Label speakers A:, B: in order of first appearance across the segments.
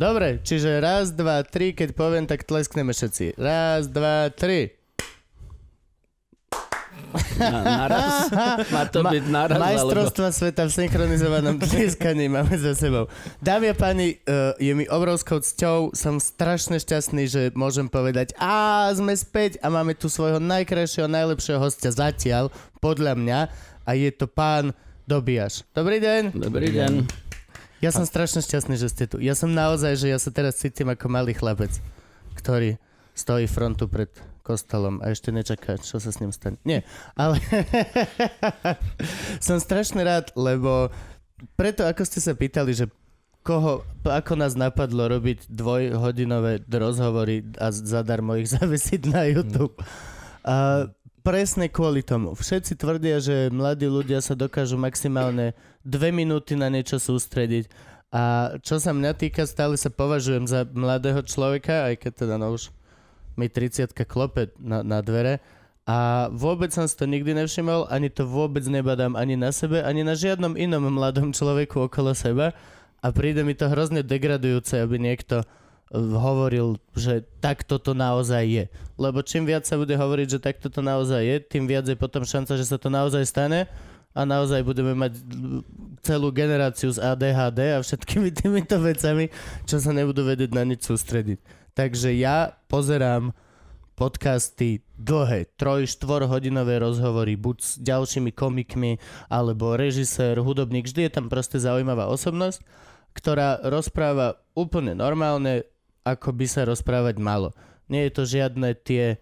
A: Dobre, čiže raz, dva, tri, keď poviem, tak tleskneme všetci. Raz, dva, tri.
B: Na, naraz? Má to
A: Ma-
B: byť naraz, alebo...
A: Majstrovstva sveta v synchronizovanom tlieskaní máme za sebou. Dámy a páni, uh, je mi obrovskou cťou, som strašne šťastný, že môžem povedať a sme späť a máme tu svojho najkrajšieho, najlepšieho hostia zatiaľ, podľa mňa, a je to pán Dobiaš. Dobrý deň.
B: Dobrý deň.
A: Ja som strašne šťastný, že ste tu. Ja som naozaj, že ja sa teraz cítim ako malý chlapec, ktorý stojí frontu pred kostolom a ešte nečaká, čo sa s ním stane. Nie, ale som strašne rád, lebo preto, ako ste sa pýtali, že koho, ako nás napadlo robiť dvojhodinové rozhovory a zadarmo ich zavesiť na YouTube. A presne kvôli tomu. Všetci tvrdia, že mladí ľudia sa dokážu maximálne dve minúty na niečo sústrediť. A čo sa mňa týka, stále sa považujem za mladého človeka, aj keď teda no už mi 30 klope na, na dvere. A vôbec som si to nikdy nevšimol, ani to vôbec nebadám ani na sebe, ani na žiadnom inom mladom človeku okolo seba. A príde mi to hrozne degradujúce, aby niekto hovoril, že takto to naozaj je. Lebo čím viac sa bude hovoriť, že takto to naozaj je, tým viac je potom šanca, že sa to naozaj stane a naozaj budeme mať celú generáciu s ADHD a všetkými týmito vecami, čo sa nebudú vedieť na nič sústrediť. Takže ja pozerám podcasty dlhé, troj, štvor hodinové rozhovory, buď s ďalšími komikmi, alebo režisér, hudobník, vždy je tam proste zaujímavá osobnosť, ktorá rozpráva úplne normálne, ako by sa rozprávať malo. Nie je to žiadne tie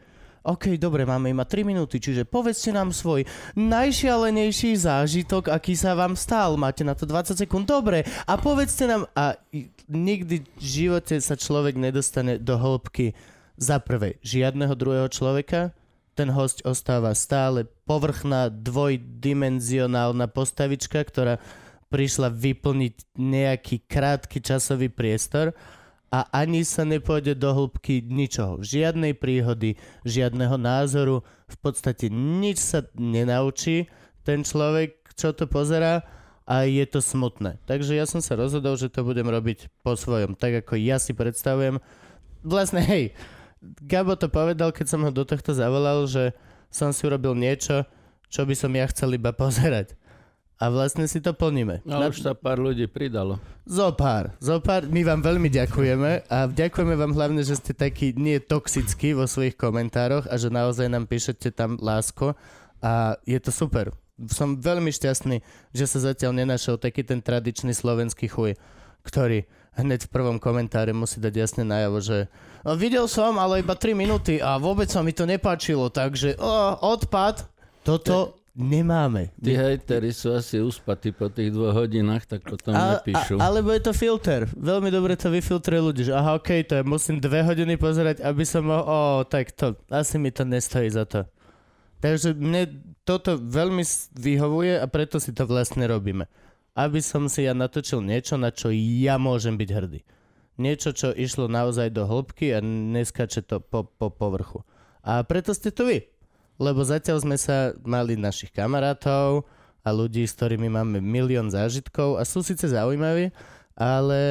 A: OK, dobre, máme iba 3 minúty, čiže povedzte nám svoj najšialenejší zážitok, aký sa vám stal. Máte na to 20 sekúnd, dobre. A povedzte nám... A nikdy v živote sa človek nedostane do hĺbky za prvé žiadneho druhého človeka, ten host ostáva stále povrchná, dvojdimenzionálna postavička, ktorá prišla vyplniť nejaký krátky časový priestor a ani sa nepôjde do hĺbky ničoho. Žiadnej príhody, žiadneho názoru, v podstate nič sa nenaučí ten človek, čo to pozerá a je to smutné. Takže ja som sa rozhodol, že to budem robiť po svojom, tak ako ja si predstavujem. Vlastne, hej, Gabo to povedal, keď som ho do tohto zavolal, že som si urobil niečo, čo by som ja chcel iba pozerať. A vlastne si to plníme.
B: Ale už sa pár ľudí pridalo.
A: Zopár, zopár, my vám veľmi ďakujeme a ďakujeme vám hlavne, že ste takí nie toxickí vo svojich komentároch a že naozaj nám píšete tam lásko a je to super. Som veľmi šťastný, že sa zatiaľ nenašiel taký ten tradičný slovenský chuj, ktorý hneď v prvom komentáre musí dať jasne najavo, že "No, videl som, ale iba 3 minúty a vôbec sa mi to nepáčilo, takže o, odpad. Toto nemáme.
B: Tí hejteri sú asi uspatí po tých dvoch hodinách, tak potom
A: A,
B: nepíšu.
A: a, alebo je to filter. Veľmi dobre to vyfiltruje ľudí, že aha, okej, to je, musím dve hodiny pozerať, aby som mohol, o, tak to, asi mi to nestojí za to. Takže mne toto veľmi vyhovuje a preto si to vlastne robíme. Aby som si ja natočil niečo, na čo ja môžem byť hrdý. Niečo, čo išlo naozaj do hĺbky a neskače to po, po povrchu. A preto ste tu vy. Lebo zatiaľ sme sa mali našich kamarátov a ľudí, s ktorými máme milión zážitkov a sú síce zaujímaví, ale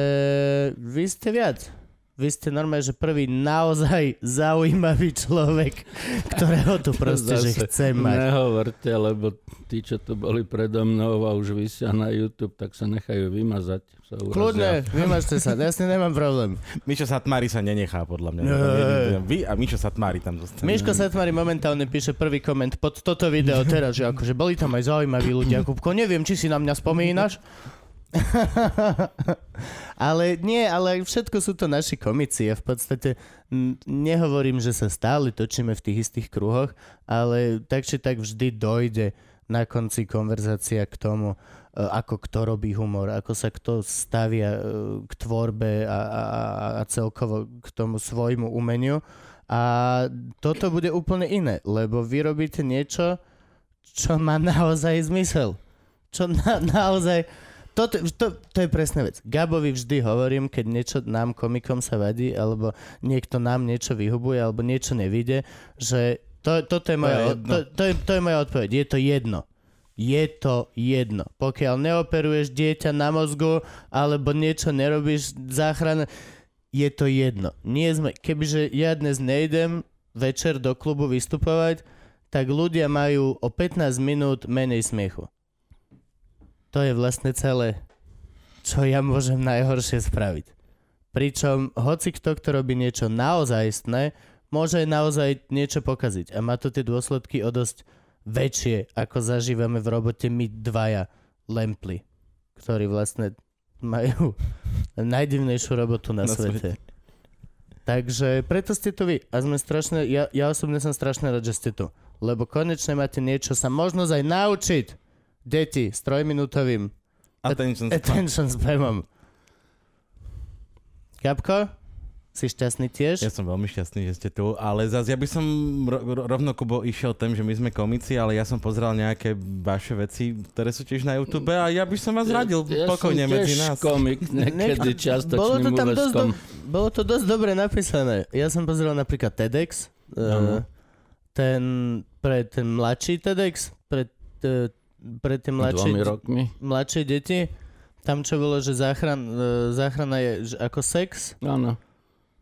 A: vy ste viac. Vy ste normálne, že prvý naozaj zaujímavý človek, ktorého tu proste, že chcem mať.
B: Nehovorte, lebo tí, čo tu boli predo mnou a už vysia na YouTube, tak sa nechajú vymazať. Sa urazia.
A: Kľudne, vymažte sa, ja s tým nemám problém.
C: Mišo Satmári sa nenechá, podľa mňa.
A: Nie.
C: Vy a Mišo Satmári tam zostanú.
A: Miško Satmari momentálne píše prvý koment pod toto video teraz, že akože boli tam aj zaujímaví ľudia. Kupko, neviem, či si na mňa spomínaš. ale nie, ale všetko sú to naši komici a v podstate nehovorím, že sa stále točíme v tých istých kruhoch, ale tak či tak vždy dojde na konci konverzácia k tomu, e, ako kto robí humor, ako sa kto stavia e, k tvorbe a, a- a celkovo k tomu svojmu umeniu. A toto bude úplne iné, lebo vy robíte niečo, čo má naozaj zmysel. Čo na, naozaj... Toto, to, to je presná vec. Gabovi vždy hovorím, keď niečo nám komikom sa vadí, alebo niekto nám niečo vyhubuje, alebo niečo nevidie, že to, toto je moja,
C: je
A: to,
C: jedno.
A: to, to, je, to je moja odpoveď. Je to jedno. Je to jedno. Pokiaľ neoperuješ dieťa na mozgu, alebo niečo nerobíš záchrana, je to jedno. Nie sme, kebyže ja dnes nejdem večer do klubu vystupovať, tak ľudia majú o 15 minút menej smiechu. To je vlastne celé, čo ja môžem najhoršie spraviť. Pričom hoci kto, kto robí niečo naozajstné, môže naozaj niečo pokaziť. A má to tie dôsledky o dosť väčšie, ako zažívame v robote my dvaja lempli, ktorí vlastne majú najdivnejšiu robotu na,
C: Na
A: svete. Takže preto ste tu vy. A sme strašne, ja, ja osobne som strašne rád, že ste tu. Lebo konečne máte niečo sa možno aj naučiť. Deti s trojminútovým
C: Attention
A: attention spamom. Gabko? Si šťastný tiež?
C: Ja som veľmi šťastný, že ste tu, ale zase ja by som ro- ro- rovno Kubo išiel tým, že my sme komici, ale ja som pozeral nejaké vaše veci, ktoré sú tiež na YouTube a ja by som vás radil
B: ja
C: pokojne
B: tiež
C: medzi nás.
B: komik, niekedy
A: bolo
B: čiastočným
A: to tam dosť, do, bolo to dosť dobre napísané. Ja som pozeral napríklad TEDx, uh, ten pre ten mladší TEDx, pre, uh, pre tie mladšie,
B: rokmi.
A: mladšie deti, tam čo bolo, že záchran, uh, záchrana je že ako sex,
B: Áno,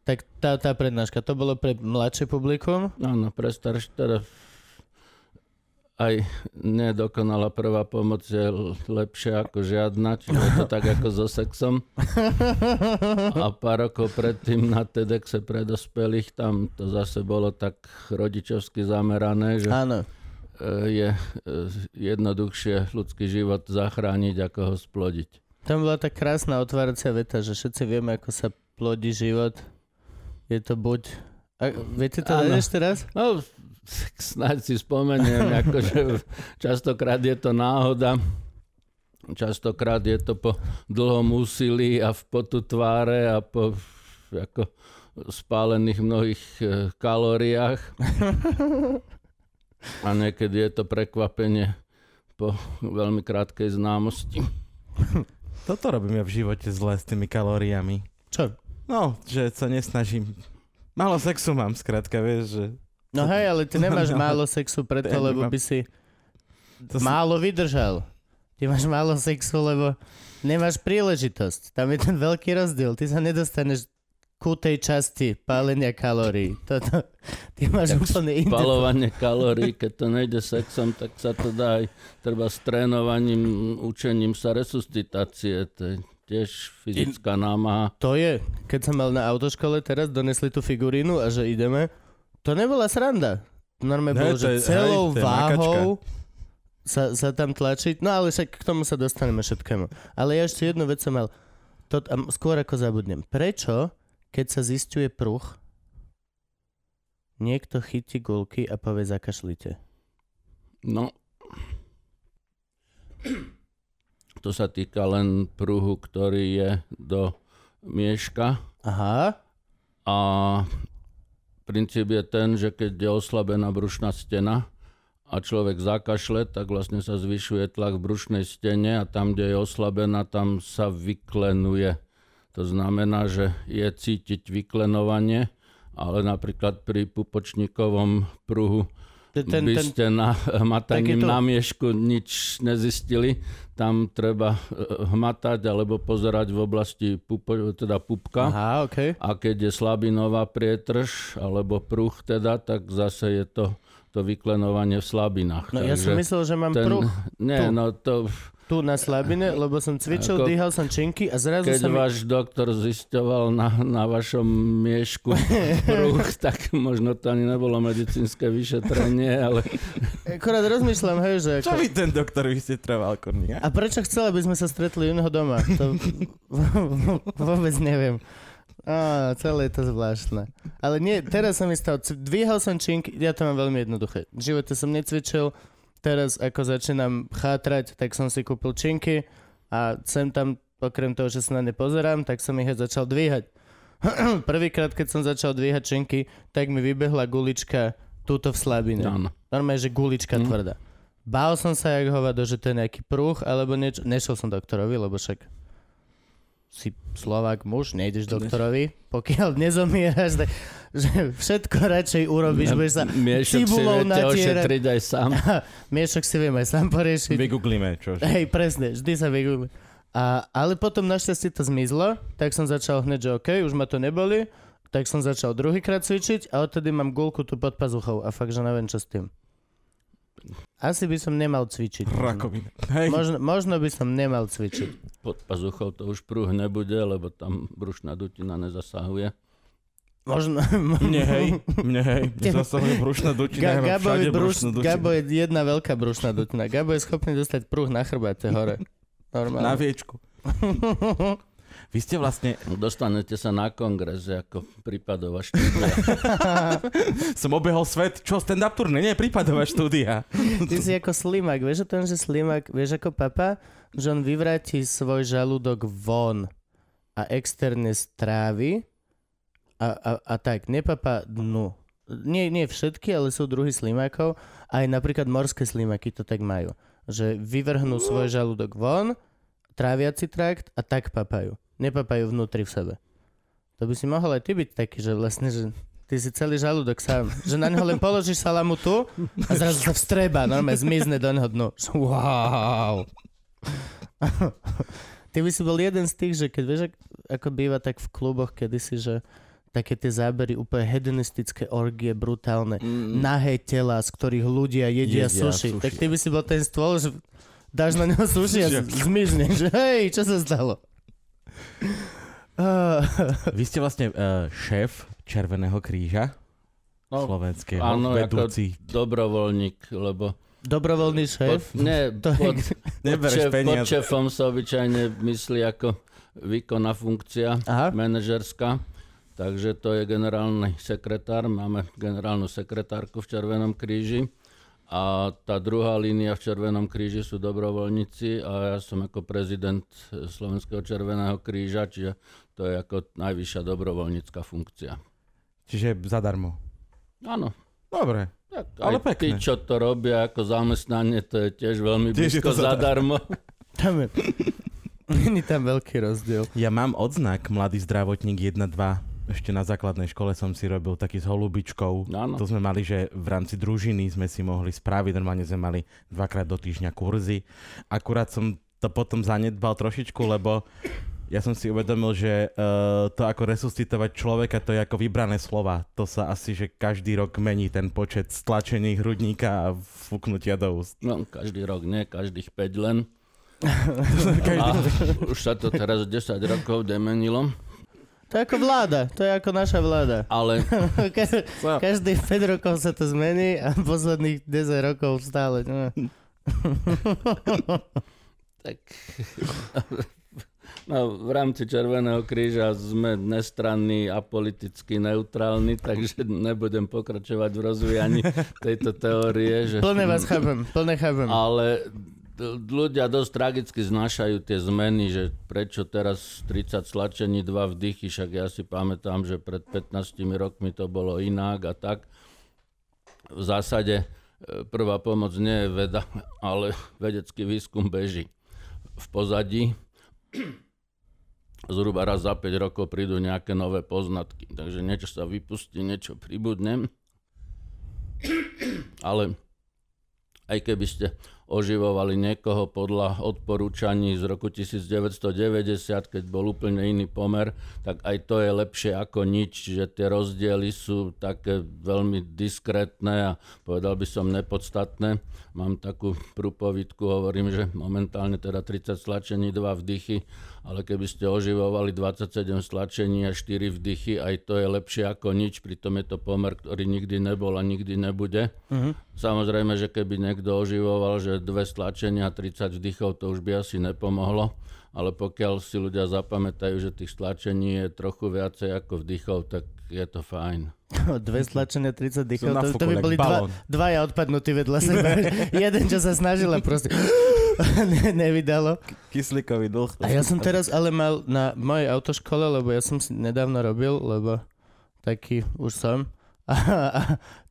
A: tak tá, tá prednáška, to bolo pre mladšie publikum.
B: áno, pre starš, teda aj nedokonalá prvá pomoc je lepšia ako žiadna, čiže je to tak ako so sexom. A pár rokov predtým na TEDxe pre dospelých tam to zase bolo tak rodičovsky zamerané, že
A: Áno.
B: E, je e, jednoduchšie ľudský život zachrániť, ako ho splodiť.
A: Tam bola tá krásna otváracia veta, že všetci vieme, ako sa plodí život. Je to buď... A, viete to ešte raz?
B: No, snáď si spomeniem, akože častokrát je to náhoda, častokrát je to po dlhom úsilí a v potu tváre a po ako spálených mnohých e, kalóriách. A niekedy je to prekvapenie po veľmi krátkej známosti.
C: Toto robím ja v živote zle s tými kalóriami.
A: Čo?
C: No, že sa nesnažím. Málo sexu mám, skrátka, vieš, že...
A: No hej, ale ty nemáš
C: No.
A: málo sexu preto,
C: Ja
A: lebo
C: nemám.
A: by si
C: To som-
A: málo vydržal. Ty máš málo sexu, lebo nemáš príležitosť. Tam je ten veľký rozdiel. Ty sa nedostaneš tej časti pálenia kalórií. Toto, ty máš
B: Tak
A: úplne inde.
B: Spalovanie kalórií, keď to nejde sexom, tak sa to dá aj treba s trénovaním, učením sa resuscitácie. To je tiež fyzická námaha.
A: To je, keď som mal na autoškole teraz, donesli tú figurínu a že ideme, to nebola sranda. Normálne
C: Ne,
A: bolo, že celou
C: hej,
A: váhou sa, sa tam tlačiť. No ale však k tomu sa dostaneme všetkému. Ale ja ešte jednu vec som mal. To, a skôr ako zabudnem. Prečo, keď sa zistuje pruch, niekto chytí gulky a povie zakašlite?
B: No, to sa týka len pruhu, ktorý je do mieška.
A: Aha,
B: A princíp je ten, že keď je oslabená brušná stena a človek zakašle, tak vlastne sa zvyšuje tlak v brušnej stene a tam, kde je oslabená, tam sa vyklenuje. To znamená, že je cítiť vyklenovanie, ale napríklad pri pupočníkovom pruhu
A: ten,
B: by ste na hmataním
A: Takýto-
B: na miešku nič nezistili. Tam treba eh, hmatať alebo pozerať v oblasti pupo, teda pupka.
A: aha, okej.
B: A keď je slabinová prietrž alebo pruh teda, tak zase je to, to vyklenovanie v slabinách.
A: No ja som myslel, že mám
B: ten,
A: pruch
B: Nie,
A: tu.
B: no to,
A: tu na slabine, lebo som cvičil,
B: Ako-
A: dýhal som činky a zrazu
B: keď
A: som...
B: váš doktor zisťoval na, na vašom miešku pruh, tak možno to ani nebolo medicínske vyšetrenie, ale
A: Akorát rozmýšľam, hej, že...
C: Čo
A: Ako...
C: by ten doktor vyšetroval, kurník?
A: A prečo chcel, aby sme sa stretli u neho doma? To vôbec neviem. Á, celé je to zvláštne. Ale nie, teraz som mi stal, c- dvíhal som činky, ja to mám veľmi jednoduché. V živote som necvičil, teraz ako začínam chátrať, tak som si kúpil činky a sem tam, okrem toho, že sa na ne pozerám, tak som ich aj začal dvíhať. Prvýkrát, keď som začal dvíhať činky, tak mi vybehla gulička túto v slabine.
B: áno.
A: Normálne, že gulička
B: Hm.
A: tvrdá. Bál som sa, jak hovado, že to je nejaký pruh, alebo niečo. Nešiel som doktorovi, lebo však si Slovák muž, nejdeš doktorovi, pokiaľ nezomieraš, tak že všetko radšej urobíš, budeš sa...
B: Miešok si
A: cibulou
B: viete
A: natierať.
B: ošetriť aj sám.
A: Miešok si viem aj sám poriešiť.
C: Vygooglíme, čo?
A: Hej, presne, vždy sa vygúbi. A, ale potom našťastie to zmizlo, tak som začal hneď, že OK, už ma to neboli, tak som začal druhýkrát cvičiť a odtedy mám gulku tu pod pazuchou a fakt, že neviem čo s tým. Asi by som nemal cvičiť.
C: Rakovina. Hej.
A: Možno, možno by som nemal cvičiť.
B: Pod pazuchou to už prúh nebude, lebo tam brušná dutina nezasahuje.
A: Možno...
C: Mne hej, mne hej. Zasahuje brušná dutina.
A: Ga-
C: ja
A: Gabo, je
C: dutinu.
A: Gabo je jedna veľká brušná dutina. Gabo je schopný dostať pruh na chrbáte hore.
C: Na
A: Normálne.
C: viečku. Vy ste vlastne,
B: Dostanete sa na kongres ako prípadová štúdia.
C: som obehol svet, čo stand-up turné, nie prípadová štúdia.
A: Ty si ako slimak. Vieš o tom, že slimak, vieš ako papa? Že on vyvráti svoj žalúdok von a externe strávi a, a, a tak, nepapa dnu. Nie, nie všetky, ale sú druhy slimákov. Aj napríklad morské slimaky to tak majú. Že vyvrhnú svoj žalúdok von, tráviaci trakt a tak papajú. Nepapajú vnútri v sebe. To by si mohol aj ty byť taký, že vlastne, že ty si celý žalúdok sám. Že na neho len položíš salamu tu a zrazu sa vstreba, normálne zmizne do neho dnu. Wow. Ty by si bol jeden z tých, že keď vieš, ak- ako býva tak v kluboch kedysi, že také tie zábery úplne hedonistické orgie, brutálne,
B: Mm,
A: nahé tela, z ktorých ľudia jedia,
C: Jedia
A: sushi.
C: sushi.
A: Tak ty by si bol ten stôl, že dáš na neho sushi a zmizne, že hej, čo sa stalo?
C: Vy ste vlastne uh, šéf Červeného kríža
B: No,
C: slovenského,
B: áno, ako
C: vedúci.
B: dobrovoľník, lebo
A: Dobrovoľný
B: pod,
A: šéf?
B: nie,
A: To je-
B: pod, pod, šéf, pod
C: peniaze.
B: šéfom sa obyčajne myslí ako výkonná funkcia,
A: Aha.
B: manažerská. Takže to je generálny sekretár. Máme generálnu sekretárku v Červenom kríži. A tá druhá línia v Červenom kríži sú dobrovoľníci a ja som ako prezident Slovenského Červeného kríža, čiže to je ako najvyššia dobrovoľnícka funkcia.
C: Čiže zadarmo.
B: Áno,
C: Dobre.
B: tak
C: Ale
B: aj
C: pekné.
B: tí, čo to robia ako zamestnanie, to je tiež veľmi
C: Tiež je
B: blízko
C: to zadarmo.
B: zadarmo.
A: Tam je... Není tam veľký rozdiel.
C: Ja mám odznak Mladý zdravotník 1-2. Ešte na základnej škole som si robil taký s holubičkou.
B: Áno.
C: To sme mali, že v rámci družiny sme si mohli spraviť. Normálne sme mali dvakrát do týždňa kurzy. Akurát som to potom zanedbal trošičku, lebo ja som si uvedomil, že uh, to ako resuscitovať človeka, to je ako vybrané slova. To sa asi, že každý rok mení ten počet stlačení hrudníka a fúknutia do úst.
B: No, každý rok nie, každých 5 len. A už sa to teraz 10 rokov demenilo.
A: To je ako vláda, to je ako naša vláda.
B: Ale
A: Ka-? Každých 5 rokov sa to zmení a posledných 10 rokov stále. No.
B: tak... No, v rámci Červeného kríža sme nestranní a politicky neutrálni, takže nebudem pokračovať v rozvíjaní tejto teórie. Že...
A: Plne vás chápem, plne chápem.
B: Ale ľudia dosť tragicky znášajú tie zmeny, že prečo teraz 30 stlačení, 2 vdychy, však ja si pamätám, že pred 15 rokmi to bolo inak a tak. V zásade e, prvá pomoc nie je veda, ale vedecký výskum beží v pozadí. Zhruba raz za 5 rokov prídu nejaké nové poznatky, takže niečo sa vypustí, niečo pribudne. Ale aj keby ste oživovali niekoho podľa odporúčaní z roku 1990, keď bol úplne iný pomer, tak aj to je lepšie ako nič, že tie rozdiely sú také veľmi diskrétne a povedal by som nepodstatné. Mám takú prúpovidku, hovorím, že momentálne teda 30 stlačení, 2 vdychy, ale keby ste oživovali 27 stlačení a 4 vdychy, aj to je lepšie ako nič, pritom je to pomer, ktorý nikdy nebol a nikdy nebude.
A: Mhm.
B: Samozrejme, že keby niekto oživoval, že dve stlačenia a 30 vdychov, to už by asi nepomohlo, ale pokiaľ si ľudia zapamätajú, že tých stlačení je trochu viacej ako vdychov, tak je to fajn.
A: Dve stlačenia, 30 dýchov, to, to by boli dva, dvaja odpadnutí vedľa seba. Jeden, čo sa snažil a proste ne, nevydalo.
C: Kyslíkový dlh.
A: A ja som teraz ale mal na mojej autoškole, lebo ja som si nedávno robil, lebo taký už som. A, a,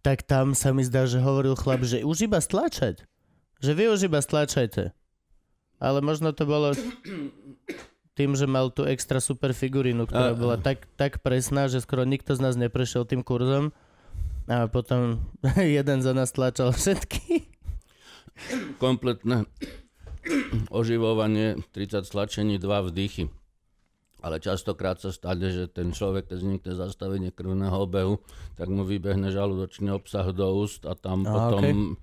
A: tak tam sa mi zdá, že hovoril chlap, že už iba stlačať. Že vy už iba stlačajte. Ale možno to bolo tým, že mal tú extra super figurínu, ktorá
B: A-
A: bola tak, tak presná, že skoro nikto z nás neprešiel tým kurzom. A potom jeden za nás tlačal všetky.
B: Kompletné oživovanie 30 stlačení, 2 vdychy. Ale častokrát sa stane, že ten človek, keď vznikne zastavenie krvného obehu, tak mu vybehne žalúdočný obsah do úst a tam
A: Á,
B: potom
A: okej.
B: e,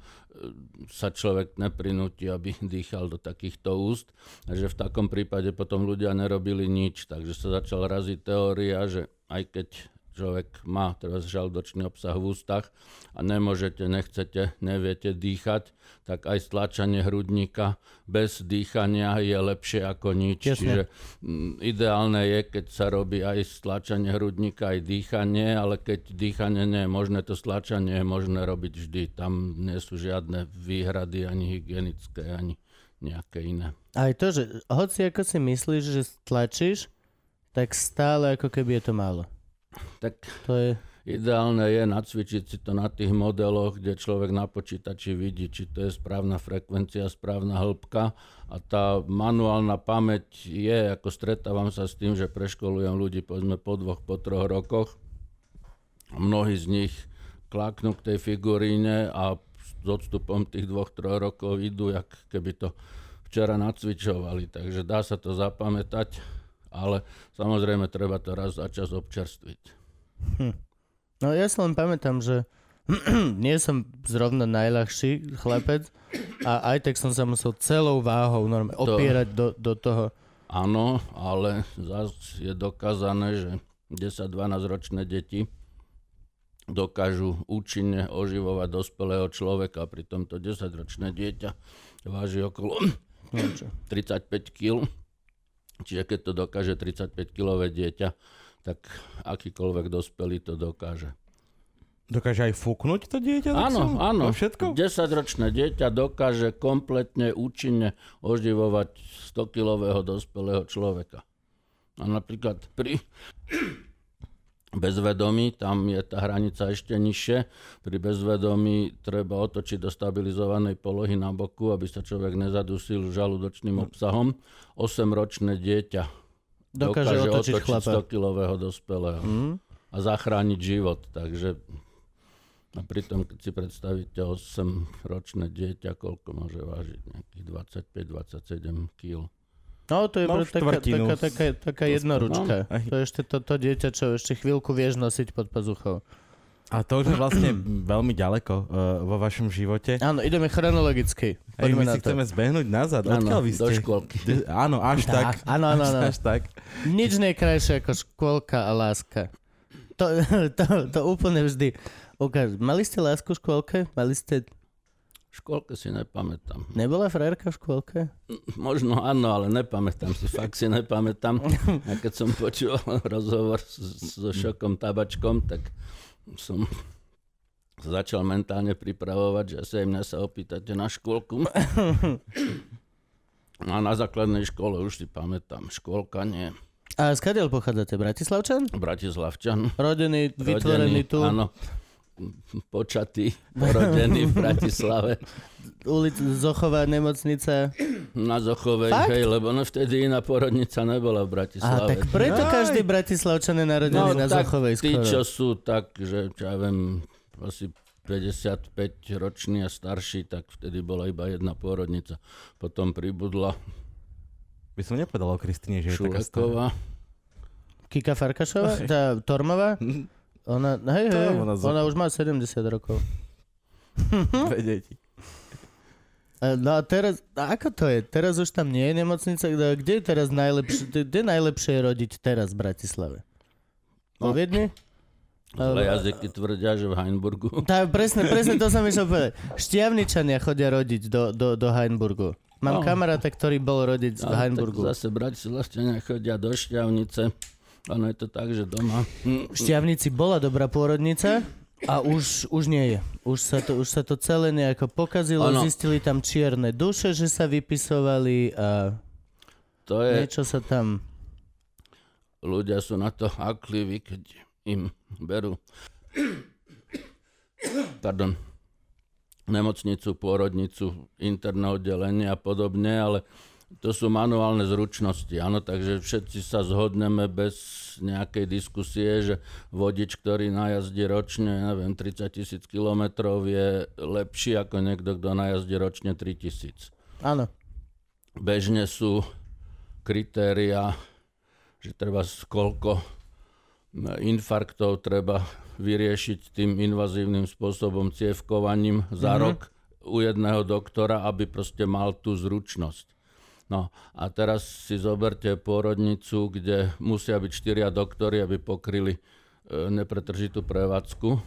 B: sa človek neprinúti, aby dýchal do takýchto úst. Takže v takom prípade potom ľudia nerobili nič. Takže sa začala raziť teória, že aj keď človek má teraz žalúdočný obsah v ústach a nemôžete, nechcete, neviete dýchať, tak aj stlačanie hrudníka bez dýchania je lepšie ako nič.
A: Jasne.
B: Čiže mm, ideálne je, keď sa robí aj stlačanie hrudníka, aj dýchanie, ale keď dýchanie nie je možné, to stlačanie je možné robiť vždy. Tam nie sú žiadne výhrady, ani hygienické, ani nejaké iné.
A: Aj to, že hoci ako si myslíš, že stlačíš, tak stále ako keby je to málo.
B: Tak
A: To je...
B: Ideálne je nacvičiť si to na tých modeloch, kde človek na počítači vidí, či to je správna frekvencia, správna hĺbka a tá manuálna pamäť je, ako stretávam sa s tým, že preškolujem ľudí povedzme po dvoch, po troch rokoch. Mnohí z nich kláknú k tej figuríne a s odstupom tých dvoch, troch rokov idú, jak keby to včera nacvičovali. Takže dá sa to zapamätať, ale samozrejme treba to raz za čas občerstviť.
A: No ja sa len pamätám, že nie som zrovna najľahší chlapec a aj tak som sa musel celou váhou normálne
B: To-
A: opierať do, do toho.
B: Áno, ale zase je dokázané, že 10-12 ročné deti dokážu účinne oživovať dospelého človeka, pritom to 10-ročné dieťa váži okolo
A: No, čo.
B: 35 kg. Čiže keď to dokáže 35-kilové dieťa, tak akýkoľvek dospelý to dokáže.
C: Dokáže aj fúknuť to dieťa?
B: Áno,
C: som-
B: áno.
C: Všetko?
B: 10-ročné dieťa dokáže kompletne účinne oživovať 100-kilového dospelého človeka. A napríklad pri bezvedomí, tam je tá hranica ešte nižšie. Pri bezvedomí treba otočiť do stabilizovanej polohy na boku, aby sa človek nezadusil žalúdočným obsahom. 8-ročné dieťa
A: Dokáže, otočiť, chlapa.
B: 100-kilového dospelého
A: Mm?
B: a zachrániť život. Takže a pritom, keď si predstavíte 8-ročné dieťa, koľko môže vážiť? Nejakých 25-27 kg.
A: No to je
C: No,
A: taká, taká, taká, taká
B: To
A: jednoručka.
C: no.
A: To je ešte to, to dieťa, čo ešte chvíľku vieš nosiť pod pazuchou.
C: A to už je vlastne veľmi ďaleko uh, vo vašom živote.
A: Áno, ideme chronologicky. Poďme
C: my
A: na
C: si
A: to.
C: chceme zbehnúť nazad.
B: Áno,
C: Odkiaľ vy
B: do
C: ste?
B: škôlky.
C: D- áno, až tak.
A: Áno, áno, áno.
C: Až tak.
A: Nič nie je krajšie ako škôlka a láska. To, to, to úplne vždy ukáž. Mali ste lásku v škôlke? Mali ste...
B: V škôlke si nepamätám.
A: Nebola frajerka v škôlke?
B: Možno áno, ale nepamätám si, fakt si nepamätám. A keď som počúval rozhovor so Šokom Tabačkom, tak som sa začal mentálne pripravovať, že aj mňa sa opýtate na škôlku. A na základnej škole už si pamätám, škôlka nie.
A: A skadiaľ pochádzate? Bratislavčan?
B: Bratislavčan.
A: Rodený, vytvorený
B: rodený,
A: tu,
B: Áno, počatý, porodený v Bratislave.
A: ulic Zochová nemocnica.
B: Na Zochovej,
A: Fakt?
B: hej, lebo no vtedy iná porodnica nebola v Bratislave.
A: tak preto
C: Jaj.
A: každý Bratislavčan je narodený na
B: No, tak
A: Zochovej
B: tí,
A: skoro.
B: čo sú tak, že čo ja viem, asi 55 roční a starší, tak vtedy bola iba jedna pôrodnica. Potom pribudla
C: By som nepovedal o Kristine, že je taká stará.
A: Kika Farkašová? Tá Tormová? Ona, hej, hej,
C: ona
A: ona už má 70 rokov.
C: Dve deti.
A: A No a teraz, a ako to je? Teraz už tam nie je nemocnica, kde je teraz najlepšie, kde je najlepšie rodiť teraz v Bratislave?
B: No.
A: Viedni?
B: Zlé jazyky tvrdia, že v Heinburgu.
A: Tá, presne, presne to som išiel povedať. Štiavničania chodia rodiť do, do, do Heinburgu. Mám
B: No.
A: kamaráta, ktorý bol rodiť v
B: Ale
A: Heinburgu.
B: Tak zase bratislavčania chodia do Šťavnice. Ono je to tak, že doma...
A: V Šťavnici bola dobrá pôrodnica a už, už nie je. Už sa, to, už sa to celé nejako pokazilo,
B: Ono-
A: zistili tam čierne duše, že sa vypisovali a
B: To je...
A: niečo sa tam...
B: ľudia sú na to hakliví, keď im berú pardon, nemocnicu, pôrodnicu, interné oddelenie a podobne, ale to sú manuálne zručnosti, áno, takže všetci sa zhodneme bez nejakej diskusie, že vodič, ktorý najazdí ročne, neviem, 30 tisíc kilometrov je lepší ako niekto, kto najazdí ročne 3 tisíc.
A: Áno.
B: bežne sú kritéria, že treba koľko infarktov treba vyriešiť tým invazívnym spôsobom cievkovaním za mm-hmm. rok u jedného doktora, aby proste mal tú zručnosť. No a teraz si zoberte pôrodnicu, kde musia byť štyria doktory, aby pokryli e, nepretržitú prevádzku.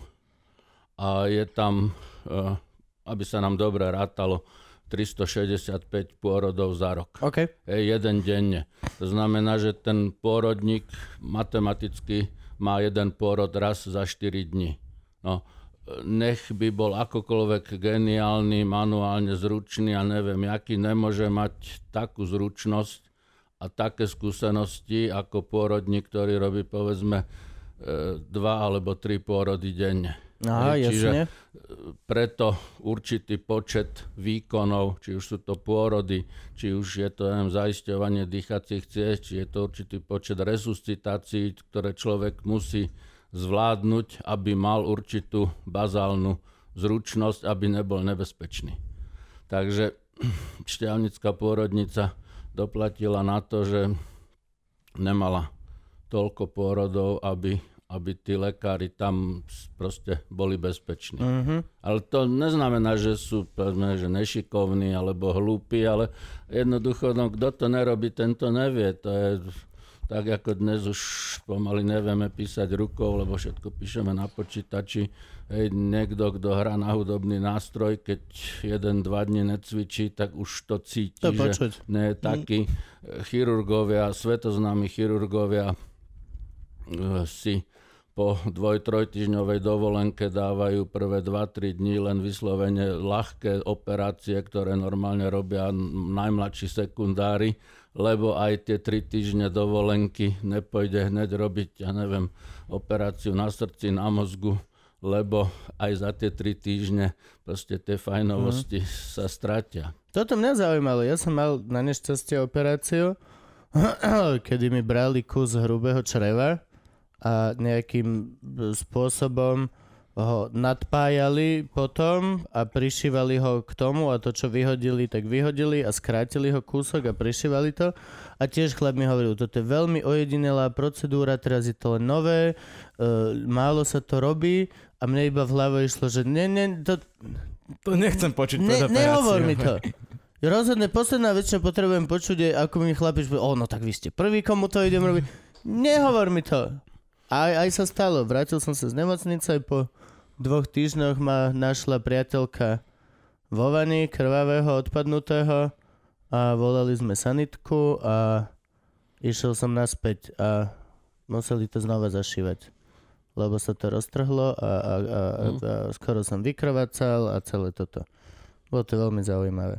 B: A je tam, e, aby sa nám dobre rátalo, 365 pôrodov za rok.
A: Okay.
B: Je jeden denne. To znamená, že ten pôrodník matematicky má jeden pôrod raz za 4 dní. No, nech by bol akokoľvek geniálny, manuálne zručný a neviem, aký nemôže mať takú zručnosť a také skúsenosti ako pôrodník, ktorý robí povedzme e, dva alebo tri pôrody denne.
A: Aha, Čiže jasne.
B: preto určitý počet výkonov, či už sú to pôrody, či už je to neviem, zaisťovanie dýchacích ciest, či je to určitý počet resuscitácií, ktoré človek musí zvládnuť, aby mal určitú bazálnu zručnosť, aby nebol nebezpečný. Takže šťavnická pôrodnica doplatila na to, že nemala toľko pôrodov, aby aby tí lekári tam proste boli bezpeční. Uh-huh. Ale to neznamená, že sú povedzme, že nešikovní alebo hlúpi, ale jednoducho, no, kto to nerobí, ten to nevie. To je tak, ako dnes už pomaly nevieme písať rukou, lebo všetko píšeme na počítači. Hej, niekto, kto hrá na hudobný nástroj, keď jeden, dva dní necvičí, tak už to cíti,
A: to
B: že
A: počuť.
B: nie je taký. Mm. Chirurgovia, svetoznámi chirurgovia eh, si po dvoj, trojtyžňovej dovolenke dávajú prvé 2-3 dní len vyslovene ľahké operácie, ktoré normálne robia najmladší sekundári, lebo aj tie 3 týždne dovolenky nepojde hneď robiť, ja neviem, operáciu na srdci, na mozgu, lebo aj za tie 3 týždne proste tie fajnovosti mm. sa stratia.
A: Toto mňa zaujímalo. Ja som mal na nešťastie operáciu, kedy mi brali kus hrubého čreva a nejakým spôsobom ho nadpájali potom a prišívali ho k tomu a to, čo vyhodili, tak vyhodili a skrátili ho kúsok a prišívali to. A tiež chlap mi hovoril, toto je veľmi ojedinelá procedúra, teraz je to len nové, uh, málo sa to robí a mne iba v hlave išlo, že ne, ne, to...
C: To nechcem počuť
A: ne, Nehovor mi to. Rozhodne posledná vec, čo potrebujem počuť je, ako mi chlapič o no tak vy ste prvý, komu to idem robiť. Nehovor mi to. Aj, aj sa stalo. Vrátil som sa z nemocnice, po dvoch týždňoch ma našla priateľka vo vani, krvavého, odpadnutého a volali sme sanitku a išiel som naspäť a museli to znova zašívať lebo sa to roztrhlo a, a, a, a, mhm. a skoro som vykrvacal a celé toto. Bolo to veľmi zaujímavé.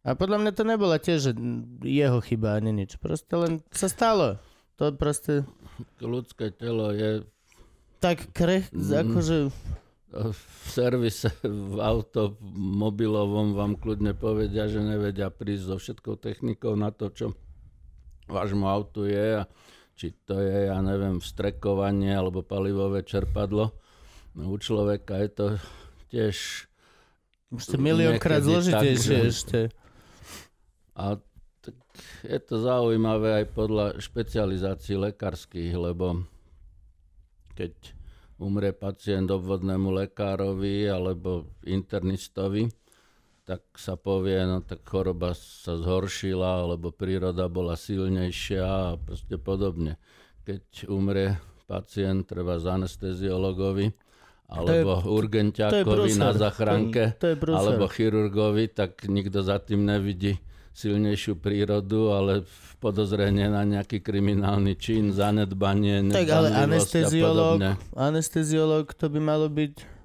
A: A podľa mňa to nebola tiež jeho chyba ani nič. Proste len sa stalo. To proste...
B: Ľudské telo je...
A: Tak krech, mm, akože...
B: V servise v automobilovom vám kľudne povedia, že nevedia prísť so všetkou technikou na to, čo vášmu autu je a či to je, ja neviem, vstrekovanie alebo palivové čerpadlo. No, u človeka je to tiež...
A: Ešte miliónkrát zložitejšie ešte.
B: A je to zaujímavé aj podľa špecializácií lekárskych, lebo keď umrie pacient obvodnému lekárovi alebo internistovi, tak sa povie, no tak choroba sa zhoršila, alebo príroda bola silnejšia a proste podobne. Keď umrie pacient, treba z anesteziologovi, alebo urgentiakovi na zachránke, alebo chirurgovi, tak nikto za tým nevidí silnejšiu prírodu, ale podozrenie na nejaký kriminálny čin, zanedbanie,
A: Tak ale anesteziolog, anesteziolog to by malo byť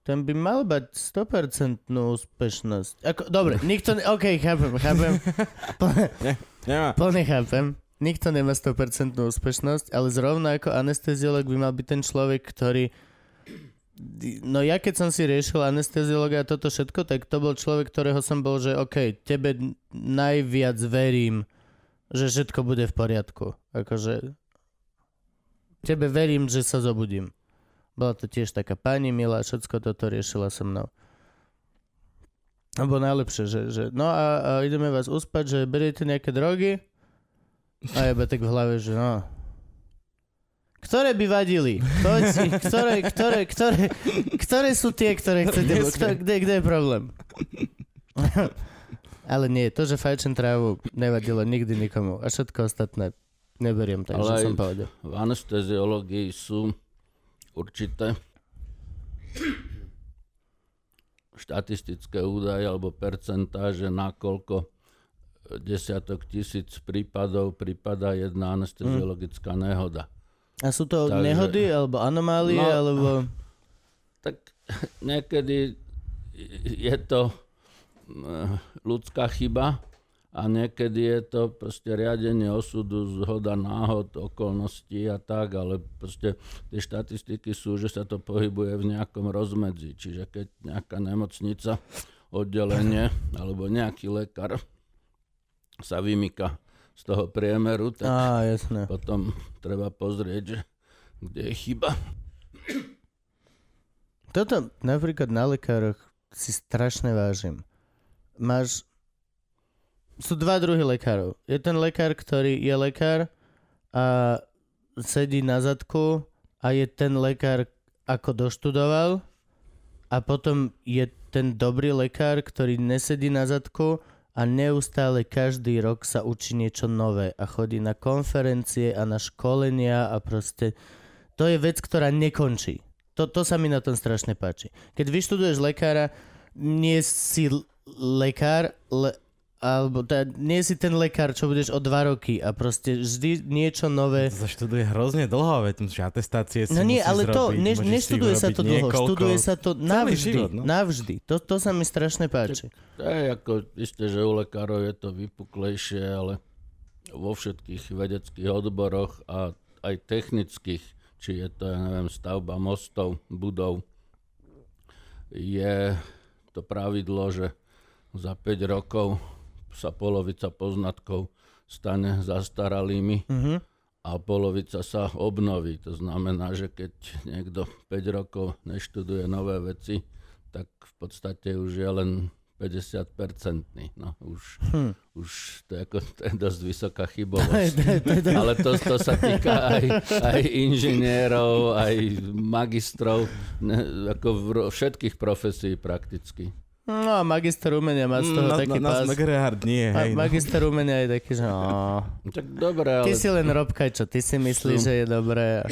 A: ten by mal mať 100% úspešnosť. Ako, dobre, nikto... Ne, OK, chápem, chápem. Plne, plne chápem. Nikto nemá 100% úspešnosť, ale zrovna ako anesteziolog by mal byť ten človek, ktorý No ja keď som si riešil anesteziologa a toto všetko, tak to bol človek, ktorého som bol, že OK, tebe najviac verím, že všetko bude v poriadku. Akože tebe verím, že sa zobudím. Bola to tiež taká pani milá, všetko toto riešila so mnou. Alebo najlepšie, že, že no a, a ideme vás uspať, že beriete nejaké drogy a jebe tak v hlave, že no. Ktoré by vadili? Povedz, mi, ktoré, ktoré, ktoré, ktoré sú tie, ktoré chcete? Kto, kde, kde je problém? Ale nie, to, že fajčem trávu, nevadilo nikdy nikomu. A všetko ostatné neberiem, takže
B: Ale
A: som povedal.
B: V anesteziológii sú určité štatistické údaje alebo percentáže, nakoľko desiatok tisíc prípadov prípada jedna anesteziologická nehoda.
A: A sú to
B: Takže-
A: nehody, alebo anomálie,
B: No,
A: alebo...
B: Tak niekedy je to mm, ľudská chyba a niekedy je to proste riadenie osudu, zhoda náhod, okolností a tak, ale proste tie štatistiky sú, že sa to pohybuje v nejakom rozmedzi. Čiže keď nejaká nemocnica, oddelenie alebo nejaký lekár sa vymýka z toho priemeru, tak
A: Á, jasné.
B: potom treba pozrieť, že kde je chyba.
A: Toto napríklad na lekároch si strašne vážim. Máš... Sú dva druhy lekárov. Je ten lekár, ktorý je lekár a sedí na zadku a je ten lekár, ako doštudoval a potom je ten dobrý lekár, ktorý nesedí na zadku a neustále každý rok sa učí niečo nové a chodí na konferencie a na školenia a proste to je vec, ktorá nekončí. To, to sa mi na tom strašne páči. Keď vyštuduješ lekára, nie si lekár, le, alebo teda, nie si ten lekár, čo budeš o dva roky a proste vždy niečo nové.
C: To študuje hrozne dlho, veď musíš atestácie si
A: No nie,
C: musíš
A: ale to, ne, neštuduje sa to dlho,
C: niekoľko.
A: študuje sa to navždy.
C: život, no.
A: Navždy. To, to sa mi strašne páči.
B: To je ako, isté, že u lekárov je to vypuklejšie, ale vo všetkých vedeckých odboroch a aj technických, či je to, ja neviem, stavba mostov, budov, je to pravidlo, že za 5 rokov sa polovica poznatkov stane zastaralými
A: Mhm.
B: a polovica sa obnoví. To znamená, že keď niekto 5 rokov neštuduje nové veci, tak v podstate už je len 50-percentný. No, už,
A: Hm.
B: už to, je ako, to je dosť vysoká chybovosť. Ale to, to sa týka aj, aj inžinierov, aj magistrov, ne, ako v všetkých profesí prakticky.
A: No a magister umenia má z toho
C: na,
A: taký
C: na, na
A: pás.
C: Smegrehard nie,
A: A
C: hej. no.
A: magister umenia je taký, že no,
B: Tak dobre, ale
A: ty si len robkaj, čo ty si myslíš,
B: Sú-
A: že je dobré.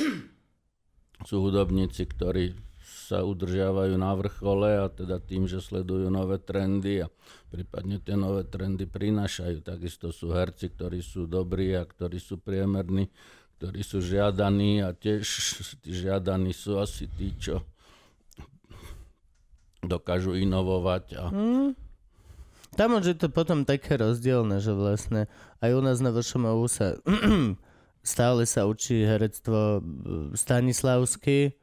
B: sú hudobníci, ktorí sa udržiavajú na vrchole a teda tým, že sledujú nové trendy a prípadne tie nové trendy prinášajú. Takisto sú herci, ktorí sú dobrí a ktorí sú priemerní, ktorí sú žiadaní a tiež tí žiadaní sú asi tí, čo dokážu inovovať a
A: Hm? Tam už je to potom také rozdielne, že vlastne aj u nás na VŠMU sa stále sa učí herectvo e, Stanislavsky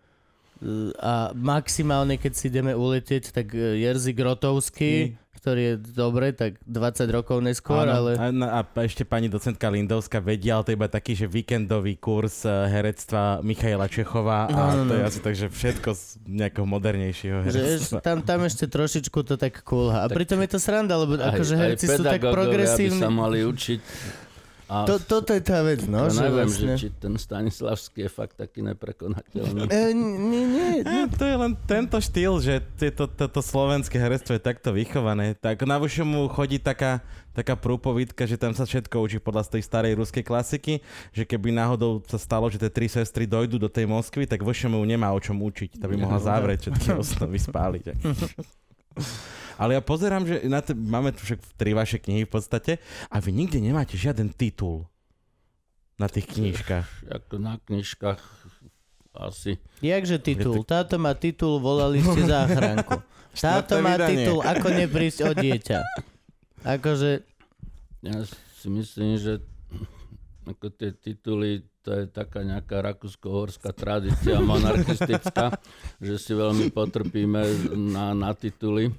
A: a maximálne, keď si ideme uletieť, tak e, Jerzy Grotovský, ktorý je dobre, tak 20 rokov neskôr,
C: Áno,
A: ale...
C: a, na- a ešte pani docentka Lindovská vedia, ale to je iba taký, že víkendový kurz eh, herectva Michaela Čechova a
A: Áno,
C: to je
A: no.
C: asi tak, že všetko z nejakého modernejšieho
A: Že
C: herectva.
A: eš- tam, tam ešte trošičku to tak kulha. A pritom je to sranda, lebo
B: aj,
A: akože
B: aj
A: herci sú tak
B: pedagógovia by
A: progresívni.
B: sa mali učiť. A
A: To, toto je tá vec, no.
B: ja
A: že
B: neviem,
A: vlastne...
B: že či ten Stanislavský je fakt taký neprekonateľný.
A: E, nie, nie,
C: Eh, to je len tento štýl, že toto slovenské herectvo je takto vychované. Tak na mu chodí taká, taká prúpovidka, že tam sa všetko učí podľa tej starej ruskej klasiky, že keby náhodou sa stalo, že tie tri sestry dojdú do tej Moskvy, tak mu nemá o čom učiť. To by mohla zavrieť všetky osnovy, spáliť. Ale ja pozerám, že na te, máme tu však tri vaše knihy v podstate a vy nikde nemáte žiaden titul na tých knižkách.
B: Ako na knižkách asi.
A: Jakže titul? Táto má titul Volali ste záchranku. Táto má titul Ako neprísť o dieťa. Akože,
B: Ja si myslím, že ako tie tituly, to je taká nejaká rakúsko-horská tradícia monarchistická, že si veľmi potrpíme na, na tituly.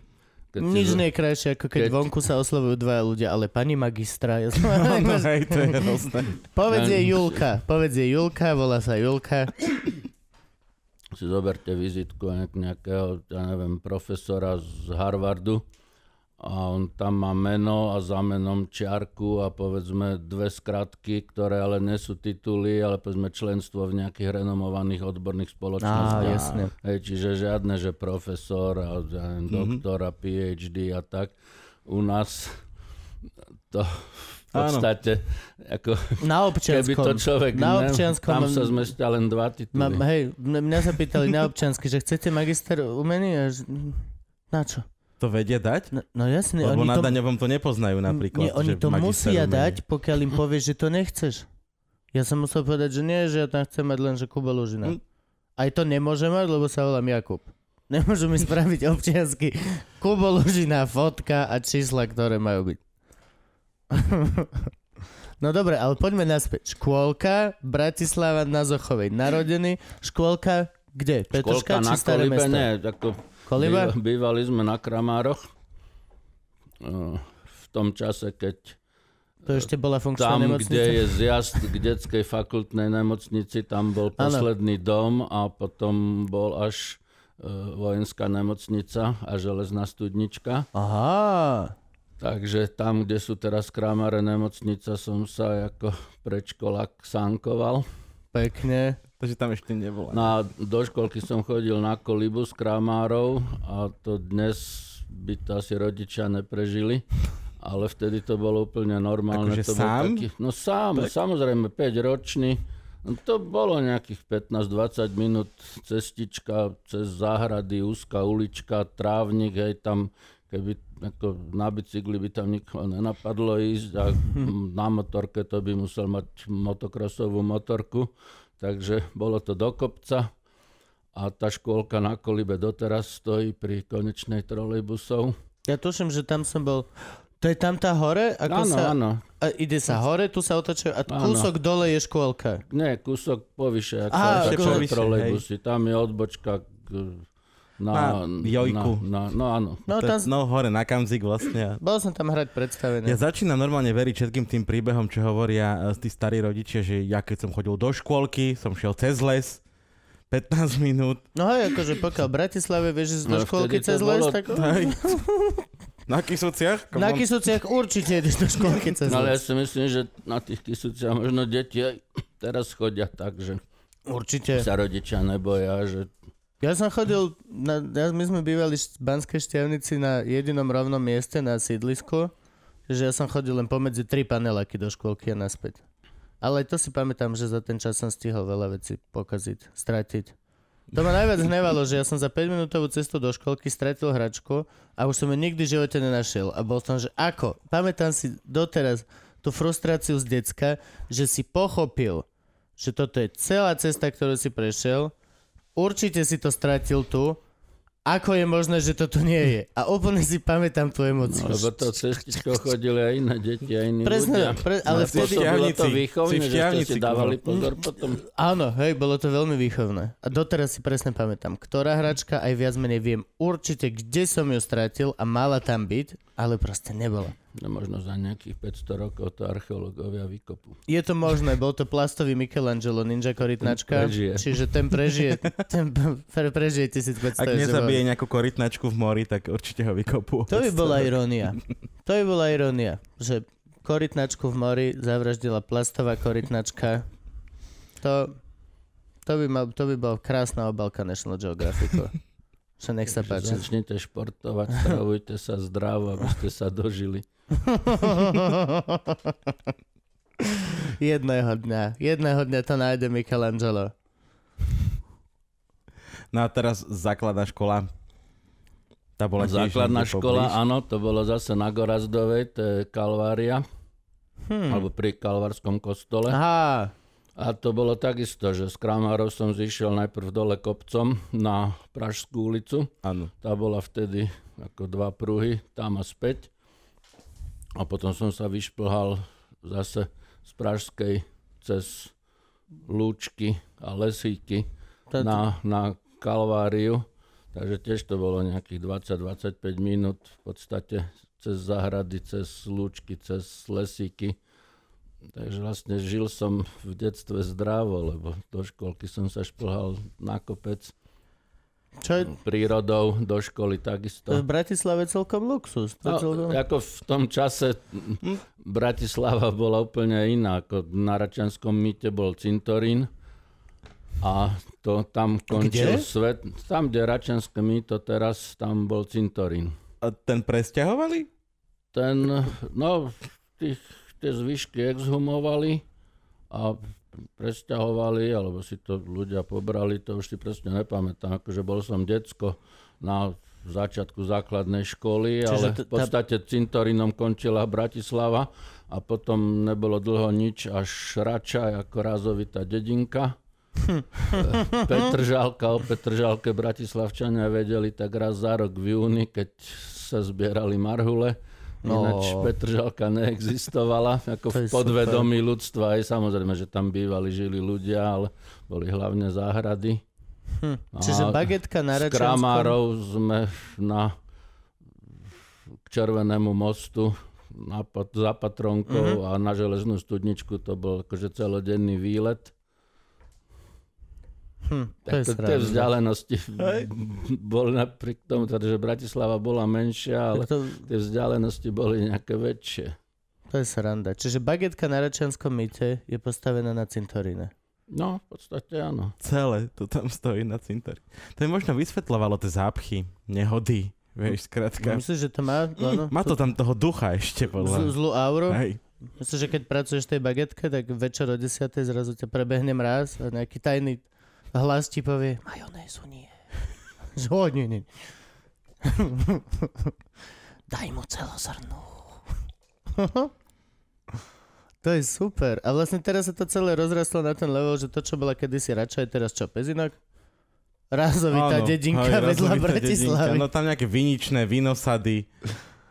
B: Keď si
A: nič
B: zo-
A: nie je krajšie, ako keď
B: keď-
A: vonku sa oslovujú dvaja ľudia, ale pani magistra. Ja som...
C: No, hej, to je hrozné.
A: povedz jej Julka. Povedz jej Julka, volá sa Julka.
B: si zoberte vizitku nejak- nejakého, ja neviem, profesora z Harvardu a on tam má meno a za menom čiarku a povedzme dve skratky, ktoré ale nie sú tituly, ale povedzme členstvo v nejakých renomovaných odborných
A: Á,
B: spoločnostiach.
A: jasne.
B: Hej, čiže žiadne, že profesor a ja neviem, doktor a PhD a tak. U nás to v podstate, ako,
A: Na
B: keby to človek...
A: Na
B: ne-
A: občianskom
B: tam
A: mám-
B: sa zmestia len dva tituly.
A: Ma, hej, mňa sa pýtali na občiansky, že chcete magister umení? Na čo?
C: To vedia dať?
A: No, no jasne,
C: Lebo
A: oni
C: na
A: to,
C: daňovom to nepoznajú napríklad.
A: nie, oni
C: že
A: to musia dať, pokiaľ im povieš, že to nechceš. Ja som musel povedať, že nie, že ja tam chcem mať len, že Kuba Lužina.
C: Hm.
A: Aj to nemôže mať, lebo sa volám Jakub. Nemôžu mi spraviť občiansky Kubo Lužina, fotka a čísla, ktoré majú byť. No dobre, ale poďme naspäť. Škôlka, Bratislava na Zochovej. Narodený, škôlka kde? Petroška
B: Školka
A: či
B: na
A: Staré mesto?
B: nie, ako
A: Koliba?
B: Býva- Bývali sme na Kramároch. Eh, V tom čase, keď
A: To ešte bola funkčná
B: tam,
A: nemocnica?
B: kde je zjazd k detskej fakultnej nemocnici, tam bol posledný dom a potom bol až eh, vojenská nemocnica a železná studnička.
A: Aha.
B: Takže tam, kde sú teraz Kramare nemocnica, som sa ako predškolák sánkoval.
A: Pekne.
C: Takže tam ešte nebola.
B: Na, do školky som chodil na kolibu s kramárov a to dnes by to asi rodičia neprežili. Ale vtedy to bolo úplne normálne.
C: Akože
B: to
C: sám?
B: Bol taký, no sám, samozrejme 5 ročný. No to bolo nejakých 15-20 minút cestička cez záhrady, úzka ulička, trávnik, hej, tam keby ako na bicykli by tam nikoho nenapadlo ísť a na motorke to by musel mať motokrosovú motorku. Takže bolo to do kopca a tá škôlka na Kolibe doteraz stojí pri konečnej trolejbusov.
A: Ja tuším, že tam som bol... To je tam tá hore? Ako
B: Áno,
A: sa...
B: áno.
A: A ide sa hore, tu sa otočuje a
B: Áno.
A: kúsok dole je škôlka.
B: Nie, kúsok povyše, ako
A: ešte
C: povyše,
B: trolejbusy. Tam je odbočka k, na,
C: Na Jojku.
B: Na, na, no áno.
A: No, tam...
C: No hore na Kamzik vlastne.
A: Bol som tam hrať predstavenie.
C: Ja začínam normálne veriť všetkým tým príbehom, čo hovoria eh, tí starí rodičia, že ja keď som chodil do škôlky, som šiel cez les, 15 minút,
A: No hej, akože pokiaľ v Bratislave vieš ísť do
B: No,
A: škôlky cez les,
B: bolo-
A: tak...
C: Na Kisúciach.
A: Na Kisúciach určite ideš do škôlky cez
B: No, ale ja si myslím, že na tých Kisúciach možno deti aj teraz chodia tak, že
A: Určite.
B: sa rodičia neboja, že
A: Ja som chodil, na, ja, my sme bývali v Banskej Štiavnici na jedinom rovnom mieste na sídlisku, že ja som chodil len pomedzi tri paneláky do škôlky a naspäť. Ale to si pamätám, že za ten čas som stihol veľa vecí pokaziť, stratiť. To ma najviac hnevalo, že ja som za 5 minútovú cestu do školky stratil hračku a už som ju nikdy v živote nenašiel. A bol som, že ako? Pamätám si doteraz tú frustráciu z decka, že si pochopil, že toto je celá cesta, ktorú si prešiel, určite si to stratil tu, ako je možné, že toto nie je. A úplne si pamätám tú emociu.
B: no, lebo to cestičko chodili aj iné deti a iní
A: Presne,
B: ľudia.
A: pre, ale
C: No,
A: vtedy...
B: Pôsobilo to
C: Šťavnici.
B: výchovne,
C: Si v
B: že ste si dávali pozor potom.
A: Áno, hej, bolo to veľmi výchovné. A doteraz si presne pamätám, ktorá hračka, aj viac menej viem určite, kde som ju stratil a mala tam byť, ale proste nebola.
B: No, možno za nejakých 500 rokov to archeológovia vykopú.
A: Je to možné, bol to plastový Michelangelo, ninja korytnačka,
B: Prežije.
A: čiže ten prežije, ten pre, prežije 1500
C: Ak nezabije
A: bol-
C: nejakú korytnačku v mori, tak určite ho vykopú.
A: To by bola irónia. To by bola irónia, že korytnačku v mori zavraždila plastová korytnačka. To, to, by, mal, to by bola krásna obalka National Geographicu. Že nech sa páči.
B: Začnite športovať, stravujte sa zdravo, aby ste sa dožili.
A: jedného dňa, jedného dňa to nájde Michelangelo.
C: No a teraz základná škola. Tá bola
B: Základná škola,
C: poblíž.
B: áno, to bolo zase na Gorazdovej, to je Kalvária,
A: Hm.
B: alebo pri Kalvárskom kostole.
A: Aha,
B: A to bolo takisto, že z Kramárov som zišiel najprv dole kopcom na Pražskú ulicu.
C: Áno.
B: Tá bola vtedy ako dva pruhy, tam a späť. A potom som sa vyšplhal zase z Pražskej cez Lúčky a Lesíky na, na Kalváriu. Takže tiež to bolo nejakých 20-25 minút v podstate cez zahrady, cez Lúčky, cez Lesíky. Takže vlastne žil som v detstve zdravo, lebo do školky som sa šplhal na kopec.
A: Čo je
B: prírodou do školy
A: to
B: takisto.
A: v Bratislave celkom luxus. To
B: No,
A: celkom...
B: ako v tom čase Bratislava bola úplne iná. Ako na Račanskom mýte bol cintorín a to tam končil
A: Kde?
B: svet. Tam, kde Račanské mýto teraz, tam bol cintorín.
C: A ten presťahovali?
B: Ten, no, tých, tie zvyšky exhumovali a presťahovali, alebo si to ľudia pobrali, to už si presne nepamätám. Akože bol som decko na začiatku základnej školy,
A: Čiže
B: ale v podstate cintorínom končila Bratislava a potom nebolo dlho nič, až Rača ako rázovitá dedinka. Petržálka, o Petržálke Bratislavčania vedeli tak raz za rok v júni, keď sa zbierali marhule.
A: No.
B: Ináč Petržalka neexistovala, ako v podvedomí ľudstva. Aj samozrejme, že tam bývali, žili ľudia, ale boli hlavne záhrady.
A: Hm.
B: A
A: Čiže bagetka na
B: Z
A: Račanskom...
B: Kramárov sme na k Červenému mostu na, za Patronkou
A: Mhm.
B: a na železnú studničku to bol akože celodenný výlet.
A: Hm, to je
B: Tak to, tie vzdialenosti
C: Hej.
B: boli napriek tomu, teda, že Bratislava bola menšia, ale
A: to,
B: tie vzdialenosti boli nejaké väčšie.
A: to je sranda. Čiže bagetka na Račanskom mýte je postavená na cintoríne.
B: No, v podstate áno.
C: Celé to tam stojí na cintori. To mi možno vysvetľovalo tie zápchy, nehody, vieš, skrátka.
A: Myslíš, že to má,
C: Mm, má to tam toho ducha ešte,
A: z,
C: podľa
A: zlú auru?
C: Hej.
A: Myslíš, že keď pracuješ v tej bagetke, tak večer o 10. zrazu ťa prebehne mráz a nejaký tajný hlas ti povie majonézu nie. O, nie, nie. Daj mu celozrnú. to je super. A vlastne teraz sa to celé rozrastlo na ten level, že to, čo bola kedysi radšej, je teraz čo, Pezinok? Rázovitá
C: Áno,
A: dedinka
C: hej,
A: vedľa Bratislavy.
C: dedinka. No tam nejaké viničné vinosady,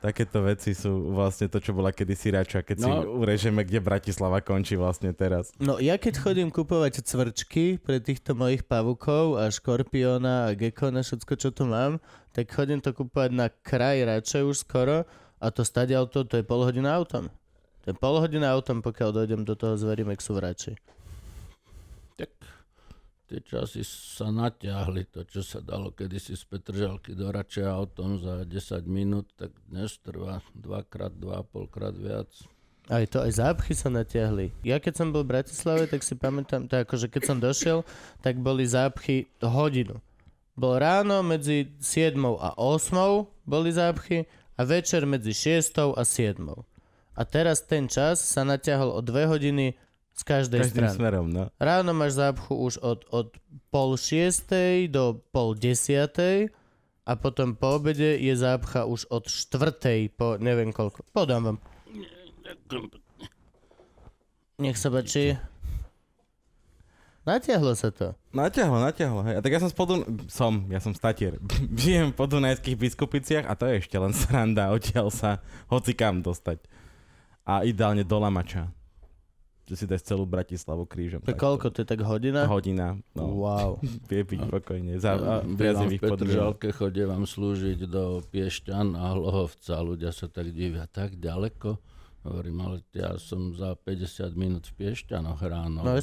C: takéto veci sú vlastne to, čo bola kedysi rača, keď si
B: No.
C: urežeme, kde Bratislava končí vlastne teraz.
A: No ja keď chodím kupovať cvrčky pre týchto mojich pavukov a škorpióna a gekona, všetko čo tu mám, tak chodím to kupovať na kraj radšej už skoro a to stadiaľ to, to je pol hodina autom. To je pol hodina autom, pokiaľ dojdem do toho Zverimexu v Rači.
B: Tak tie časy sa natiahli, to čo sa dalo kedysi z Petržalky do Rače autom za 10 minút, tak dnes trvá dvakrát, dva a polkrát viac.
A: Aj to, aj zápchy sa natiahli. Ja keď som bol v Bratislave, tak si pamätám, tak akože keď som došiel, tak boli zápchy hodinu. Bol ráno medzi 7 a 8 boli zápchy a večer medzi 6 a 7. A teraz ten čas sa natiahol o 2 hodiny z každej
C: Každým
A: strany.
C: smerom, no.
A: Ráno máš zápchu už od, od pol šiestej do pol desiatej a potom po obede je zápcha už od štvrtej po neviem koľko. Podám vám. Nech sa páči. Natiahlo sa to.
C: Natiahlo, natiahlo, hej. A tak ja som spodu... Som, ja som statier. Žijem v podunajských biskupiciach a to je ešte len sranda odtiaľ sa hoci kam dostať. A ideálne do Lamača. Že si dáš celú Bratislavu krížom.
A: To koľko? To je tak hodina?
C: Hodina. No.
A: Wow.
C: Vie byť pokojne. Za a,
B: v. Petržalke, chodím vám slúžiť do Piešťan a Hlohovca. Ľudia sa tak divia, tak ďaleko. Hovorím, ale ja som za 50 minút v Piešťanoch ráno.
A: No.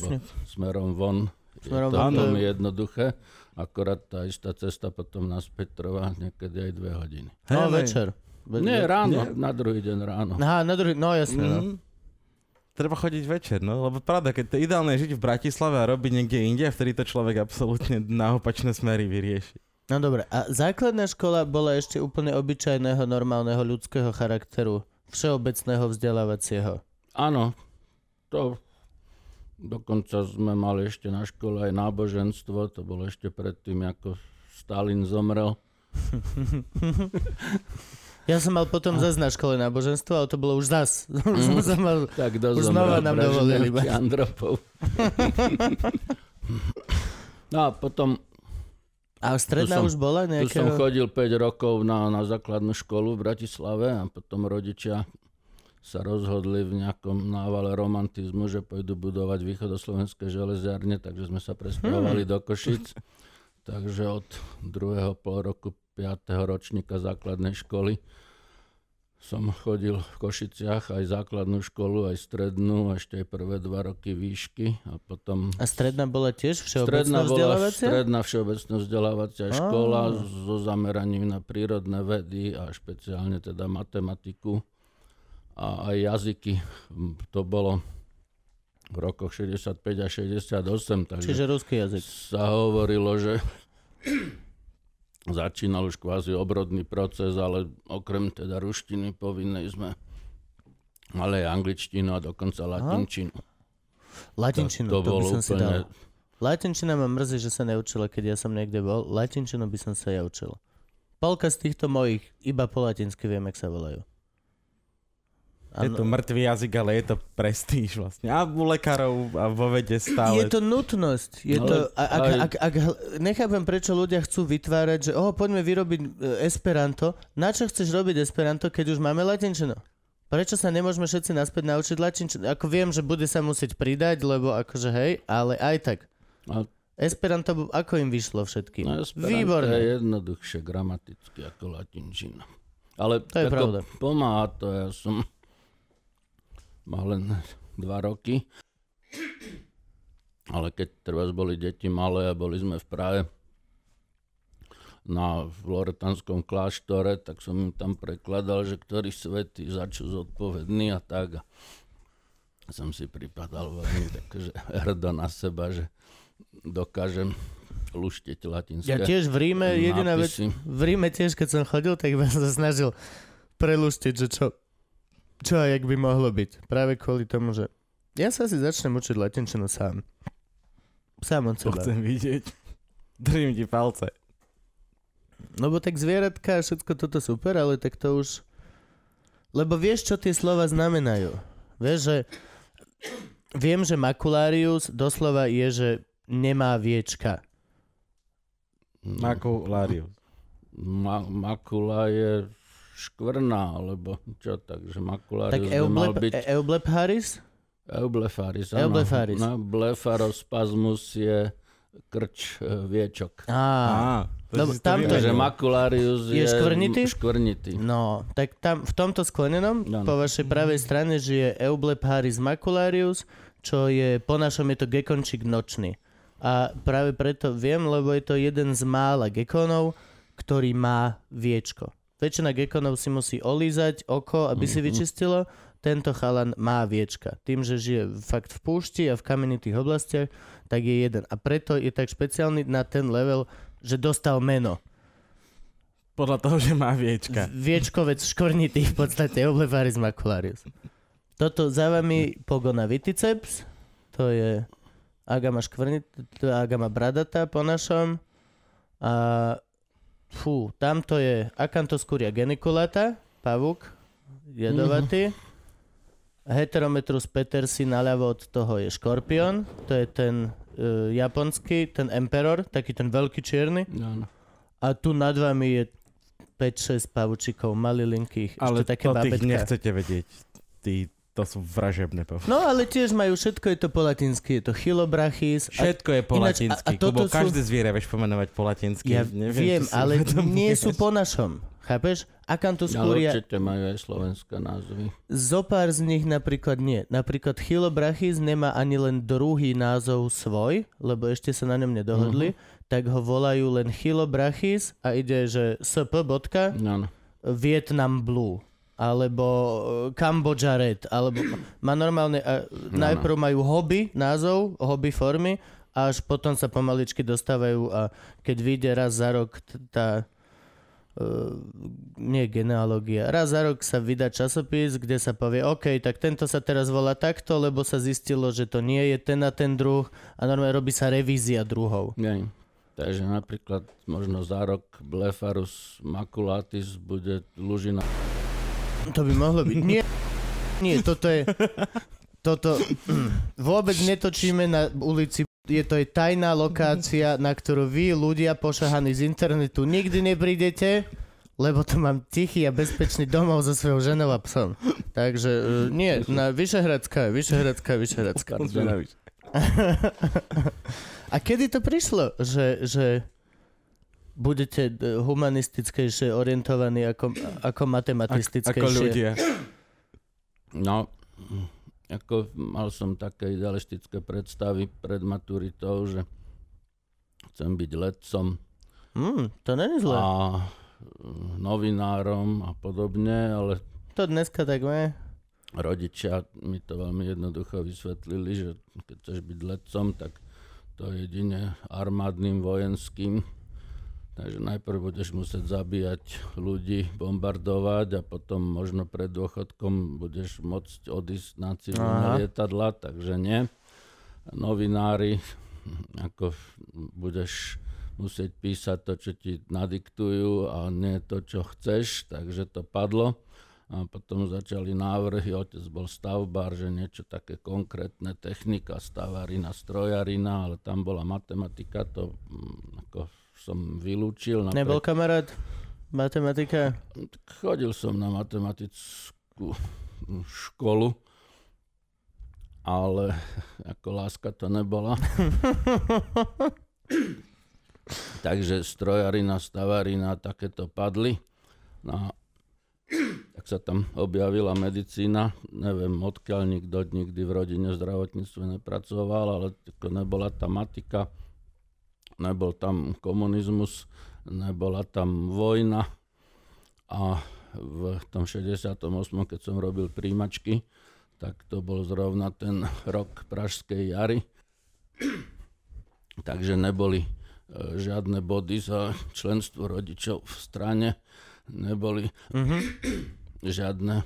B: Smerom von.
A: Smerom
B: je to
A: von, to je-
B: veľmi jednoduché. Akorát tá istá cesta potom naspäť trvá niekedy aj dve hodiny.
A: No
C: Hej,
A: večer. Ve-
B: Nie, ráno,
C: Nie.
B: na druhý deň ráno.
A: Aha, na druhý, no jasne. No.
C: Treba chodiť večer, no, lebo pravda, keď to je ideálne je žiť v Bratislave a robiť niekde inde, vtedy to človek absolútne na opačné smery vyrieši.
A: No dobre, a základná škola bola ešte úplne obyčajného, normálneho ľudského charakteru, všeobecného vzdelávacieho.
B: Áno, to dokonca sme mali ešte na škole aj náboženstvo, to bolo ešte predtým, ako Stalin zomrel.
A: Ja som mal potom zase na škole náboženstvo, ale to bolo už zas. Už som mal...
B: Tak
A: Už znova nám dovolili.
B: Andropov. no a potom
A: A stredná
B: som-
A: už bola
B: Tu som
A: nejakého...
B: chodil 5 rokov na, na základnú školu v Bratislave a potom rodičia sa rozhodli v nejakom návale romantizmu, že pôjdu budovať východoslovenské železiarne, takže sme sa presťahovali do Košic. Takže od druhého pol roku 5. ročníka základnej školy som chodil v Košiciach aj základnú školu, aj strednú, a ešte aj prvé dva roky výšky a potom...
A: A stredná bola tiež
B: Stredná
A: všeobecná
B: bola
A: vzdelávacia?
B: stredná všeobecná vzdelávacia
A: Á.
B: škola so zameraním na prírodné vedy a špeciálne teda matematiku a aj jazyky. Mm, To bolo v rokoch 65 a 68, takže
A: Čiže ruský jazyk.
B: sa hovorilo, že začínal už kvázi obrodný proces, ale okrem teda ruštiny povinnej sme mali aj angličtinu a dokonca latinčinu.
A: Latinčinu,
B: to,
A: to,
B: to
A: by som si
B: úplne...
A: dal. Latinčina ma mrzí, že sa neučila, keď ja som niekde bol. Latinčinu by som sa ja učil. Polka z týchto mojich iba po latinsky viem, jak sa volajú.
C: Je to mŕtvý jazyk, ale je to prestíž vlastne. A u lekárov a vo vede stále.
A: Je to nutnosť. Je
B: Ale
A: to, ak,
B: aj-
A: ak, ak, nechápem, prečo ľudia chcú vytvárať, že oh, poďme vyrobiť e, Esperanto. Na čo chceš robiť Esperanto, keď už máme latinčinu? Prečo sa nemôžeme všetci naspäť naučiť latinčinu? Ako viem, že bude sa musieť pridať, lebo akože hej, ale aj tak.
B: A
A: Esperanto, ako im vyšlo všetkým?
B: No, Esperanto
A: Výborné.
B: je jednoduchšie gramaticky ako latinčina. Ale
A: To je pravda.
B: pomáha to, ja som mal len dva roky. Ale keď treba boli deti malé a boli sme v Prahe na Loretanskom kláštore, tak som im tam prekladal, že ktorý svetý začú zodpovedný a tak. A som si pripadal veľmi takže hrdo na seba, že dokážem luštiť latinské
A: Ja tiež v Ríme, jediná vec, v Ríme tiež, keď som chodil, tak som sa snažil preluštiť, že čo, čo a jak by mohlo byť. Práve kvôli tomu, že ja sa si začnem učiť latinčinu sám. Sám od
C: To
A: seba.
C: chcem vidieť. Držím ti palce.
A: Lebo tak zvieratka a všetko toto super, ale tak to už... Lebo vieš, čo tie slova znamenajú. Vieš, že... Viem, že makularius doslova je, že nemá viečka.
B: No,
C: Makularius.
B: ma- makula je škvrná, alebo čo, takže makularius
A: Tak
B: by mal
A: eublep,
B: byť
A: e- eublepharis?
B: eublefaris. áno.
A: Eublefaris.
B: No, blefarospasmus je krč, e, viečok.
A: Á,
C: Á,
A: tam to.
B: Takže makularius
A: Je
B: je,
A: škvrnitý?
B: škvrnitý.
A: No, tak tam v tomto sklenenom
B: Áno.
A: po vašej pravej strane žije Eublepharis macularius, čo je, po našom je to gekončík nočný. A práve preto viem, lebo je to jeden z mála gekonov, ktorý má viečko. Väčšina gekonov si musí olízať oko, aby si vyčistilo. Tento chalan má viečka. Tým, že žije fakt v púšti a v kamenitých oblastiach, tak je jeden. A preto je tak špeciálny na ten level, že dostal meno.
C: Podľa toho, že má viečka.
A: Viečkovec škornitý v podstate, Eublepharis macularius. Toto za vami Pogona viticeps, to je Agama škvrnit, Agama bradatá po našom. A fú, tamto je Acanthoscuria geniculata, pavúk, jedovatý. Heterometrus petersi naľavo od toho je škorpión, to je ten uh, japonský, ten emperor, taký ten veľký čierny.
B: Áno.
A: A tu nad vami je 5-6 pavučikov, malilinkých,
C: Ale
A: ešte také
C: to tých nechcete vedieť. Tí, to sú vražebné pov.
A: No ale tiež majú, všetko je to po latinsky, je to chilobrachis. A
C: Všetko je po
A: ináč- a-
C: latinsky.
A: a toto
C: Kubo,
A: sú-
C: každé zviera vieš pomenovať po latinsky.
A: ja
C: Neviem,
A: viem, ale nie sú po našom. Chápeš?
B: Ale
A: Akantoskúria,
B: určite majú aj slovenské názvy.
A: zopár z nich napríklad nie. Napríklad chilobrachis nemá ani len druhý názov svoj, lebo ešte sa na ňom nedohodli, tak ho volajú len chilobrachis a ide, že sp. bodka,
B: Áno.
A: Vietnam Blue alebo uh, Cambodja Red, alebo má normálne, uh, najprv majú hobby, názov, hobby formy, a až potom sa pomaličky dostávajú a keď vyjde raz za rok tá uh, nie genealógia, raz za rok sa vydá časopis, kde sa povie, OK, tak tento sa teraz volá takto, lebo sa zistilo, že to nie je ten a ten druh a normálne robí sa revízia druhov.
B: Nie. Takže napríklad možno za rok Blefarus maculatis bude lužina.
A: To by mohlo byť. Nie, nie, toto je... Toto vôbec netočíme na ulici. Je to je tajná lokácia, na ktorú vy, ľudia pošahaní z internetu, nikdy neprídete, lebo to mám tichý a bezpečný domov so svojou ženou a psom. Takže uh, nie, na Vyšehradská, Vyšehradská, Vyšehradská. A kedy to prišlo, že, že budete humanistickejšie orientovaní ako, ako
C: Ak,
A: matematistickejšie.
C: ako ľudia.
B: No, ako mal som také idealistické predstavy pred maturitou, že chcem byť letcom
A: Mm, to není zlé.
B: a e, novinárom a podobne, ale
A: To dneska tak má.
B: rodičia mi to veľmi jednoducho vysvetlili, že keď chceš byť letcom, tak to je jedine armádnym vojenským. Takže najprv budeš musieť zabíjať ľudí, bombardovať a potom možno pred dôchodkom budeš môcť odísť na civilné lietadla, takže nie. Novinári, ako budeš musieť písať to, čo ti nadiktujú a nie to, čo chceš, takže to padlo. A potom začali návrhy, otec bol stavbár, že niečo také konkrétne, technika, stavarina, strojarina, ale tam bola matematika, to mm, ako som vylúčil. Napriek-
A: Nebol kamarát? Matematika?
B: Chodil som na matematickú školu, ale ako láska to nebola. Takže strojarina, stavarina, takéto padli. No, tak sa tam objavila medicína. Neviem, odkiaľ nikto nikdy v rodine v zdravotníctve nepracoval, ale nebola tam matika, nebol tam komunizmus, nebola tam vojna. A v tom 68., keď som robil príjmačky, tak to bol zrovna ten rok Pražskej jary. Takže neboli e, žiadne body za členstvo rodičov v strane, neboli
A: Mhm.
B: žiadne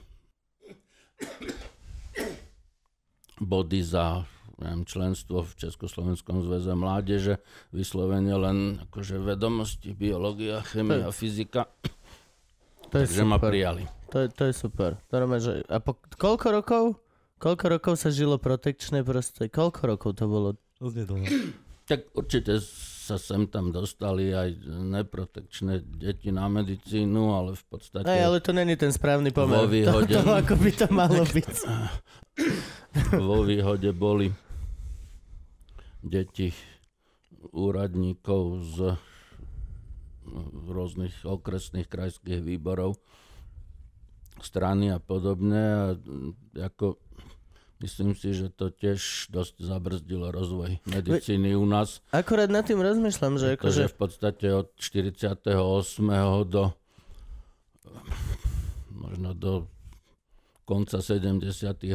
B: body za členstvo v Československom zväze mládeže, vyslovene len akože vedomosti, biológia, chemia, fyzika,
A: To je
B: takže ma
A: super.
B: prijali.
A: To je, to je super. To normálne, že... A po, koľko rokov? Koľko rokov sa žilo protekčné proste? Koľko rokov to bolo?
B: Tak určite sa sem tam dostali aj neprotekčné deti na medicínu, ale v podstate
A: Aj, ale to není ten správny pomer.
B: Vo výhode.
A: To, to, ako by to malo byť.
B: vo výhode boli deti úradníkov z rôznych okresných krajských výborov strany a podobne a mm, ako myslím si, že to tiež dosť zabrzdilo rozvoj medicíny u nás.
A: Akorát nad tým rozmýšľam, že akože...
B: V podstate od 48. do možno do konca 70.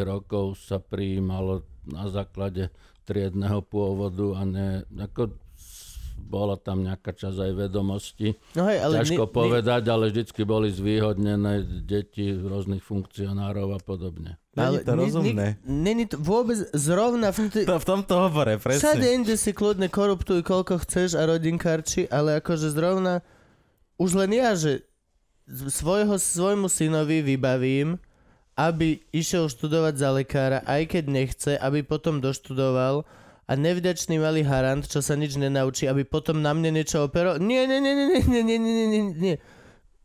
B: rokov sa prijímalo na základe triedného pôvodu a ne, ako bola tam nejaká časť aj vedomosti.
A: No hej, ale
B: Ťažko
A: ni-
B: povedať, ale vždycky boli zvýhodnené deti rôznych funkcionárov a podobne.
C: Není to rozumné.
A: Není to vôbec zrovna v, t-
C: To v tomto hovore,
A: Všade
C: presne.
A: inde si kľudne koruptuj koľko chceš a rodinkárči, ale akože zrovna už len ja, že svojho, svojmu synovi vybavím, aby išiel študovať za lekára, aj keď nechce, aby potom doštudoval a nevďačný malý harant, čo sa nič nenaučí, aby potom na mne niečo opero... Nie, nie, nie, nie, nie, nie, nie, nie, nie.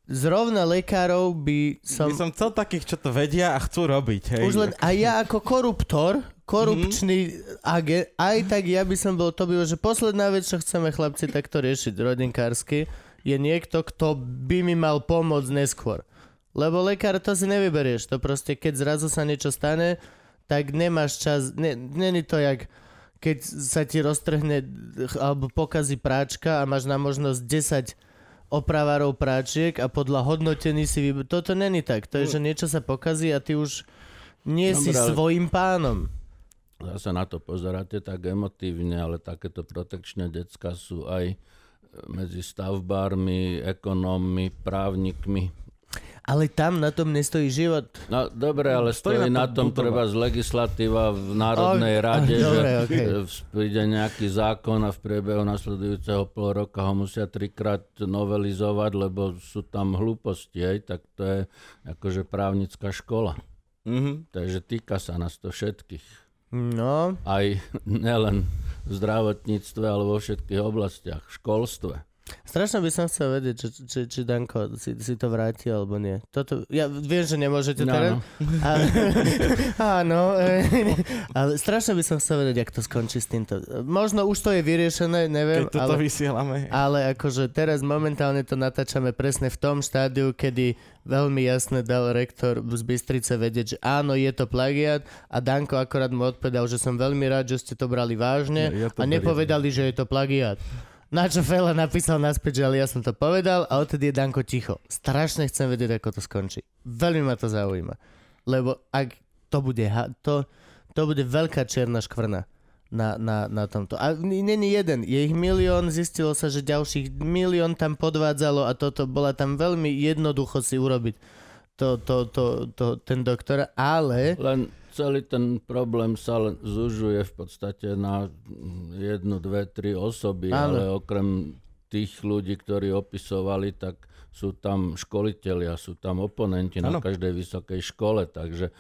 A: Zrovna lekárov by som...
C: By som chcel takých, čo to vedia a chcú robiť. Hej.
A: Už len, a ja ako koruptor, korupčný agent, aj tak ja by som bol, to by že posledná vec, čo chceme chlapci takto riešiť rodinkársky, je niekto, kto by mi mal pomôcť neskôr. Lebo lekár to si nevyberieš, to proste keď zrazu sa niečo stane, tak nemáš čas, ne, není to jak keď sa ti roztrhne alebo pokazí práčka a máš na možnosť 10 opravárov práčiek a podľa hodnotení si vyber... Toto není tak. To je, že niečo sa pokazí a ty už nie si
B: Dobre, ale-
A: svojim pánom.
B: Zase na to pozeráte tak emotívne, ale takéto protekčné decka sú aj e, medzi stavbármi, ekonómmi, právnikmi.
A: Ale tam na tom nestojí život.
B: No dobre, ale
C: Stojí
B: stojí
C: na
B: na
C: tom
B: tom treba z legislatíva v Národnej
A: O,
B: rade,
A: dobre,
B: že e, príde nejaký zákon a v priebehu nasledujúceho pol roka ho musia trikrát novelizovať, lebo sú tam hlúposti, hej, tak to je akože právnická škola.
C: Mhm.
B: Takže týka sa nás to všetkých.
A: No,
B: Aj nielen v zdravotníctve, ale vo všetkých oblastiach, v školstve.
A: Strašne by som chcel vedieť, či, či, či Danko si, si to vráti alebo nie. Toto, ja viem, že nemôžete
B: No,
A: teraz.
B: no.
A: Áno, ale strašne by som chcel vedieť, jak to skončí s týmto. Možno už to je vyriešené, neviem,
C: Keď toto
A: ale,
C: vysielame.
A: ale akože teraz momentálne to natáčame presne v tom štádiu, kedy veľmi jasne dal rektor z Bystrice vedieť, že áno, je to plagiat a Danko akorát mu odpovedal, že som veľmi rád, že ste to brali vážne
C: Ja- ja to
A: a
C: beriem.
A: nepovedali, že je to plagiat. Na čo Fela napísal naspäť, že ale ja som to povedal a odtedy je Danko ticho. Strašne chcem vedieť, ako to skončí. Veľmi ma to zaujíma. Lebo ak to bude, ha- to, to bude veľká čierna škvrna na, na, na tomto. A není jeden, je ich milión, zistilo sa, že ďalších milión tam podvádzalo a toto bola tam veľmi jednoducho si urobiť to, to, to, to, ten doktor, ale
B: Len celý ten problém sa len zužuje v podstate na mm, jednu, dve, tri osoby,
A: Áno.
B: ale okrem tých ľudí, ktorí opisovali, tak sú tam školitelia, sú tam oponenti na
C: Áno.
B: každej vysokej škole, takže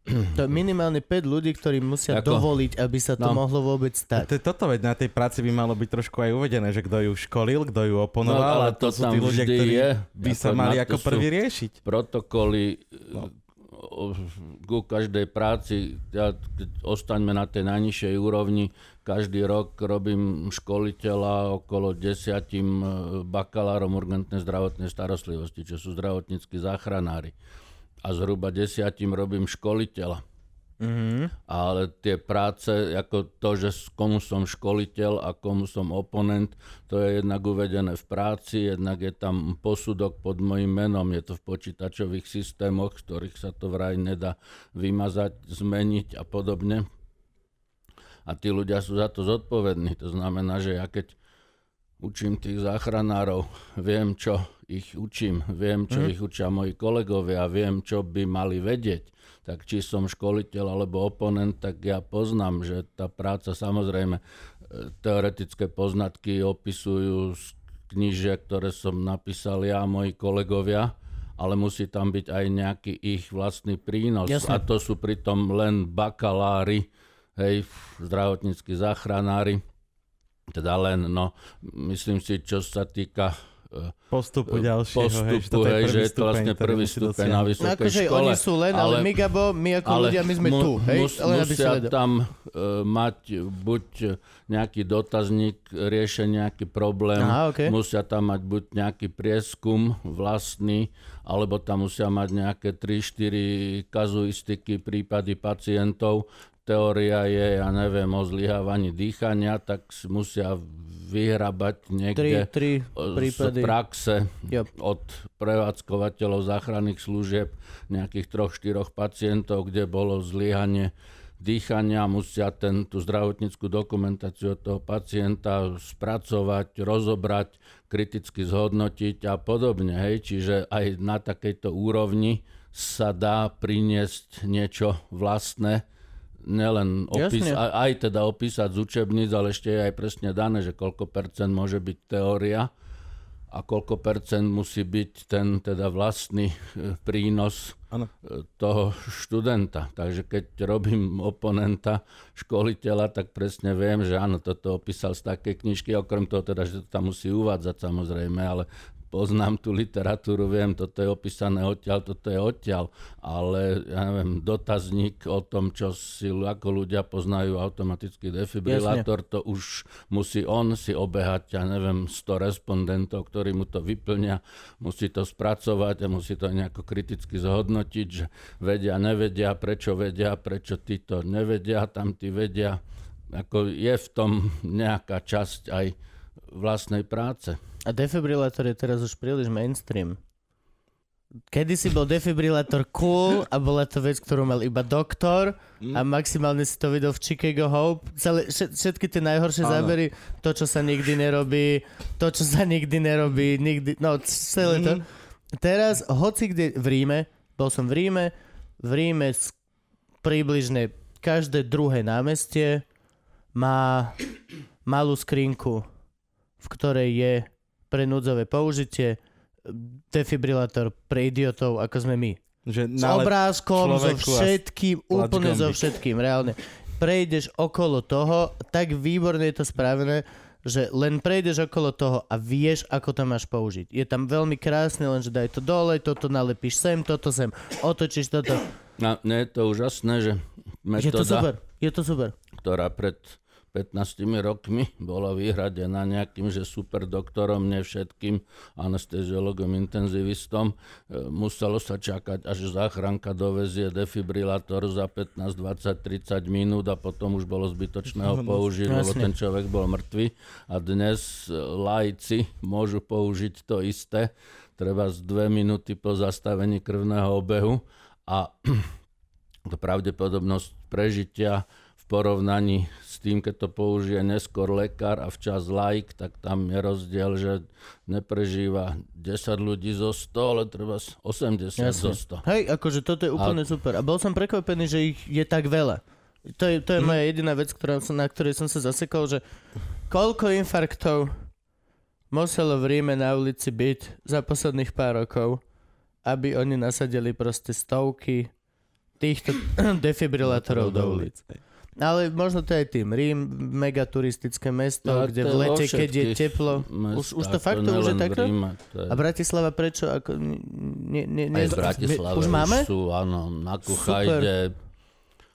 A: to je minimálne 5 ľudí, ktorí musia
B: Ako?
A: dovoliť, aby sa to
B: No.
A: mohlo vôbec stať.
C: to toto, veď na tej práci by malo byť trošku aj uvedené, že kto ju školil, kto ju oponoval,
B: No, ale
C: to,
B: to
C: sú
B: tam
C: tí ľudia, ktorí
B: je.
C: by
B: Ako
C: sa
B: na
C: mali
B: to
C: ako
B: sú-
C: prvý riešiť.
B: protokoly
C: No.
B: Ku každej práci, ja, ostaňme na tej najnižšej úrovni, každý rok robím školiteľa okolo desiatim e, bakalárom urgentnej zdravotnej starostlivosti, čo sú zdravotníckí záchranári. A zhruba desiatim robím školiteľa.
C: Mhm.
B: Ale tie práce, ako to, že komu som školiteľ a komu som oponent, to je jednak uvedené v práci, jednak je tam posudok pod mojim menom, je to v počítačových systémoch, z ktorých sa to vraj nedá vymazať, zmeniť a podobne. A tí ľudia sú za to zodpovední. To znamená, že ja keď učím tých záchranárov, viem, čo ich učím, viem, čo ich učia moji kolegovia, viem, čo by mali vedieť. Tak či som školiteľ alebo oponent, tak ja poznám, že tá práca samozrejme e, teoretické poznatky opisujú z knižiek, ktoré som napísal ja a moji kolegovia, ale musí tam byť aj nejaký ich vlastný prínos.
A: Jasné.
B: A to sú pritom len bakalári, hej, zdravotníckí záchranári, teda len, no, myslím si, čo sa týka
C: Postupu ďalšieho, hej, že
B: postupu,
C: toto je
B: hej,
C: prvý
B: že je to vlastne prvý
C: musí
B: stupeň na
A: No
B: vysokej
A: akože
B: škole.
A: oni sú len, ale, my Gabo, my ako ľudia, my sme
B: mu-
A: tu, hej?
B: Mus,
A: len
B: musia tam uh, mať buď nejaký dotazník, riešenie nejaký problém,
A: Aha, okej.
B: musia tam mať buď nejaký prieskum vlastný, alebo tam musia mať nejaké 3-4 kazuistiky, prípady pacientov. Teória je, ja neviem, o zlyhávaní dýchania, tak si musia vyhrabať
A: Tri,
B: niekde
A: tri
B: z
A: prípady.
B: praxe
A: Yep.
B: od prevádzkovateľov záchranných služieb nejakých troch, štyroch pacientov, kde bolo zlyhanie dýchania, musia ten, tú zdravotníckú dokumentáciu od toho pacienta spracovať, rozobrať, kriticky zhodnotiť a podobne. Hej. Čiže aj na takejto úrovni sa dá priniesť niečo vlastné, nielen opis,
A: Jasne.
B: aj, aj teda opísať z učebníc, ale ešte je aj presne dané, že koľko percent môže byť teória a koľko percent musí byť ten teda vlastný e, prínos
C: Áno.
B: e, toho študenta. Takže keď robím oponenta, školiteľa, tak presne viem, že áno, toto opísal z takej knižky, okrem toho teda, že to tam musí uvádzať samozrejme, ale poznám tú literatúru, viem, toto je opísané odtiaľ, toto je odtiaľ, ale ja neviem, dotazník o tom, čo si ako ľudia poznajú automatický defibrilátor, to už musí on si obehať, ja neviem, 100 respondentov, ktorí mu to vyplňa, musí to spracovať a musí to nejako kriticky zhodnotiť, že vedia, nevedia, prečo vedia, prečo títo nevedia, tam tí vedia. Ako je v tom nejaká časť aj vlastnej práce.
A: A defibrilátor je teraz už príliš mainstream. Kedy si bol defibrilátor cool a bola to vec, ktorú mal iba doktor a maximálne si to videl v Chicago Hope. Celé, všet- všetky tie najhoršie
C: Áno.
A: zábery, to, čo sa nikdy nerobí, to, čo sa nikdy nerobí, nikdy, no celé to. Teraz, hoci kde v Ríme, bol som v Ríme, v Ríme približne každé druhé námestie má malú skrinku, v ktorej je pre núdzové použitie defibrilátor pre idiotov, ako sme my.
C: Že
A: S obrázkom, so všetkým, úplne so všetkým, reálne. Prejdeš okolo toho, tak výborne je to spravené, že len prejdeš okolo toho a vieš, ako to máš použiť. Je tam veľmi krásne, len že daj to dole, toto nalepíš sem, toto sem, otočíš toto.
B: No, nie je to úžasné, že
A: Je to super,
B: metóda,
A: je to super.
B: ktorá pred 15 rokmi bola vyhradená nejakým, že super doktorom, ne všetkým anesteziologom, intenzivistom. E, Muselo sa čakať, až záchranka dovezie defibrilátor za 15, 20, 30 minút a potom už bolo zbytočné ho použiť, lebo ten človek bol mŕtvy. A dnes e, laici môžu použiť to isté, treba z dve minúty po zastavení krvného obehu a pravdepodobnosť prežitia v porovnaní s tým, keď to použije neskôr lekár a včas laik, tak tam je rozdiel, že neprežíva 10 ľudí zo 100, ale treba 80 zo 100.
A: Hej, akože toto je úplne super. A bol som prekvapený, že ich je tak veľa. To je, to je moja jediná vec, ktorá som, na ktorej som sa zasekol, že koľko infarktov muselo v Ríme na ulici byť za posledných pár rokov, aby oni nasadili proste stovky týchto defibrilátorov do ulic. Ale možno to je tým. Rím, mega turistické mesto,
B: No,
A: kde v lete, keď je teplo. Už, už to fakt to už je takto?
B: Ríme, to je...
A: A Bratislava prečo? Ako, ne, ne, ne,
B: Aj v Bratislave
A: už máme?
B: sú, áno, na Kuchajde,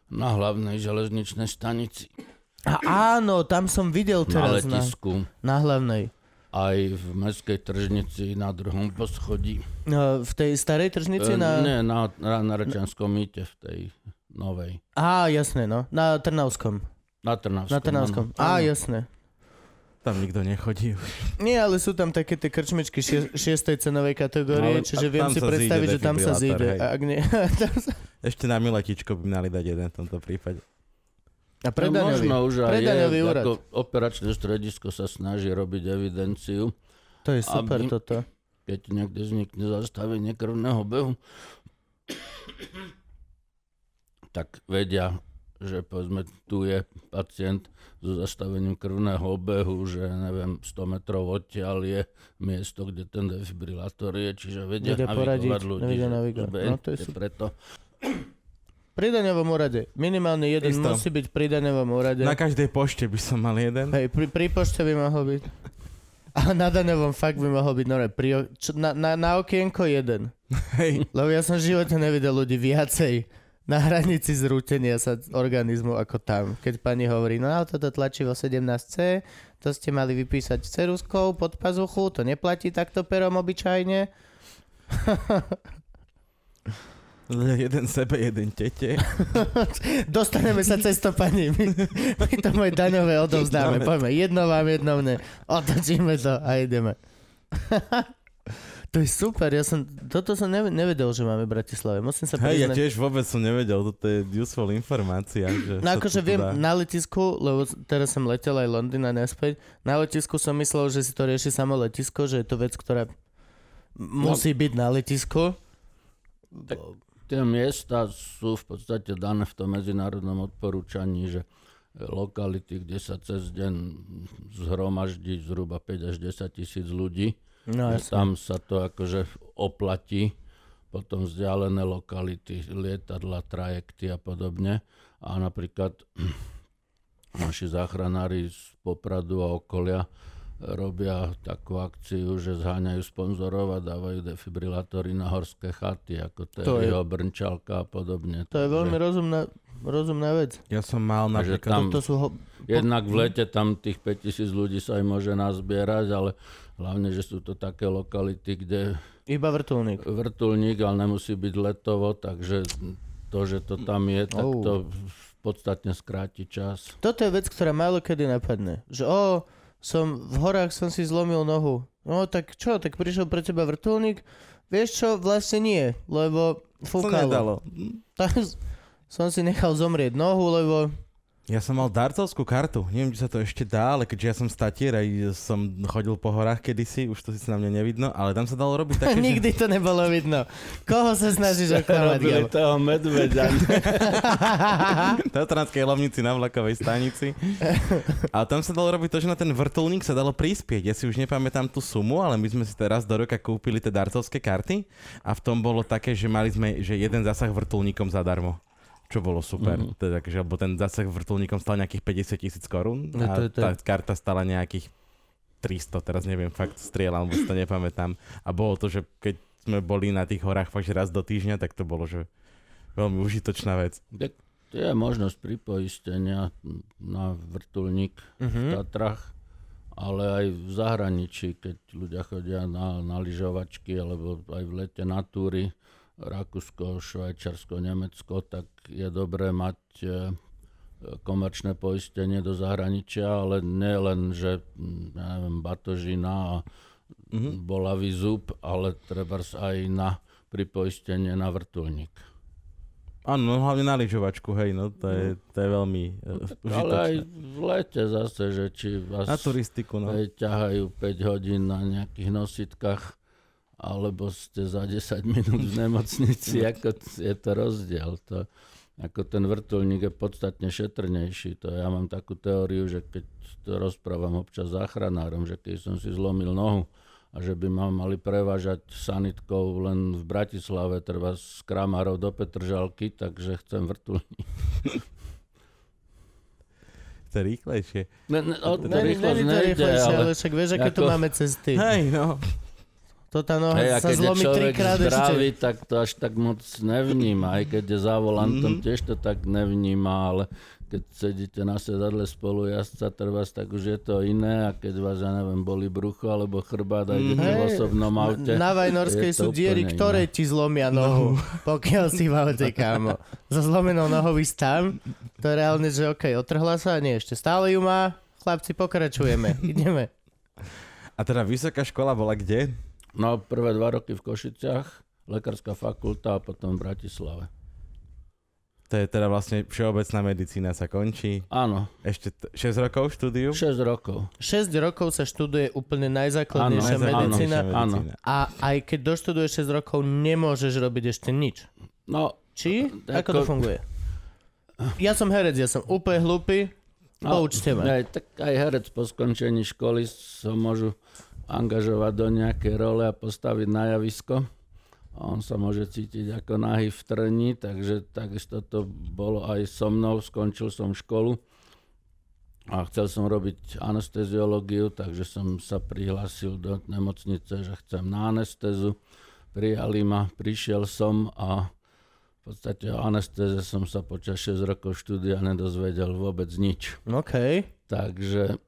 B: na hlavnej železničnej stanici,
A: A áno, tam som videl
B: na
A: teraz na,
B: letisku,
A: na hlavnej.
B: aj v mestskej tržnici na druhom poschodí.
A: No, v tej starej tržnici
B: E,
A: na...
B: Nie, na, na, na Rečanskom mýte v tej novej.
A: Á, jasné, no. Na Trnavskom.
B: Na Trnavskom.
A: Na Trnavskom.
B: áno.
A: Á, jasné.
C: Tam nikto nechodí.
A: Nie, ale sú tam také tie krčmičky šie, šiestej cenovej kategórie,
C: Ale-
A: čiže viem
C: tam
A: si predstaviť, že tam sa zíde. ak nie... tam sa-
C: Ešte na miletičko by mali dať jeden v tomto prípade.
A: A
B: No,
A: predaňový.
B: možno už aj
A: Predaňový
B: je,
A: úrad.
B: ako operačné stredisko sa snaží robiť evidenciu,
A: To je super
B: aby-
A: toto.
B: keď niekde vznikne zastavenie krvného behu, tak vedia, že povedzme tu je pacient so zastavením krvného obehu, že neviem, 100 metrov odtiaľ je miesto, kde ten defibrilátor je, čiže vedia,
A: Vedia poradiť,
B: navigovať ľudí.
A: vedia
B: že
A: navigovať.
B: zbeňte
A: No, to je
B: preto.
A: Pri daňovom úrade. Minimálne jeden
C: Isto.
A: musí byť pri daňovom úrade.
C: Na každej pošte by som mal jeden.
A: Hej, pri, pri pošte by mohol byť. A na daňovom fakt by mohol byť nore. Pri, čo, na, na, na okienko jeden.
C: Hej.
A: Lebo ja som v živote nevidel ľudí viacej na hranici zrútenia sa organizmu ako tam. Keď pani hovorí, no a toto tlačivo 17C, to ste mali vypísať ceruskou pod pazuchu, to neplatí takto perom obyčajne.
C: Jeden sebe, jeden tete.
A: Dostaneme sa cez to, pani. My, my to moje daňové odovzdáme.
C: Dáme.
A: Poďme, jedno vám, jedno mne. Otočíme to a ideme. to je super, ja som, toto som nev- nevedel, že máme v Bratislave. Musím sa
C: Hej, ja
A: priznať.
C: tiež vôbec som nevedel, toto je useful informácia. Že
A: No akože viem,
C: dá.
A: na letisku, lebo teraz som letel aj Londýn a naspäť, na letisku som myslel, že si to rieši samo letisko, že je to vec, ktorá musí byť na letisku.
B: Tie miesta sú v podstate dané v tom medzinárodnom odporúčaní, že lokality, kde sa cez deň zhromaždí zhruba 5 až 10 tisíc ľudí,
A: No
B: tam sa to akože oplatí, potom vzdialené lokality, lietadla, trajekty a podobne. A napríklad naši záchranári z Popradu a okolia robia takú akciu, že zháňajú sponzorov a dávajú defibrilátory na horské chaty, ako to,
A: To
B: je
A: je-
B: jeho Brnčalka a podobne.
A: To je veľmi rozumná, rozumná vec.
C: Ja som mal napríklad...
B: tam-
A: To sú ho...
B: Jednak v lete tam tých 5000 ľudí sa aj môže nazbierať, ale hlavne, že sú to také lokality, kde
A: Iba vrtulník.
B: vrtulník, ale nemusí byť letovo, takže to, že to tam je, tak
A: Oh.
B: to podstatne skráti čas.
A: Toto je vec, ktorá málo kedy napadne. Že o, som v horách som si zlomil nohu. No tak čo, tak prišiel pre teba vrtulník? Vieš čo, vlastne nie, lebo fúkalo. Tak som si nechal zomrieť nohu, lebo
C: Ja som mal darcovskú kartu, neviem, či sa to ešte dá, ale keďže ja som statier aj som chodil po horách kedysi, už to si na mňa nevidno, ale tam sa dalo robiť také,
A: nikdy to nebolo vidno. Koho sa snažíš oklamať, Gabo?
B: toho medveďa.
C: Tatranskej Lovnici na vlakovej stanici. A tam sa dalo robiť to, že na ten vrtulník sa dalo prispieť. Ja si už nepamätám tú sumu, ale my sme si teraz do roka kúpili tie darcovské karty a v tom bolo také, že mali sme že jeden zásah vrtulníkom zadarmo. Čo bolo super.
B: Mhm.
C: Mm-hmm. Takže, lebo ten zasah vrtulníkom stal nejakých 50 tisíc korún
A: No
C: a
A: to to
C: tá karta stala nejakých 300, teraz neviem, fakt strieľam, už to nepamätám. A bolo to, že keď sme boli na tých horách fakt že raz do týždňa, tak to bolo, že veľmi užitočná vec.
B: Tak je možnosť pripoistenia na vrtulník v
A: Mhm.
B: Tatrach, ale aj v zahraničí, keď ľudia chodia na, na lyžovačky alebo aj v lete na túry, Rakúsko, Švajčarsko, Nemecko, tak je dobré mať e, komerčné poistenie do zahraničia, ale nie len, že ja neviem, batožina a
C: Mhm.
B: bolavý zub, ale treba aj na pripoistenie na vrtulník.
C: Áno, no hlavne na lyžovačku, hej, no to je, to je veľmi uh,
B: Ale aj v lete zase, že či vás
C: Na turistiku, no.
B: aj ťahajú 5 hodín na nejakých nositkách, alebo ste za 10 minút v nemocnici, ako t- je to rozdiel. To, ako ten vrtulník je podstatne šetrnejší. To ja mám takú teóriu, že keď to rozprávam občas záchranárom, že keď som si zlomil nohu a že by ma mali prevážať sanitkou len v Bratislave, treba z Kramarov do Petržalky, takže chcem vrtulník.
C: To rýchlejšie.
B: Ne, ne, o to
A: Není-
B: rýchlosť nejde, ale...
A: ale však vieš, aké tu
B: ako-
A: máme cesty.
C: Hej, no.
A: To tá noha
B: Hej, a
A: sa zlomí trikrát
B: zdravý,
A: ešte.
B: tak to až tak moc nevníma. Aj keď je za volantom, tiež to tak nevníma, ale keď sedíte na sedadle spolu jazdca, trvás, tak už je to iné a keď vás, ja neviem, boli brucho alebo chrbát a idete v
A: Hej,
B: osobnom aute.
A: Na Vajnorskej sú diery,
B: úplne
A: ktoré
B: iné.
A: ti zlomia nohu, pokiaľ si v aute, kámo. So zlomenou nohou ísť tam, to je reálne, že okej, otrhla sa, nie, ešte stále ju má, chlapci, pokračujeme, ideme.
C: A teda vysoká škola bola kde?
B: No, prvé dva roky v Košiciach, lekárska fakulta a potom v Bratislave.
C: To je teda vlastne všeobecná medicína sa končí.
B: Áno,
C: Ešte t- 6 rokov štúdiu?
B: 6 rokov.
A: 6 rokov sa študuje úplne najzákladnejšia
B: Áno,
A: medicína
B: áno.
A: a aj keď doštuduješ 6 rokov, nemôžeš robiť ešte nič.
B: No,
A: Či?
B: Ako-
A: Ako to funguje? Ja som herec, ja som úplne hlupý, poučte ma.
B: Aj, tak aj herec po skončení školy sa môžu angažovať do nejakej role a postaviť na javisko. A on sa môže cítiť ako nahý v trni, takže takisto to bolo aj so mnou. Skončil som školu a chcel som robiť anesteziológiu, takže som sa prihlásil do nemocnice, že chcem na anestézu. Prijali ma, prišiel som a v podstate o anestéze som sa počas 6 rokov štúdia nedozvedel vôbec nič.
A: OK.
B: Takže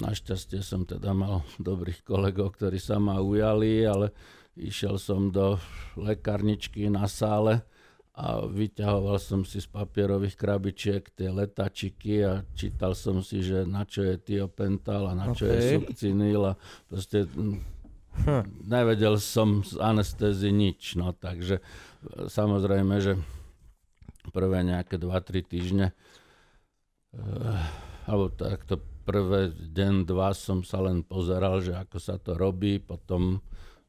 B: našťastie som teda mal dobrých kolegov, ktorí sa ma ujali, ale išiel som do lekárničky na sále a vyťahoval som si z papierových krabičiek tie letačiky a čítal som si, že na čo je tiopental a na čo je
A: OK.
B: sukcinil a proste mm,
A: Hm.
B: nevedel som z anestézy nič, no takže e, samozrejme, že prvé nejaké 2-3 týždne eh, alebo takto prvé deň, dva som sa len pozeral, že ako sa to robí, potom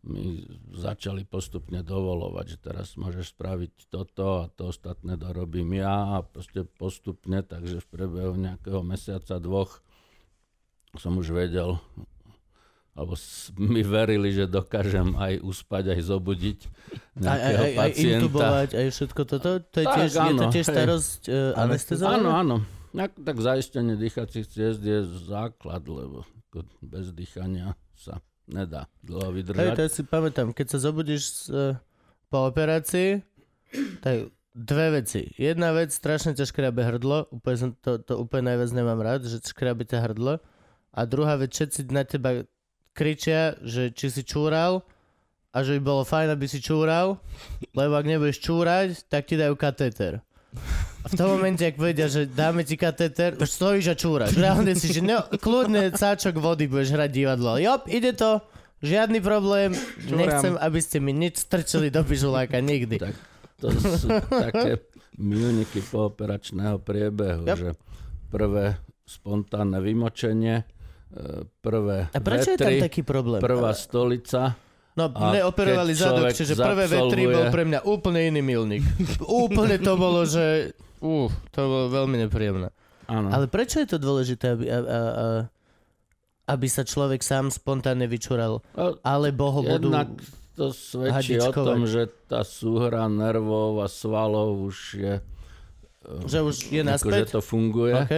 B: mi začali postupne dovolovať, že teraz môžeš spraviť toto a to ostatné dorobím ja a proste postupne, takže v priebehu nejakého mesiaca, dvoch som už vedel, alebo mi verili, že dokážem aj uspať, aj zobudiť
A: Aj, aj,
B: nejakého
A: aj, aj
B: pacienta.
A: intubovať, aj všetko toto? To je
B: Tak,
A: tiež, je to
B: áno,
A: tiež
B: hej.
A: starosť anestezovania?
B: Áno, áno. Tak, tak zaistenie dýchacích ciest je základ, lebo bez dýchania sa nedá dlho
A: Hej,
B: vydržať.
A: to ja si pamätám, keď sa zobudíš uh, po operácii, tak dve veci. Jedna vec, strašne ťa škrabe hrdlo, úplne som to, to úplne najviac nemám rád, že škrabe ťa hrdlo. A druhá vec, všetci na teba kričia, že či si čúral a že by bolo fajn, aby si čúral, lebo ak nebudeš čúrať, tak ti dajú katéter. A v tom momente, ak povedia, že dáme ti katéter, už stojíš a čúraš. Reálne si, že no, kľudne cáčok vody budeš hrať divadlo. Jop, ide to, žiadny problém,
C: Čúram.
A: nechcem, aby ste mi nič strčili do pižuláka nikdy.
B: Tak to sú také milníky pooperačného priebehu,
A: Yep.
B: že prvé spontánne vymočenie, e, prvé
A: A prečo je tam
B: vetry,
A: taký problém?
B: prvá stolica,
A: No,
B: A
A: mne operovali zadok, čiže prvé vetri bol pre mňa úplne iný milník. úplne to bolo, že... Uh, to bolo veľmi nepríjemné.
B: áno.
A: Ale prečo je to dôležité, aby, a, a, a, aby sa človek sám spontánne vyčural? Alebo ho budú...
B: Jednak to svedčí o
A: hadičkovať.
B: tom, že tá súhra nervov a svalov už je
A: Že už je
B: akože
A: naspäť?
B: to funguje.
A: OK.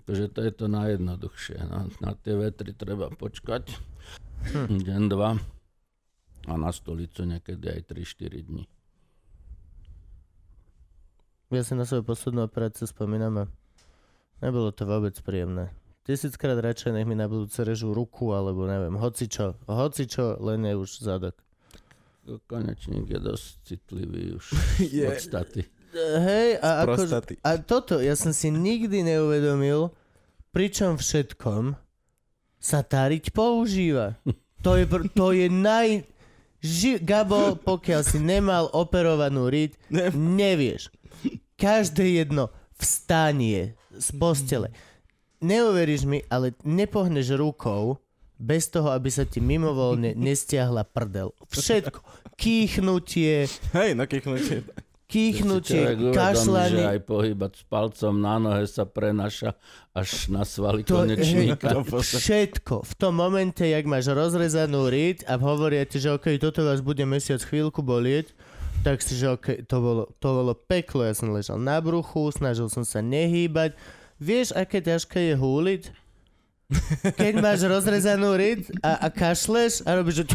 B: Akože to je to najjednoduchšie. Na, na tie vetry treba počkať.
A: Hm.
B: Deň, dva. A na stolicu niekedy aj 3-4 dní.
A: Ja si na svoju poslednú operáciu spomínam a nebolo to vôbec príjemné. Tisíckrát radšej nech mi na budúce režú ruku, alebo neviem, hocičo. Hocičo, len je už zadok.
B: Konečník je dosť citlivý už
C: Je.
B: od staty.
A: Hej, a, ako, a toto ja som si nikdy neuvedomil, pričom všetkom sa tá riť používa. To je, to je naj... Ži- Gabo, pokiaľ si nemal operovanú
C: Ne.
A: nevieš. Každé jedno vstanie z postele. Neuveríš mi, ale nepohneš rukou bez toho, aby sa ti mimovoľne nestiahla prdel. Všetko. Kýchnutie,
C: Hej, no kýchnutie.
A: Kýchnutie,
B: uvedomí, že
A: kašľanie.
B: aj pohybať s palcom na nohe sa prenaša až na svaly
A: To,
B: konečníka.
A: to všetko. V tom momente, jak máš rozrezanú riť a hovoria ti, že OK, toto vás bude mesiac chvíľku bolieť, tak si, že OK, to bolo, to bolo peklo. Ja som ležal na bruchu, snažil som sa nehýbať. Vieš, aké ťažké je húliť? Keď máš rozrezanú riť a, a kašleš a robíš, že!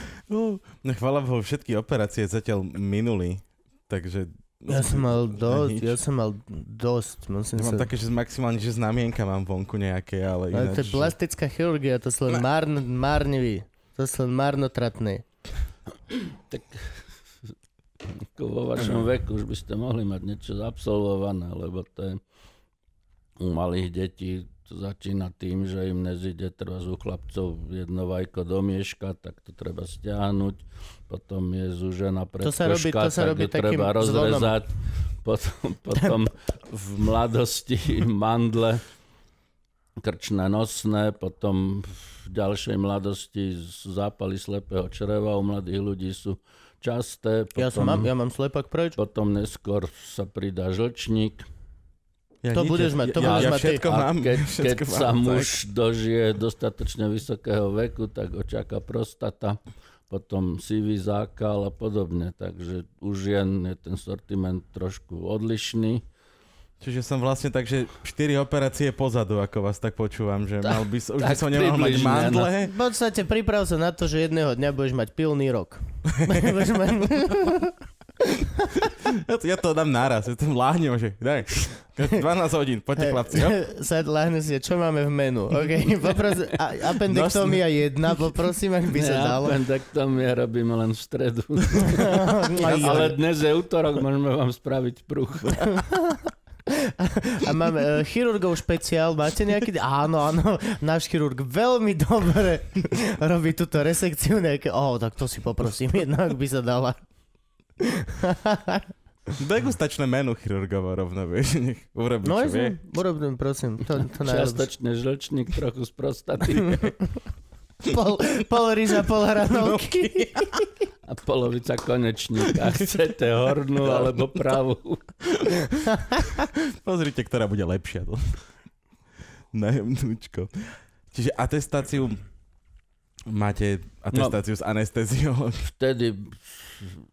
C: No, chvála Bohu, všetky operácie zatiaľ minuli. Takže
A: Ja som mal dosť, ja som mal dosť. Musím
C: ja
A: sa...
C: mám také, že maximálne, že znamienka mám vonku nejaké, ale
A: Ale
C: ináč...
A: to je plastická chirurgia, to sú len márn, márnivý. To sú len márnotratné.
B: Tak vo vašom veku už by ste mohli mať niečo absolvované, lebo to je u malých detí to začína tým, že im nezíde treba u chlapcov jedno vajko do mieška, tak to treba stiahnuť, potom je zúžená
A: To sa robí-
B: predkoška,
A: to sa
B: tak
A: robí
B: ju treba rozrezať, potom, potom v mladosti mandle krčné nosné, potom v ďalšej mladosti zápaly slepého čreva u mladých ľudí sú časté, potom,
A: Ja, som ja mám slepak preč.
B: potom neskôr sa pridá žlčník.
C: Ja
A: To
C: nič,
A: budeš mať, to
C: ja,
A: budeš
C: ja
A: mať ty.
C: všetko
B: A
C: mám.
B: keď,
C: všetko
B: keď
C: mám,
B: sa
C: tak.
B: muž dožije dostatočne vysokého veku, tak ho čaká prostata, potom sivý zákal a podobne. Takže u žien je ten sortiment trošku odlišný.
C: Čiže som vlastne tak, že 4 operácie pozadu, ako vás tak počúvam, že mal by, už by som nemal mať
B: približne,
C: mandle.
A: V podstate priprav sa na to, že jedného dňa budeš mať pilný rok.
C: Ja to, ja to dám naraz, ja tam láhnem, že daj, 12 hodín, poďte chlapci. Jo?
A: Sa láhne si, čo máme v menu. OK, popros- a- appendektomia jedna, poprosím, ak by sa
B: Ne,
A: dalo.
B: appendektomie robíme len v stredu. Ale dnes je útorok, môžeme vám spraviť pruch.
A: A máme uh, chirurgov špeciál, máte nejaký? Áno, áno, náš chirurg veľmi dobre robí túto resekciu nejaké. Oh, tak to si poprosím, jednak by sa dala.
C: Degustačné menu chirurgovo rovno, vieš, nech urobí,
A: No,
C: čo vie.
A: urobím, prosím, to, to.
B: Čiastočne žlčník, trochu z prostaty
A: Pol, pol ryža, pol hranovky.
B: a polovica konečníka. Chcete hornú alebo pravú.
C: Pozrite, ktorá bude lepšia. Najemnúčko. Čiže atestáciu máte atestáciu s anestéziou.
B: Vtedy,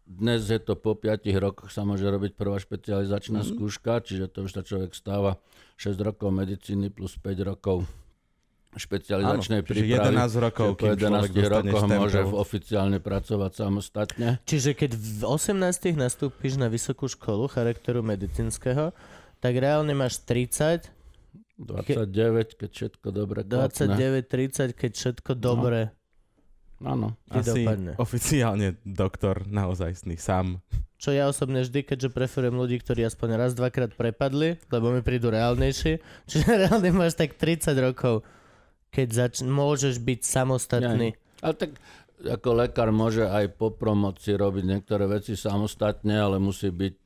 B: dnes je to po 5 rokoch, sa môže robiť prvá špecializačná
C: Mhm.
B: skúška, čiže to už sa človek stáva 6 rokov medicíny plus 5 rokov špecializačnej
C: čiže
B: prípravy.
C: 11 rokov,
B: po
C: kým človek
B: 11
C: dostane
B: rokoch môže oficiálne pracovať samostatne.
A: Čiže keď v 18 nastúpiš na vysokú školu charakteru medicínskeho, tak reálne máš 30,
B: 29, keď všetko dobre klapne.
A: 29, 30, keď všetko dobre
B: Áno.
C: Asi
A: dopadne.
C: oficiálne doktor naozajstný sám.
A: Čo ja osobne vždy, keďže preferujem ľudí, ktorí aspoň raz, dvakrát prepadli, lebo mi prídu reálnejší. Čiže reálne máš tak 30 rokov, keď zač- môžeš byť samostatný.
B: Ale tak ako lekár môže aj po promocii robiť niektoré veci samostatne, ale musí byť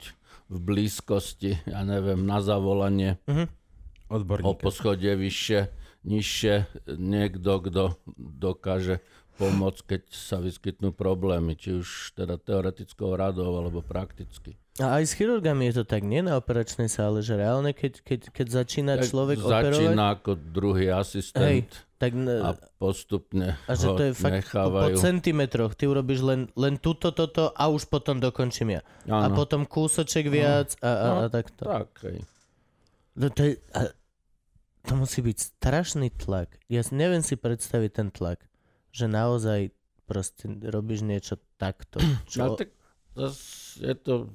B: v blízkosti, ja neviem, na zavolanie, o
C: Odborník.
B: poschodie vyššie, nižšie, niekto, kto dokáže pomôcť, keď sa vyskytnú problémy, či už teda teoretickou radou alebo prakticky.
A: A aj s chirurgami je to tak, nie na operačnej sále, že reálne, keď, keď, keď začína
B: Tak
A: človek
B: Začína
A: operovať,
B: ako druhý asistent
A: tak n-
B: a postupne
A: a že to je fakt po
B: nechávajú.
A: centimetroch. Ty urobíš len, len túto, toto a už potom dokončím ja. A
B: Áno,
A: potom kúsoček viac a, a, a takto.
B: tak, hej.
A: No to, je, a to musí byť strašný tlak. Ja neviem si predstaviť ten tlak, že naozaj proste robíš niečo takto. Čo...
B: No tak je to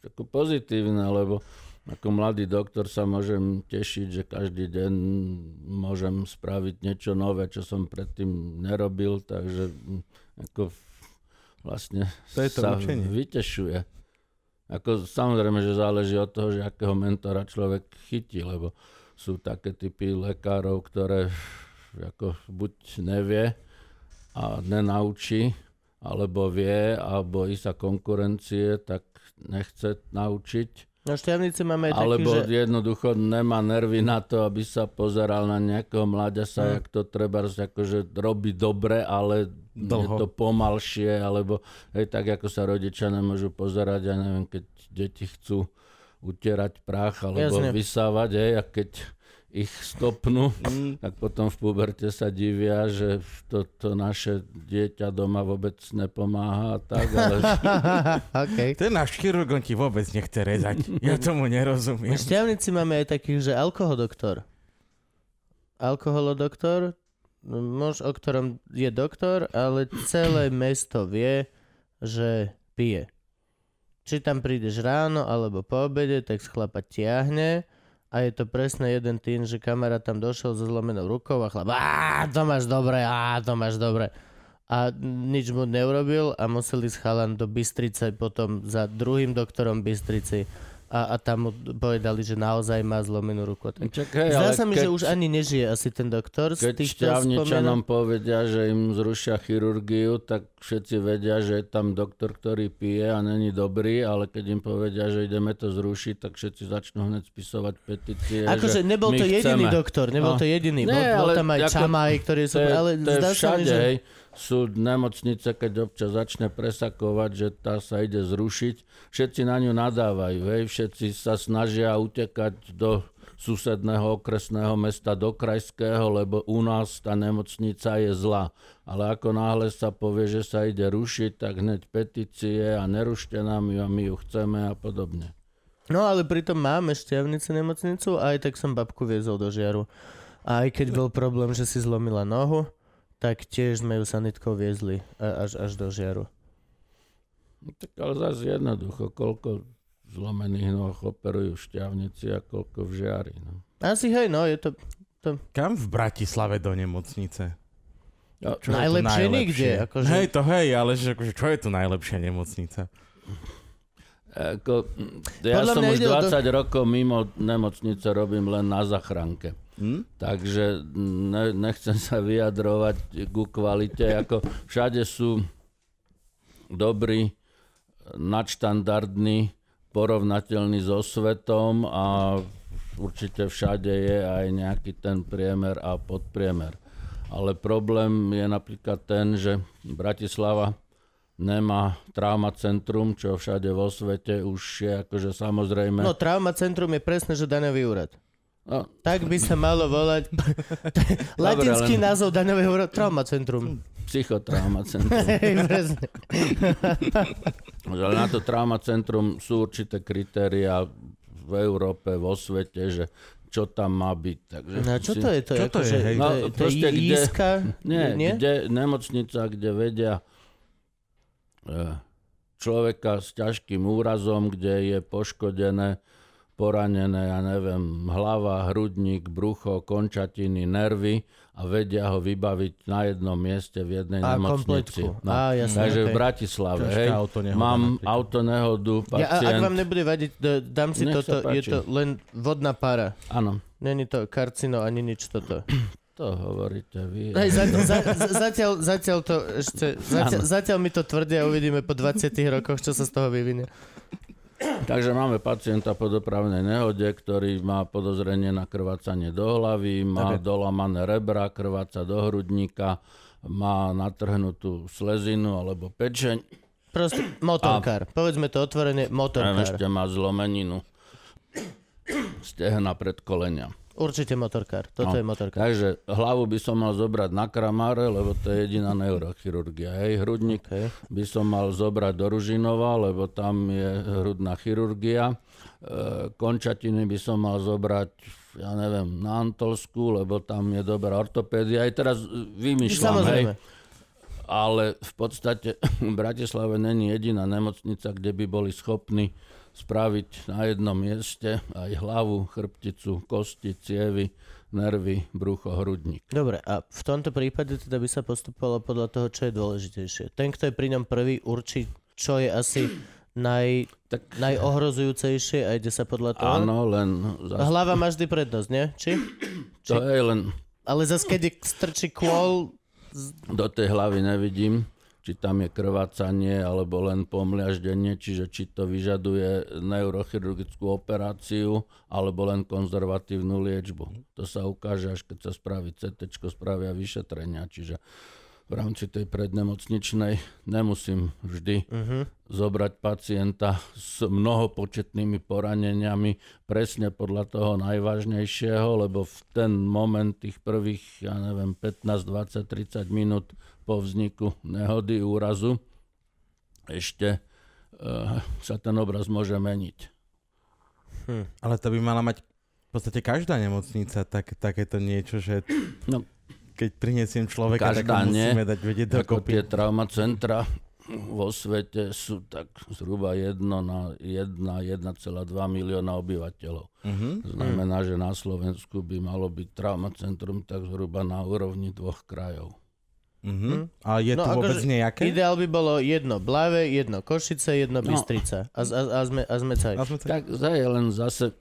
B: ako pozitívne, lebo ako mladý doktor sa môžem tešiť, že každý deň môžem spraviť niečo nové, čo som predtým nerobil, takže mm, ako vlastne
C: To je to
B: sa
C: učenie.
B: vytešuje. Ako samozrejme, že záleží od toho, že akého mentora človek chytí, lebo sú také typy lekárov, ktoré ako buď nevie a nenaučí, alebo vie, alebo i sa konkurencie, tak nechce naučiť.
A: No šťavnice máme aj taký,
B: Alebo
A: že...
B: jednoducho nemá nervy na to, aby sa pozeral na nejakého mláďasa,
A: Mm.
B: jak to treba akože robí dobre, ale je
C: Dlho.
B: to pomalšie, alebo hej, tak ako sa rodičia nemôžu pozerať, ja neviem, keď deti chcú utierať prach alebo
A: Jasne.
B: vysávať, hej, a keď ich stopnú,
C: Mm.
B: tak potom v puberte sa divia, že to, to naše dieťa doma vôbec nepomáha a tak, ale
A: okay.
C: Ten náš chirurg, on ti vôbec nechce rezať. Ja tomu nerozumiem.
A: V šťavnici máme aj takých, že alkohodoktor. Alkoholodoktor, muž, o ktorom je doktor, ale celé mesto vie, že pije. Či tam prídeš ráno alebo po obede, tak chlapa tiahne a je to presne jeden tým, že kamarát tam došiel so zlomenou rukou a chlap, to máš dobre, á, to máš dobre. A nič mu neurobil a museli ísť chalan do Bystrice potom za druhým doktorom Bystrici a, a tam mu povedali, že naozaj má zlomenú ruku. Tak
B: Čak, hej,
A: Zdá sa mi,
B: keď,
A: že už ani nežije asi ten doktor z
B: Keď šťavničanom
A: spomienok.
B: povedia, že im zrušia chirurgiu, tak všetci vedia, že je tam doktor, ktorý pije a není dobrý, ale keď im povedia, že ideme to zrušiť, tak všetci začnú hneď spisovať petície.
A: Akože
B: že
A: nebol to jediný
B: chceme.
A: doktor, nebol
B: No.
A: to jediný.
B: Nie,
A: bol, bol tam aj
B: ako-
A: Čamaj, ktorý sú...
B: To je,
A: ale
B: to je
A: zdá sa mi,
B: všade,
A: že...
B: hej. Sú nemocnice, keď občas začne presakovať, že tá sa ide zrušiť. Všetci na ňu nadávajú, hej. Všetci sa snažia utekať do susedného okresného mesta do krajského, lebo u nás tá nemocnica je zlá. Ale ako náhle sa povie, že sa ide rušiť, tak hneď petície a nerušte nám ju a my ju chceme a podobne.
A: No ale pritom máme šťavnice nemocnicu a aj tak som babku viezol do žiaru. Aj keď bol problém, že si zlomila nohu, tak tiež sme ju sanitkou viezli až, až do žiaru.
B: No, tak ale zase jednoducho, koľko zlomených nôh operujú v šťavnici a koľko v žiari. No.
A: Asi hej, no, je to
C: Kam v Bratislave do nemocnice?
B: Ja,
C: Čo tu
A: najlepšie nikde. Akože,
C: Hej, to hej, ale že, akože, čo je tu najlepšia nemocnica?
B: Ako, ja
A: Podľa
B: som už
A: ide o
B: 20 rokov mimo nemocnice, robím len na zachránke.
C: Hm?
B: Takže ne, nechcem sa vyjadrovať ku kvalite. Ako všade sú dobrí, nadštandardní, porovnateľní so svetom a určite všade je aj nejaký ten priemer a podpriemer. Ale problém je napríklad ten, že Bratislava nemá trauma centrum, čo všade vo svete už je akože samozrejme.
A: no trauma centrum je presne, že daňový úrad.
B: No,
A: Tak by sa malo volať. Latinský
B: len-
A: názov daňového úradu. Trauma centrum.
B: psychotrauma centrum. Ale na to trauma centrum sú určité kritéria v Európe, vo svete, že čo tam má byť. Takže
A: No čo
B: si-
A: to je to?
C: Čo to
A: Akože,
C: je, hej?
A: To,
B: No,
A: to je
B: kde-
A: jíska?
B: Nie,
A: nie?
B: Kde, nemocnica, kde vedia eh, človeka s ťažkým úrazom, kde je poškodené, poranené, ja neviem, hlava, hrudník, brucho, končatiny, nervy a vedia ho vybaviť na jednom mieste v jednej
A: A
B: nemocnici.
A: kompletku.
B: No.
A: Á, jasné,
B: Takže v. Bratislave, hej,
C: autonehoda
B: mám
C: napríklad.
B: autonehodu,
A: Ja, a,
B: pacient,
A: ak vám nebude vadiť, dám si
B: Nech
A: toto, je to len vodná para.
B: áno,
A: Není to karcino ani nič toto.
B: to hovoríte vy.
A: Hej, za, za, za, zatiaľ, zatiaľ to ešte, zatiaľ, zatiaľ mi to tvrdia a uvidíme po 20 rokoch, čo sa z toho vyvinie.
B: Takže máme pacienta po dopravnej nehode, ktorý má podozrenie na krvácanie do hlavy, má
C: Ok.
B: dolamané rebra, krváca do hrudníka, má natrhnutú slezinu alebo pečeň,
A: Proste motorkár. Povedzme to otvorene,
B: a
A: motorkár.
B: ešte má zlomeninu stehna pred kolenia.
A: Určite motorkár. Toto
B: No.
A: je motorkár.
B: Takže hlavu by som mal zobrať na kramáre, lebo to je jediná neurochirurgia. Hej, hrudník
A: Okay.
B: by som mal zobrať do Ružinova, lebo tam je hrudná chirurgia. E, končatiny by som mal zobrať, ja neviem, na Antolsku, lebo tam je dobrá ortopédia. Aj teraz vymýšľam, hej. Ale v podstate v Bratislave není jediná nemocnica, kde by boli schopní spraviť na jednom mieste aj hlavu, chrbticu, kosti, cievy, nervy, brucho, hrudník.
A: Dobre, a v tomto prípade teda by sa postupovalo podľa toho, čo je dôležitejšie. Ten, kto je pri ňom prvý, určí, čo je asi naj,
B: Tak
A: najohrozujúcejšie a ide sa podľa toho.
B: áno, len zas,
A: Hlava má vždy prednosť, nie? Či?
B: to je len
A: Ale zase, keď strčí kôl,
B: do tej hlavy nevidím, či tam je krvácanie alebo len pomliaždenie, čiže či to vyžaduje neurochirurgickú operáciu alebo len konzervatívnu liečbu. To sa ukáže, až keď sa spraví CT, spravia vyšetrenia, čiže v rámci tej prednemocničnej nemusím vždy
A: uh-huh.
B: zobrať pacienta s mnohopočetnými poraneniami presne podľa toho najvážnejšieho, lebo v ten moment tých prvých, ja neviem, 15, 20, 30 minút po vzniku nehody, úrazu, ešte uh, sa ten obraz môže meniť.
C: Ale to by mala mať v podstate každá nemocnica tak, takéto niečo, že
B: No.
C: keď prinesiem človeka, tak
B: Každá
C: ho
B: nie.
C: musíme dať vedieť
B: Ako tie
C: dokopy.
B: trauma centra vo svete sú tak zhruba 1 na 1, 1,2 milióna obyvateľov.
C: Uh-huh.
B: To znamená, že na Slovensku by malo byť trauma centrum tak zhruba na úrovni dvoch krajov.
C: Uh-huh. A je
A: No,
C: tu vôbec
A: akože
C: nejaké?
A: ideál by bolo jedno Blave, jedno Košice, jedno
B: No.
A: Bystrica. A, a, a, sme, a sme.
C: A sme sa-
B: Tak to je len zase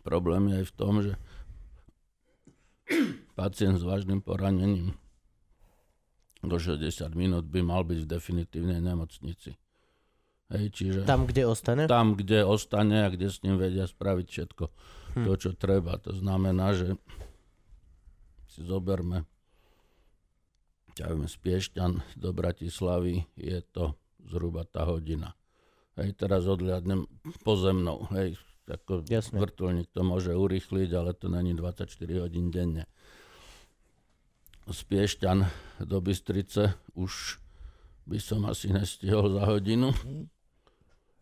B: problém je aj v tom, že pacient s vážnym poranením do 60 minút by mal byť v definitívnej nemocnici. Hej, čiže
A: Tam, kde ostane?
B: tam, kde ostane a kde s ním vedia spraviť všetko
A: Hm.
B: to, čo treba. To znamená, že si zoberme ja viem, z Piešťan do Bratislavy je to zhruba tá hodina. Hej, teraz odliadnem pozemnou. Hej, ako
A: Jasne.
B: vrtulník to môže urýchliť, ale to není 24 hodín denne. Z Piešťan do Bystrice už by som asi nestihol za hodinu.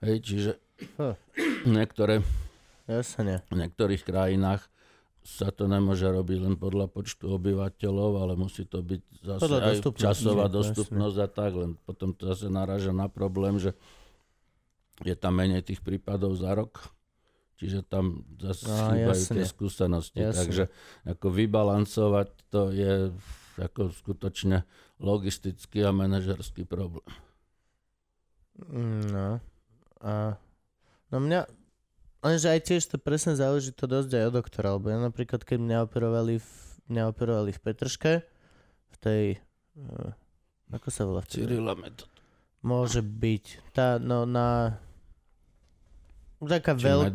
B: Hej, čiže
A: Huh.
B: niektoré
A: Jasne.
B: v niektorých krajinách sa to nemôže robiť len podľa počtu obyvateľov, ale musí to byť zase
A: Podľa
B: aj
A: dostupnosti,
B: časová
A: jasne.
B: dostupnosť a tak, len potom to zase naráža na problém, že je tam menej tých prípadov za rok, čiže tam zase
A: No,
B: chýbajú
A: jasne.
B: tie skúsenosti.
A: Jasne.
B: Takže ako vybalancovať to je ako skutočne logistický a manažerský problém.
A: Mm, No. A, no mňa, lenže aj tiež to presne záleží to dosť aj od doktora, lebo ja napríklad, keď mňa operovali v, mňa operovali v Petrške, v tej, uh, ako sa volá?
B: Cyrila metod.
A: Môže byť. Tá, no na... Taká veľká...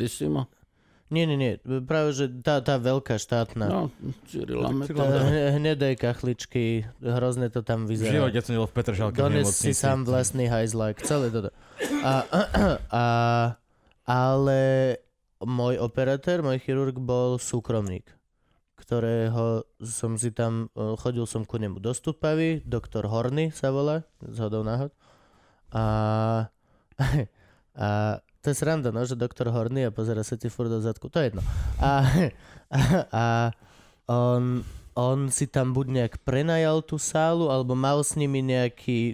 A: Nie, nie, nie. Práve, že tá, tá veľká štátna.
B: No, Cyrila metod.
A: hne- hnedé kachličky, hrozne to tam vyzerá.
C: živote som nebol v Petržalke
A: Dones si sám vlastný hajzlák, celé toto. A, a, ale môj operatér, môj chirurg bol súkromník, ktorého som si tam, e, chodil som ku nemu do Stupavy, doktor Horny sa volá, z hodou náhod. A, a to je sranda, no, že doktor Horny a pozera sa ti furt do zadku, to je jedno. A, a, a on, on si tam buď nejak prenajal tú sálu, alebo mal s nimi nejaký...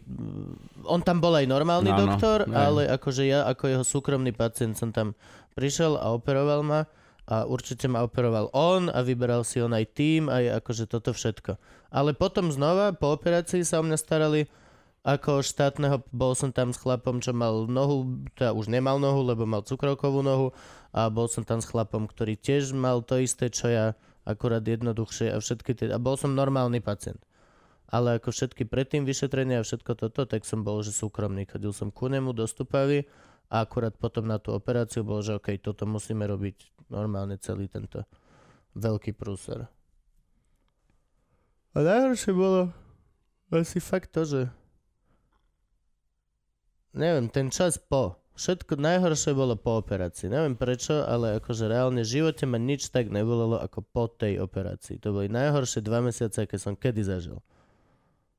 A: On tam bol aj normálny
B: Áno,
A: doktor,
B: hej.
A: ale akože ja ako jeho súkromný pacient som tam prišiel a operoval ma a určite ma operoval on a vyberal si on aj tým, aj akože toto všetko. Ale potom znova, po operácii sa o mňa starali ako štátneho, bol som tam s chlapom, čo mal nohu, teda už nemal nohu, lebo mal cukrovkovú nohu a bol som tam s chlapom, ktorý tiež mal to isté, čo ja, akurát jednoduchšie a všetky tie, a bol som normálny pacient. Ale ako všetky predtým vyšetrenia a všetko toto, tak som bol, že súkromný. Chodil som ku nemu do Stupavy a akurát potom na tú operáciu bol, že OK, toto musíme robiť normálne celý tento veľký prúser. A najhoršie bolo, Asi fakt to, že... Neviem, ten čas po. Všetko najhoršie bolo po operácii. Neviem prečo, ale akože reálne v živote ma nič tak nebolelo ako po tej operácii. To boli najhoršie dva mesiace, aké som kedy zažil.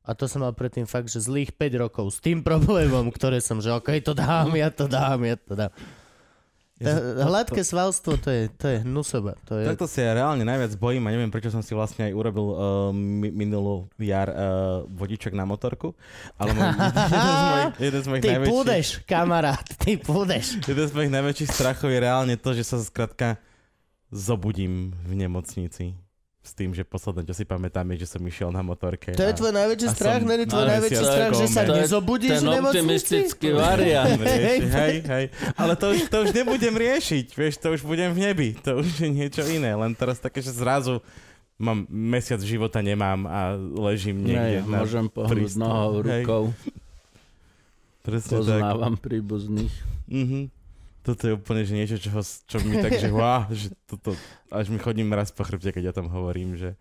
A: A to som mal predtým fakt, že zlých 5 rokov s tým problémom, ktoré som, že okej, to dám, ja to dám, ja to dám.
C: Ja
A: hladké svalstvo, to je, to je hnusoba. To je,
C: Takto si ja reálne najviac bojím a neviem, prečo som si vlastne aj urobil uh, mi- minulú jar uh, vodiček na motorku. Ale môj, jeden z mojich, jeden z mojich
A: ty
C: najväčších...
A: kamarát, ty pôjdeš.
C: Jeden z mojich najväčších strachov je reálne to, že sa skrátka zobudím v nemocnici. S tým, že posledné, čo si pamätám, je, že som išiel na motorke.
A: To je tvoj najväčší strach, není tvoj
C: na
A: najväčší strach, že sa nezobudíš v nemocnici?
B: optimistický variant.
C: Hej, hej. Ale to už, to už nebudem riešiť, vieš, to už budem v nebi. To už je niečo iné. Len teraz také, že zrazu mám mesiac života nemám a ležím niekde
B: Hej,
C: na
B: môžem pohnúť nohou,
C: Hej.
B: rukou,
C: Presne tak.
B: poznávam príbuzných.
C: Mhm. Toto je úplne že niečo, čo, čo mi tak, že wow, že toto, až mi chodím raz po chrbte, keď o tom hovorím, že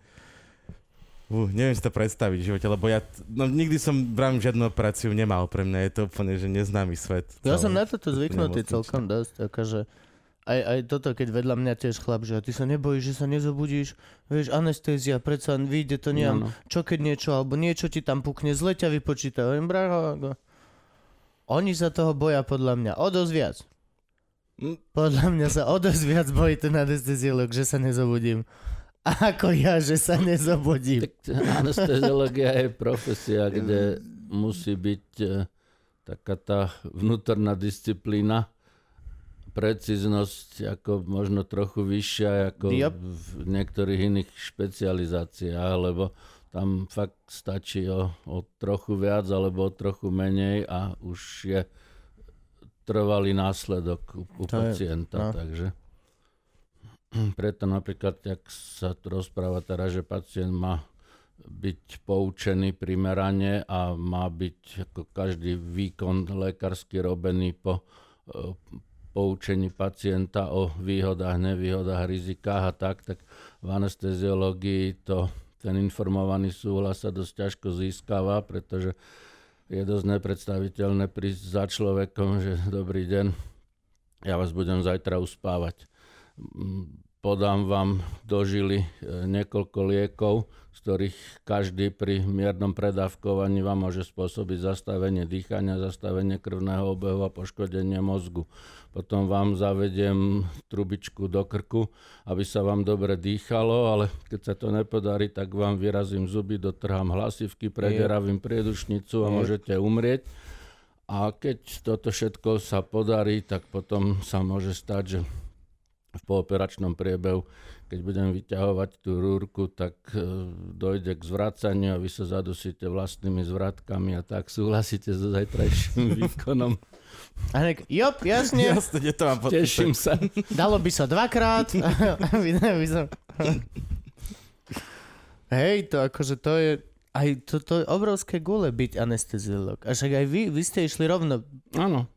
C: Uh, neviem si to predstaviť v živote, lebo ja, no nikdy som vrám žiadnu operáciu nemal, pre mňa je to úplne, že neznámy svet.
A: Ja
C: celé.
A: som na toto zvyknutý celkom dosť, akože aj, aj toto, keď vedľa mňa tiež chlap, že ty sa nebojíš, že sa nezobudíš, vieš, anestézia, predsa vyjde to nejam,
B: No, no.
A: čo keď niečo, alebo niečo ti tam pukne, zle ťa vypočíta, hovorím. Oni sa toho boja podľa mňa o dosť viac. Podľa mňa sa o dosť viac bojí ten anesteziolog, že sa nezobudím. Ako ja, že sa nezobudím.
B: Tak anesteziológia je profesia, kde musí byť e, taká tá vnútorná disciplína, precíznosť ako možno trochu vyššia ako
A: Yep.
B: v niektorých iných špecializáciách, lebo tam fakt stačí o, o trochu viac alebo o trochu menej a už je trvalý následok u, u
A: To je-
B: pacienta.
A: no.
B: Takže preto napríklad, ak sa tu rozpráva teraz, že pacient má byť poučený primerane a má byť ako každý výkon lekársky robený po e, poučení pacienta o výhodách, nevýhodách, rizikách a tak, tak v anesteziológii to, ten informovaný súhlas sa dosť ťažko získava, pretože je dosť nepredstaviteľné prísť za človekom, že dobrý deň, ja vás budem zajtra uspávať. Mm, Podám vám do žily e, niekoľko liekov, z ktorých každý pri miernom predávkovaní vám môže spôsobiť zastavenie dýchania, zastavenie krvného obehu a poškodenie mozgu. Potom vám zavediem trubičku do krku, aby sa vám dobre dýchalo, ale keď sa to nepodarí, tak vám vyrazím zuby, dotrhám hlasivky, prederavím priedušnicu a môžete umrieť. A keď toto všetko sa podarí, tak potom sa môže stať, že v pooperačnom priebehu, keď budem vyťahovať tú rúrku, tak e, dojde k zvracaniu a vy sa zadusíte vlastnými zvratkami a tak súhlasíte so zajtrajším výkonom.
A: A nek, jop, jasne,
C: Jasne, to mám?
B: Teším sa.
A: dalo by sa dvakrát. Vydal by som... Hej, to akože to je... Aj to, to je obrovské gule byť anesteziolog. A však aj vy, vy ste išli rovno.
B: Áno.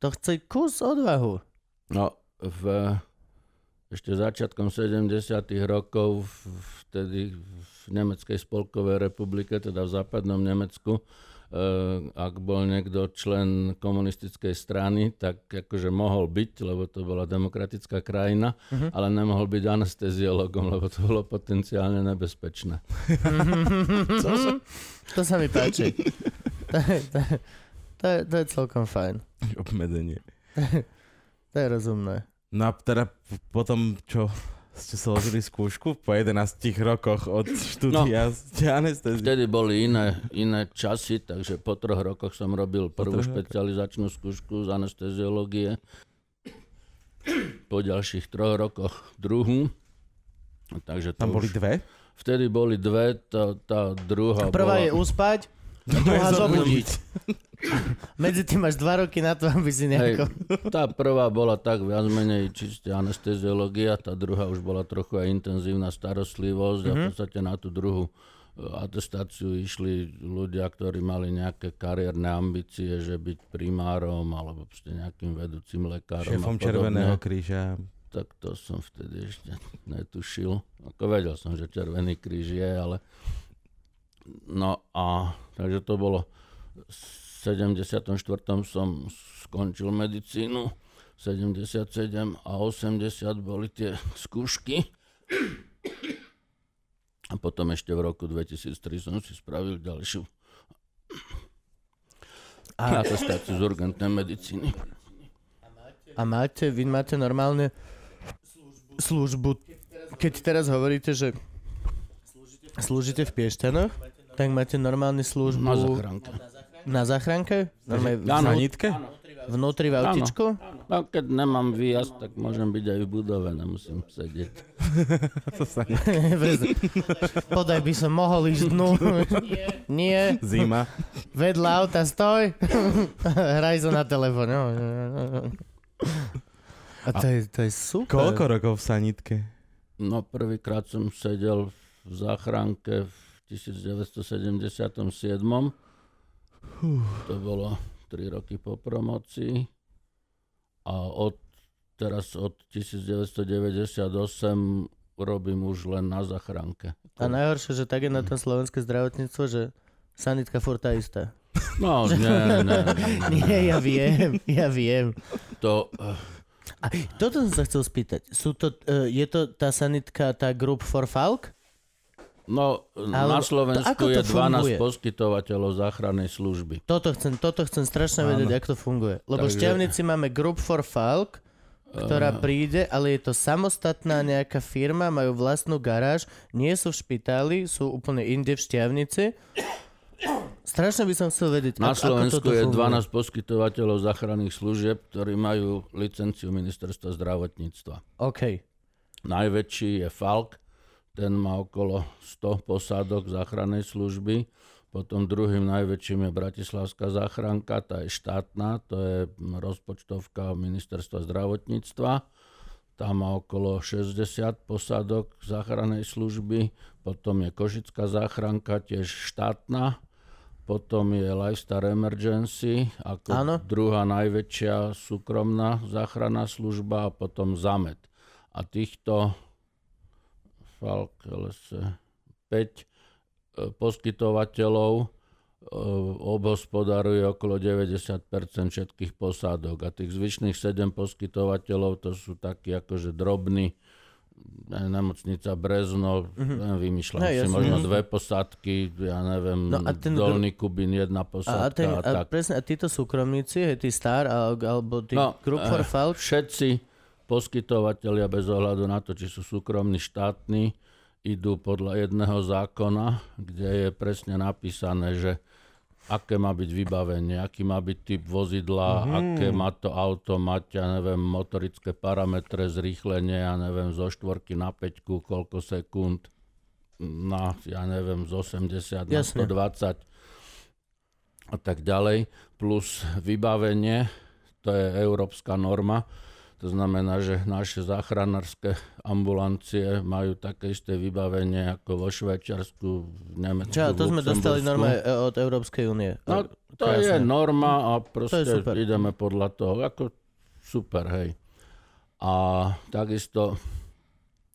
A: To chce kus odvahu.
B: No, v, ešte začiatkom 70. rokov, vtedy v Nemeckej spolkovej republike, teda v západnom Nemecku, eh, ak bol niekto člen komunistickej strany, tak akože mohol byť, lebo to bola demokratická krajina,
A: Mhm.
B: ale nemohol byť anesteziologom, lebo to bolo potenciálne nebezpečné.
A: To sa mi páči. To je, to, je, to, je, to je celkom fajn.
C: Obmedzenie.
A: To je rozumné.
C: No a teda potom, čo ste sa ložili skúšku po 11 rokoch od štúdia no. ste anestézie.
B: Vtedy boli iné, iné časy, takže po troch rokoch som robil prvú špecializačnú skúšku z anesteziológie. Po ďalších troch rokoch druhú. Takže
C: Tam boli
B: už,
C: dve?
B: Vtedy boli dve, tá, tá druhá
A: Prvá
B: bola...
A: je uspať, druhá zobudiť. Medzi tým máš dva roky na to, aby si
B: Hej,
A: nejako...
B: tá prvá bola tak viac menej čiste anesteziológia, tá druhá už bola trochu aj intenzívna starostlivosť a v podstate na tú druhú e, atestáciu išli ľudia, ktorí mali nejaké kariérne ambície, že byť primárom alebo proste nejakým vedúcim lekárom.
C: Šéfom. Červeného kríža.
B: Tak to som vtedy ešte netušil. Ako vedel som, že Červený kríž je, ale No a takže to bolo v 74. som skončil medicínu, 77 a 80 boli tie skúšky. A potom ešte v roku 2003 som si spravil ďalšiu a... atestáciu z urgentnej medicíny.
A: A máte, vy máte normálne službu, keď teraz hovoríte, že slúžite v Piešťanoch, tak máte normálne službu
B: Na zachránke.
A: na záchranke? Normálne v,
B: Áno.
C: Sanitke?
A: vnútri v autičku?
B: No, keď nemám výjazd, tak môžem byť aj v budove, nemusím sedieť.
C: To sa.
A: Podaj by som mohol ísť dnu. Nie.
C: Zima.
A: Vedľa auta stoj. Hraj sa na telefón. No. A to je, to je super.
C: Koľko rokov v sanitke?
B: No prvýkrát som sedel v záchranke v 1977. To bolo 3 roky po promocii. A od, teraz od 1998 robím už len na záchranke.
A: A najhoršie, že tak je na tom slovenské zdravotníctvo, že sanitka furt tá istá.
B: No, nie, nie, nie.
A: Nie, ja viem, ja viem.
B: To, eh,
A: A toto som sa chcel spýtať. Sú to, uh, je to tá sanitka, tá Group for Falk?
B: No,
A: Ale
B: na Slovensku
A: to
B: je 12
A: funguje?
B: poskytovateľov záchrannej služby.
A: Toto chcem, toto chcem strašne vedieť, ako to funguje. Lebo v
B: Takže-
A: Šťavnici máme Group for Falk, ktorá príde, ale je to samostatná nejaká firma, majú vlastnú garáž, nie sú v špitáli, sú úplne inde v Šťavnici. Strašne by som chcel vedieť,
B: Na
A: ako,
B: Slovensku
A: ako
B: je
A: funguje.
B: 12 poskytovateľov záchranných služieb, ktorí majú licenciu ministerstva zdravotníctva.
A: OK.
B: Najväčší je Falk, ten má okolo 100 posádok záchrannej služby. Potom druhým najväčším je Bratislavská záchranka, tá je štátna, to je rozpočtovka ministerstva zdravotníctva. Tá má okolo 60 posádok záchrannej služby. Potom je Košická záchranka, tiež štátna. Potom je Lifestar Emergency ako
A: Áno.
B: druhá najväčšia súkromná záchranná služba a potom Zamet. A týchto Falk, LS, 5 poskytovateľov e, obhospodaruje okolo 90% všetkých posádok a tých zvyšných 7 poskytovateľov to sú takí akože drobní e, nemocnica Brezno, mm-hmm. vymýšľam
A: No,
B: si možno dve posádky, ja neviem,
A: No a ten
B: Dolný Kubín jedna
A: A, a,
B: posádka
A: ten,
B: a,
A: a,
B: tak.
A: presne, a títo súkromníci, hej, tí Star alebo tí
B: No,
A: Group for Falk,
B: Všetci poskytovateľia bez ohľadu na to, či sú súkromní, štátni, idú podľa jedného zákona, kde je presne napísané, že aké má byť vybavenie, aký má byť typ vozidla, mm-hmm. aké má to auto mať, ja neviem, motorické parametre, zrýchlenie, ja neviem, zo štvorky na peťku, koľko sekúnd, na, ja neviem, z 80 na
A: Jasne.
B: 120 a tak ďalej, plus vybavenie, to je európska norma, to znamená, že naše záchranárske ambulancie majú také isté vybavenie ako vo Švajčiarsku, v Nemecku,
A: čo, to sme dostali normálne e, od Európskej únie.
B: No, to
A: Krásne.
B: je norma a proste ideme podľa toho. Ako super, hej. A takisto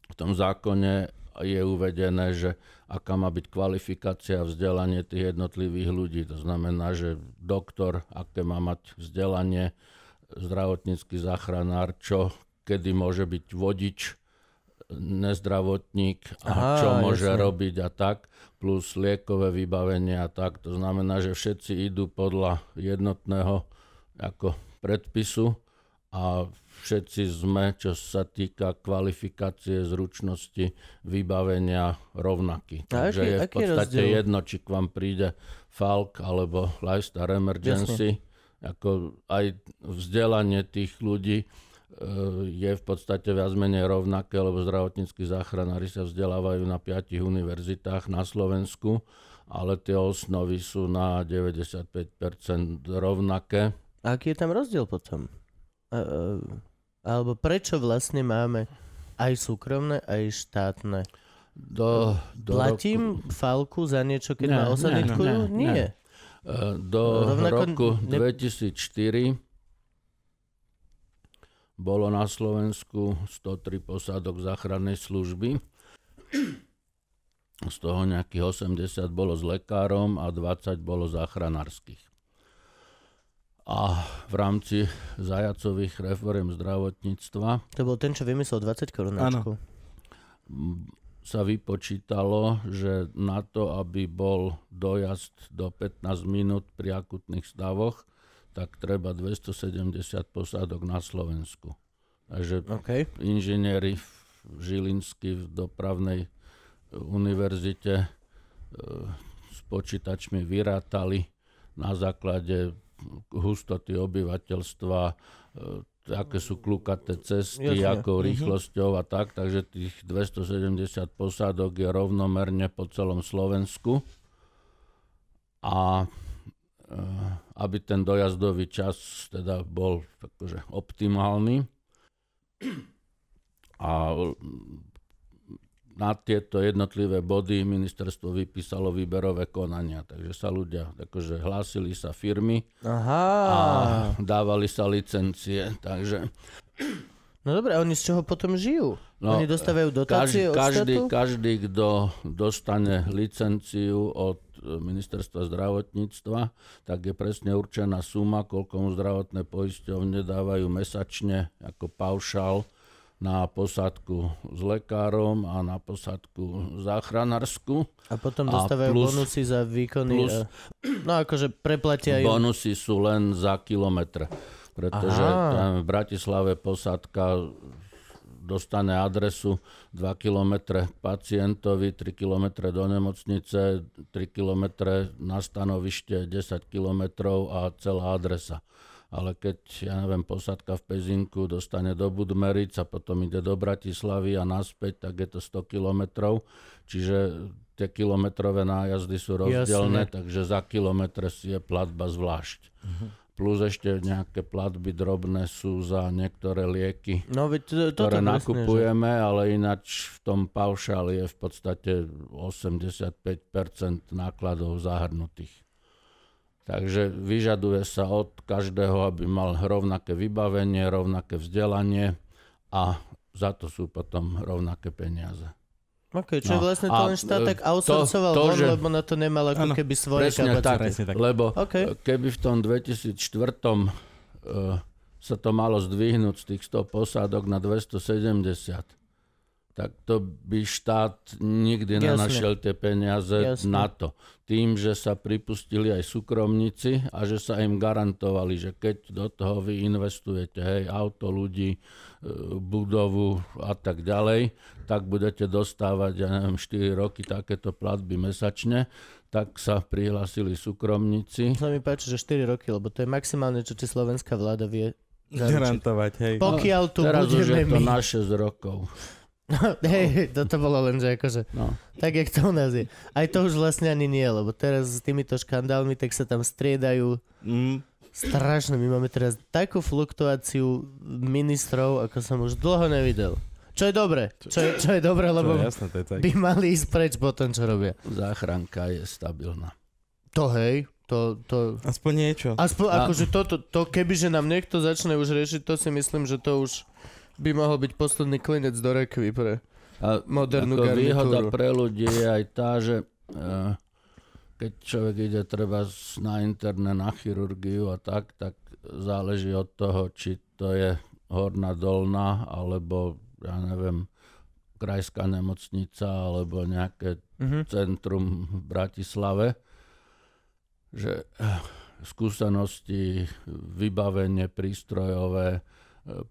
B: v tom zákone je uvedené, že aká má byť kvalifikácia a vzdelanie tých jednotlivých ľudí. To znamená, že doktor, aké má mať vzdelanie, zdravotnícky záchranár, čo, kedy môže byť vodič, nezdravotník a
A: Aha,
B: čo môže
A: jasne.
B: robiť a tak, plus liekové vybavenie a tak. To znamená, že všetci idú podľa jednotného ako predpisu a všetci sme, čo sa týka kvalifikácie, zručnosti, vybavenia rovnakí.
A: A
B: Takže
A: aký-
B: je v podstate jedno, či k vám príde Falk alebo Lifestar Emergency. Ako aj vzdelanie tých ľudí e, je v podstate viac menej rovnaké, lebo zdravotníckí záchranári sa vzdelávajú na piatich univerzitách na Slovensku, ale tie osnovy sú na 95% rovnaké.
A: A aký je tam rozdiel potom? Alebo prečo vlastne máme aj súkromné, aj štátne?
B: Do, do
A: Platím falku za niečo, keď
B: Nie,
A: ma
B: nie,
A: osanitkujú?
B: nie, nie.
A: Nie.
B: Roku, e, do
A: Rovnako
B: roku
A: ne-
B: 2004 bolo na Slovensku 103 posádok záchrannej služby z toho nejakých 80 bolo s lekárom a 20 bolo záchranárskych. A v rámci zajacových reform zdravotníctva
A: To bol ten, čo vymyslel 20 korunáčku.
B: m, sa vypočítalo, že na to, aby bol dojazd do 15 minút pri akutných stavoch, tak treba 270 posádok na Slovensku. Takže
A: OK.
B: inžinieri v Žilinsky v dopravnej e, univerzite e, s počítačmi vyrátali na základe hustoty obyvateľstva, e, aké sú klukaté cesty,
A: Jasne.
B: akou
A: Mhm.
B: rýchlosťou a tak, takže tých 270 posádok je rovnomerne po celom Slovensku. A e, aby ten dojazdový čas teda bol akože optimálny. A na tieto jednotlivé body ministerstvo vypísalo výberové konania, takže sa ľudia, akože hlásili sa firmy
A: Aha.
B: a dávali sa licencie, takže
A: No dobre, oni z čoho potom žijú?
B: No,
A: oni dostávajú dotácie
B: každý,
A: od
B: každý,
A: štátu?
B: každý, kto dostane licenciu od e, ministerstva zdravotníctva, tak je presne určená suma, koľko mu zdravotné poisťovne dávajú mesačne ako paušál na posádku s lekárom a na posádku záchranárskú.
A: A potom
B: a
A: dostávajú
B: plus-
A: bonusy za výkony.
B: plus-
A: a- no akože preplatia.
B: Bonusy sú len za kilometre. Pretože
A: Aha.
B: tam v Bratislave posádka dostane adresu 2 km pacientovi, 3 km do nemocnice, 3 km na stanovište, 10 km a celá adresa. Ale keď, ja neviem, posádka v Pezinku dostane do Budmeric a potom ide do Bratislavy a naspäť, tak je to 100 kilometrov. Čiže tie kilometrové nájazdy sú rozdielne,
A: Jasne.
B: takže za kilometre si je platba zvlášť. Plus ešte nejaké platby drobné sú za niektoré lieky,
A: No veď to, toto
B: ktoré
A: presne,
B: nakupujeme, ale ináč v tom paušáli je v podstate 85% nákladov zahrnutých. Takže vyžaduje sa od každého, aby mal rovnaké vybavenie, rovnaké vzdelanie a za to sú potom rovnaké peniaze.
A: OK, čo
B: No,
A: vlastne to
B: a,
A: len štát tak outsourcoval
B: to,
A: von,
B: že-
A: lebo na to nemal ako
C: Áno,
A: keby svoje
B: Presne
A: kapacity.
B: tak,
C: Presne tak.
B: lebo
A: OK.
B: e, keby v tom 2004 uh, sa to malo zdvihnúť z tých 100 posádok na 270, tak to by štát nikdy
A: Jasne.
B: nenašiel tie peniaze
A: Jasne.
B: na to. Tým, že sa pripustili aj súkromníci a že sa im garantovali, že keď do toho vy investujete, hej, auto, ľudí, e, budovu a tak ďalej, tak budete dostávať, ja neviem, 4 roky takéto platby mesačne, tak sa prihlásili súkromníci.
A: Sa mi páči, že 4 roky, lebo to je maximálne, čo ti slovenská vláda vie zaručiť.
C: Garantovať, hej.
A: Pokiaľ tu
B: Teraz už
A: budeme
B: je to
A: my.
B: na 6 rokov.
A: Hej, toto bolo len, že akože,
B: No.
A: tak jak to u nás je. Aj to už vlastne ani nie, lebo teraz s týmito škandálmi, tak sa tam striedajú
C: Mm,
A: strašne. My máme teraz takú fluktuáciu ministrov, ako som už dlho nevidel. Čo je dobre, čo je, čo je dobre,
C: to
A: lebo
C: je jasné, to je tak.
A: by mali ísť preč po tom, čo robia.
B: Záchranka je stabilná.
A: To hej, to, to...
C: Aspoň niečo.
A: Aspoň
B: A-
A: akože toto, to, kebyže nám niekto začne už riešiť, to si myslím, že to už by mohol byť posledný klinec do rekvy pre...
B: A
A: Modernú
B: ako výhoda
A: garnitúru.
B: pre ľudí je aj tá, že eh, keď človek ide treba na interné, na chirurgiu a tak, tak záleží od toho, či to je horná dolná, alebo ja neviem, krajská nemocnica, alebo nejaké
A: Mhm.
B: centrum v Bratislave, že eh, skúsenosti, vybavenie prístrojové,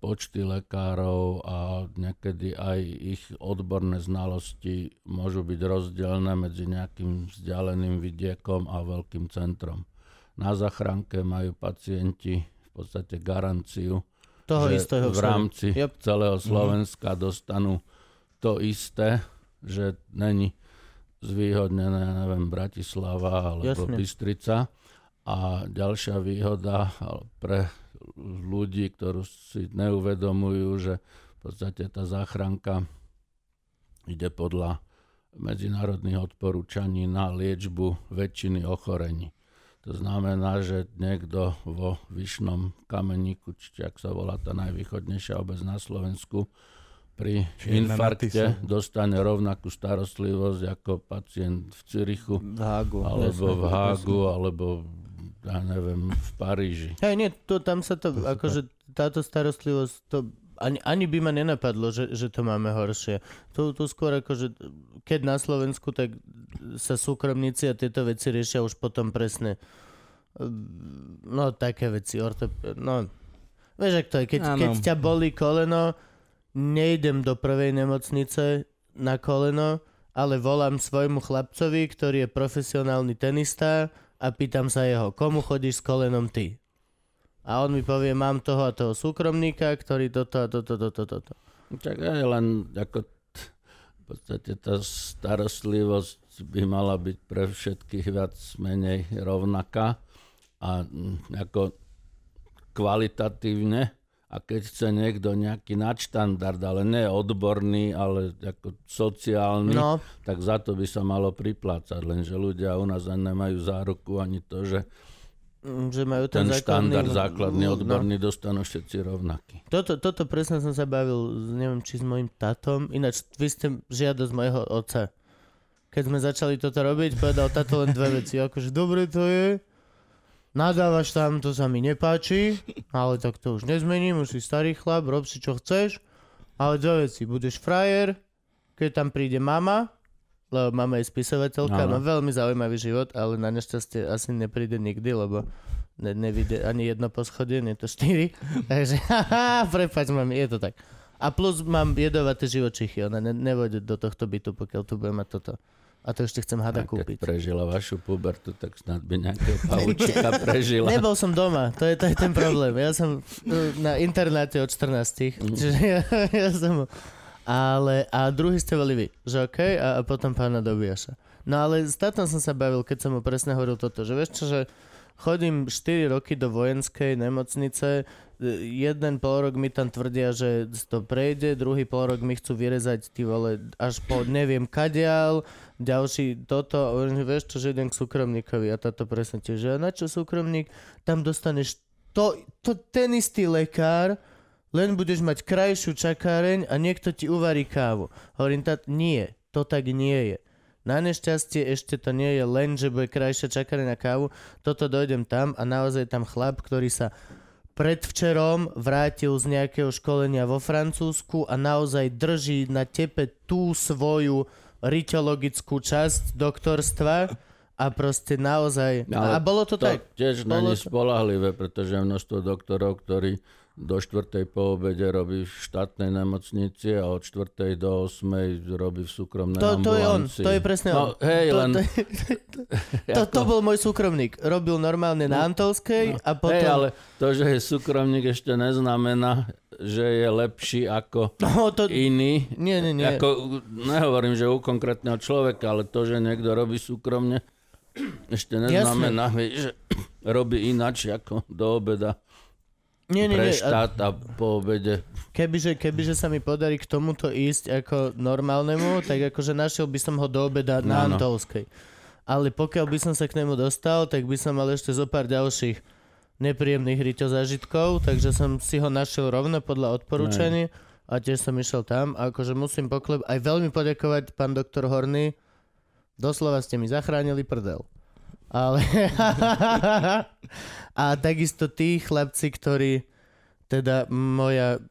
B: počty lekárov a niekedy aj ich odborné znalosti môžu byť rozdielne medzi nejakým vzdialeným vidiekom a veľkým centrom. Na zachránke majú pacienti v podstate garanciu,
A: Toho
B: že
A: istého
B: v rámci
A: Yep.
B: celého Slovenska dostanú to isté, že není zvýhodnené, neviem, Bratislava alebo
A: Jasne.
B: Bystrica. A ďalšia výhoda pre ľudí, ktorú si neuvedomujú, že v podstate tá záchranka ide podľa medzinárodných odporúčaní na liečbu väčšiny ochorení. To znamená, že niekto vo Vyšnom kameníku, či ak sa volá tá najvýchodnejšia obec na Slovensku, pri
C: Čiže
B: infarkte dostane rovnakú starostlivosť ako pacient v Cirichu,
A: V Hágu.
B: alebo v Hágu, alebo ja neviem, v Paríži.
A: Hej, nie, to, tam sa to, akože táto starostlivosť, to ani, ani by ma nenapadlo, že, že to máme horšie. Tu, tu skôr akože, keď na Slovensku, tak sa súkromníci a tieto veci riešia už potom presne. No, také veci, ortop... No, vieš, ak to je, keď, keď ťa bolí koleno, nejdem do prvej nemocnice na koleno, ale volám svojmu chlapcovi, ktorý je profesionálny tenista a pýtam sa jeho, komu chodíš s kolenom ty? A on mi povie, mám toho a toho súkromníka, ktorý toto a toto, toto, toto.
B: Tak aj len ako t- v podstate tá starostlivosť by mala byť pre všetkých viac menej rovnaká a mm, ako kvalitatívne a keď chce niekto nejaký nadštandard, ale nie odborný, ale ako sociálny,
A: No,
B: tak za to by sa malo priplácať, lenže ľudia u nás ani nemajú záruku ani to, že
A: mm, že majú ten,
B: ten
A: základný...
B: štandard základný,
A: no.
B: odborný dostanú všetci rovnaký.
A: Toto, toto presne som sa bavil, neviem, či s mojim tatom. Ináč, vy ste žiadosť mojho otca. Keď sme začali toto robiť, povedal tato len dve veci. Akože dobre to je, nadávaš tam, to sa mi nepáči, ale tak to už nezmením, už si starý chlap, rob si čo chceš. Ale dve veci, budeš frajer, keď tam príde mama, lebo mama je spisovateľka, má veľmi zaujímavý život, ale na nešťastie asi nepríde nikdy, lebo ne, nevidie ani jedno poschodie, nie to štyri. Takže, haha, prepač, mami, je to tak. A plus mám jedovaté živočichy, ona ne, nevojde do tohto bytu, pokiaľ tu bude mať toto. A to ešte chcem hada
B: A keď
A: kúpiť.
B: prežila vašu pubertu, tak snad by nejakého paučika prežila.
A: Nebol som doma, to je, to je ten problém. Ja som uh, na internáte od 14, čiže ja, ja som... Ale, a druhý ste boli vy, že OK, a, a potom pána Dobiaša. No ale s tátom som sa bavil, keď som mu presne hovoril toto, že vieš čo, že chodím 4 roky do vojenskej nemocnice, jeden pol rok mi tam tvrdia, že to prejde, druhý pol rok mi chcú vyrezať ty vole až po neviem kadial, ďalší toto, že vieš čo, že idem k súkromníkovi a táto presne tiež, že na čo súkromník, tam dostaneš to, to ten istý lekár, len budeš mať krajšiu čakáreň a niekto ti uvarí kávu. Hovorím, tát, nie, to tak nie je. Na nešťastie ešte to nie je len, že bude krajšia čakáreň na kávu. Toto dojdem tam a naozaj tam chlap, ktorý sa predvčerom vrátil z nejakého školenia vo Francúzsku a naozaj drží na tepe tú svoju rytologickú časť doktorstva a proste naozaj...
B: Ale
A: a bolo to,
B: to
A: tak.
B: tiež
A: Bolo
B: není spolahlivé, pretože je množstvo doktorov, ktorí do 4. po obede robí v štátnej nemocnici a od 4. do 8. robí v súkromnej
A: To, to je on, to je presne
B: no,
A: on.
B: hej,
A: to,
B: len...
A: to, to, to bol môj súkromník. Robil normálne na Antolskej a potom...
B: Hej, ale to, že je súkromník ešte neznamená, že je lepší ako
A: No, to...
B: iný.
A: Nie, nie, nie.
B: Ako, nehovorím, že u konkrétneho človeka, ale to, že niekto robí súkromne, ešte neznamená, že robí inač ako do obeda
A: nie, nie,
B: pre
A: nie.
B: Štát a po obede.
A: kebyže, kebyže sa mi podarí k tomuto ísť ako normálnemu, tak akože našiel by som ho do obeda na
B: Áno.
A: Antolskej. Ale pokiaľ by som sa k nemu dostal, tak by som mal ešte zo pár ďalších nepríjemných ryťo zážitkov, takže som si ho našiel rovno podľa odporúčaní a tiež som išiel tam. A akože musím poklep aj veľmi poďakovať pán doktor Horný. Doslova ste mi zachránili prdel. Ale... a takisto tí chlapci, ktorí teda moja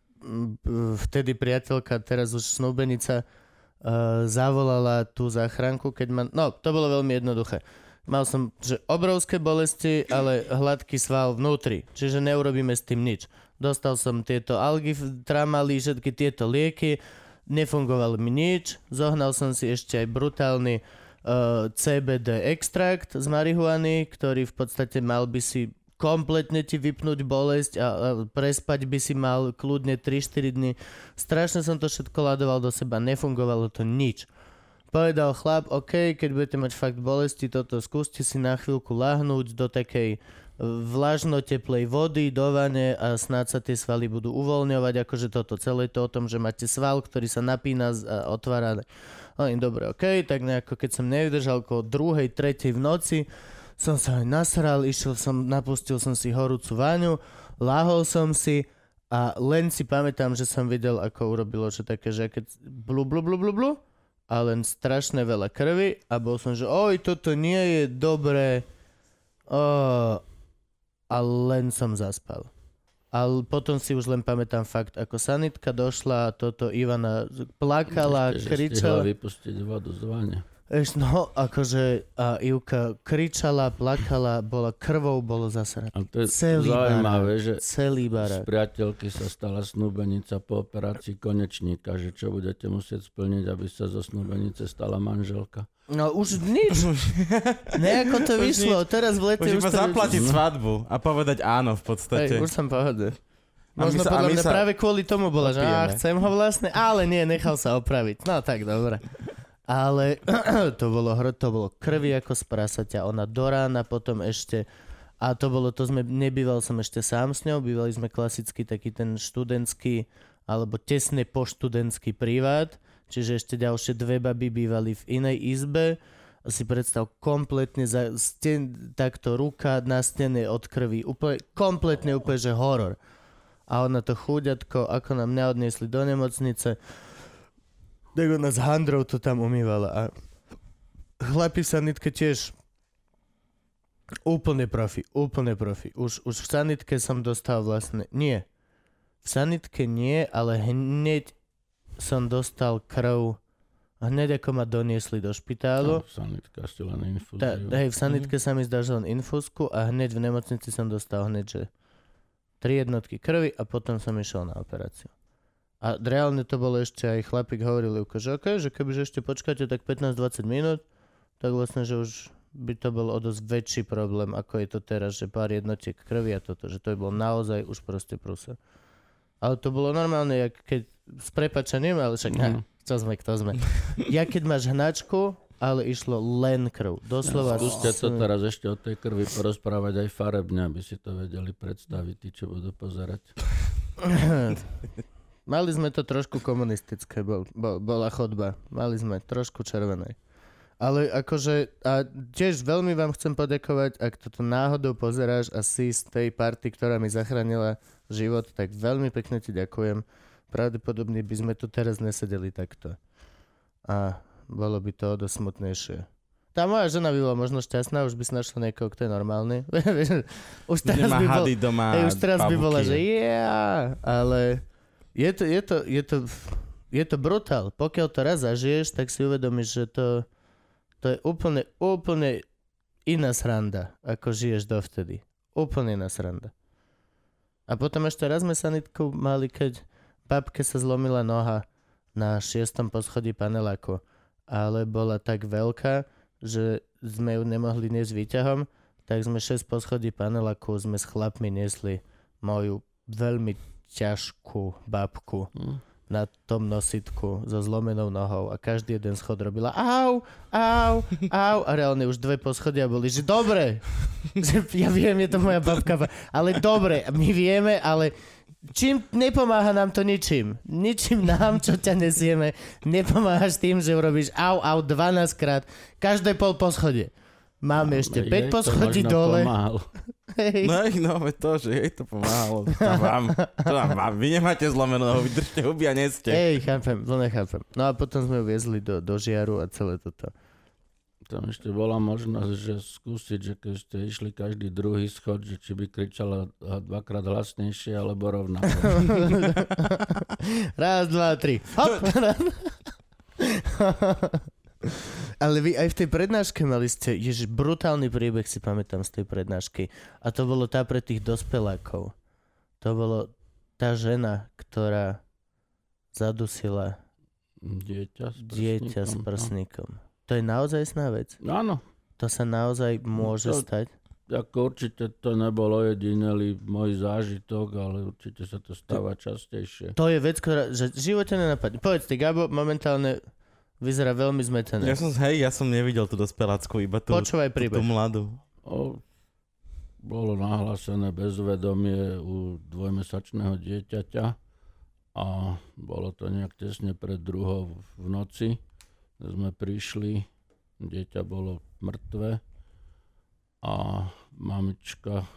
A: vtedy priateľka, teraz už snúbenica, uh, zavolala tú záchranku, keď ma... No, to bolo veľmi jednoduché. Mal som že obrovské bolesti, ale hladký sval vnútri, čiže neurobíme s tým nič. Dostal som tieto algy, tramaly, všetky tieto lieky, nefungovalo mi nič, zohnal som si ešte aj brutálny uh, CBD extrakt z marihuany, ktorý v podstate mal by si kompletne ti vypnúť bolesť a, a prespať by si mal kľudne 3-4 dny. Strašne som to všetko ladoval do seba, nefungovalo to nič. Povedal chlap, OK, keď budete mať fakt bolesti, toto skúste si na chvíľku lahnúť do takej vlažno-teplej vody do vane a snáď sa tie svaly budú uvoľňovať, akože toto celé to o tom, že máte sval, ktorý sa napína a otvára. Hovorím, dobre, OK, tak nejako keď som nevydržal okolo druhej, tretej v noci, som sa aj nasral, išiel som, napustil som si horúcu váňu, lahol som si A len si pamätám, že som videl, ako urobilo, že také, že keď blu, blu, blu, blu, blu, a len strašne veľa krvi a bol som, že oj, toto nie je dobré. Oh, a len som zaspal. Ale potom si už len pamätám fakt, ako sanitka došla toto Ivana plakala,
B: Ešte,
A: kričala.
B: vypustiť vodu z vane.
A: Eš, no, akože a Ivka kričala, plakala, bola krvou, bolo zasraté.
B: A to je
A: Celý
B: zaujímavé, že
A: Celý
B: z
A: barák.
B: priateľky sa stala snúbenica po operácii konečníka, že čo budete musieť splniť, aby sa zo snúbenice stala manželka.
A: No už nič. Nejako to
C: Už
A: vyšlo. Teraz v lete
C: Už
A: už
C: iba
A: to
C: zaplatiť svadbu a povedať áno v podstate.
A: Hej, už som pohode. Možno
C: sa-
A: podľa mňa
C: sa
A: práve kvôli tomu bola, že á, chcem ho vlastne, ale nie, nechal sa opraviť. No tak, dobre. Ale to bolo, hro, to bolo krvi ako z prasaťa. Ona do rána potom ešte a to bolo, to sme, nebýval som ešte sám s ňou, bývali sme klasicky taký ten študentský alebo tesne po študentský privát, čiže ešte ďalšie dve baby bývali v inej izbe si predstav kompletne za sten, takto ruka na stene od krvi, úplne, kompletne úplne, že horor. A ona to chúďatko, ako nám mňa odniesli do nemocnice, tak ona s handrou to tam umývala a chlapi sanitke tiež úplne profi, úplne profi. Už, už v sanitke som dostal vlastne, nie, v sanitke nie, ale hneď som dostal krv hneď ako ma doniesli do špitálu.
B: No, sanitka ste len infúziu.
A: Hej, v sanitke sa mi zdá, že len infúzku a hneď v nemocnici som dostal hneď, že tri jednotky krvi a potom som išiel na operáciu. A reálne to bolo ešte aj chlapík hovoril, že okay, že kebyže ešte počkáte tak 15-20 minút, tak vlastne, že už by to bol o dosť väčší problém, ako je to teraz, že pár jednotiek krvi a toto, že to by bol naozaj už proste prúser. Ale to bolo normálne, jak keď s prepačením, ale však mm. čo sme, kto sme. Ja keď máš hnačku, ale išlo len krv. Doslova.
B: Skúste to teraz ešte o tej krvi porozprávať aj farebne, aby si to vedeli predstaviť, tí, čo budú pozerať.
A: Mali sme to trošku komunistické, bol, bol, bola chodba. Mali sme trošku červenej. Ale akože, a tiež veľmi vám chcem poďakovať, ak toto náhodou pozeráš a si z tej party, ktorá mi zachránila život, tak veľmi pekne ti ďakujem. Pravdepodobne by sme tu teraz nesedeli takto. A bolo by to o dosť smutnejšie. Tá moja žena by bola možno šťastná, už by si našla niekoho, kto je normálny. už teraz by bol,
C: doma.
A: Hej, už teraz by
C: pavúky.
A: bola, že yeah, ale je to, je to, je to, je to brutál. Pokiaľ to raz zažiješ, tak si uvedomíš, že to, to je úplne, úplne iná sranda, ako žiješ dovtedy. Úplne iná sranda. A potom ešte raz sme sanitku mali, keď babke sa zlomila noha na šiestom poschodí paneláku, ale bola tak veľká, že sme ju nemohli niesť výťahom, tak sme 6 poschodí paneláku sme s chlapmi niesli moju veľmi ťažkú babku
B: Hm.
A: na tom nositku so zlomenou nohou a každý jeden schod robila au, au, au a reálne už dve poschodia boli, že dobre, že ja viem, je to moja babka, ale dobre, my vieme, ale čím nepomáha nám to ničím. Ničím nám, čo ťa nesieme, nepomáhaš tým, že urobíš au, au 12 krát, každé pol poschodie. Máme ešte
B: Jej
A: 5
B: to
A: poschodí dole.
B: Pomáhal.
A: Hej.
C: No, no, to, že jej to pomáhalo. To vám, to tam vám. Vy nemáte zlomenú nohu, vydržte huby a neste.
A: Hej, chápem, to nechápem. No a potom sme ju viezli do, do žiaru a celé toto.
B: Tam ešte bola možnosť, že skúsiť, že keď ste išli každý druhý schod, že či by kričala dvakrát hlasnejšie alebo rovnako.
A: Raz, dva, tri. Hop! Ale vy aj v tej prednáške mali ste, ježiš, brutálny príbeh si pamätám z tej prednášky. A to bolo tá pre tých dospelákov. To bolo tá žena, ktorá zadusila
B: Dieťa s
A: dieťa s
B: prsníkom, no.
A: To je naozaj sná vec.
B: Áno,
A: To sa naozaj môže
B: To-
A: stať.
B: ako určite to nebol ojedinelý môj zážitok, ale určite sa to stáva častejšie.
A: To je vec, ktorá, že v živote nenapadne. Povedz ty, Gabo, momentálne vyzerá veľmi zmetené.
C: Ja som, hej, ja som nevidel tú dospelácku, iba tú,
A: Počúvaj
C: tú, tú mladú.
B: O, bolo nahlásené bezvedomie u dvojmesačného dieťaťa a bolo to nejak tesne pred druhou v noci. Sme prišli, dieťa bolo mŕtve a mamička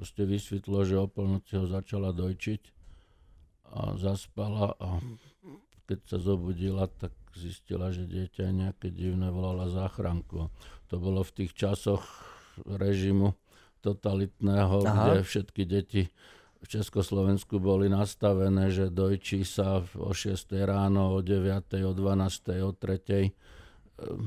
B: proste vysvetlo, že o polnoci ho začala dojčiť a zaspala a keď sa zobudila, tak zistila, že dieťa nejaké divné, volala záchranku. To bolo v tých časoch režimu totalitného,
A: Aha.
B: kde všetky deti v Československu boli nastavené, že dojčí sa o 6 ráno, o 9, o 12, o 3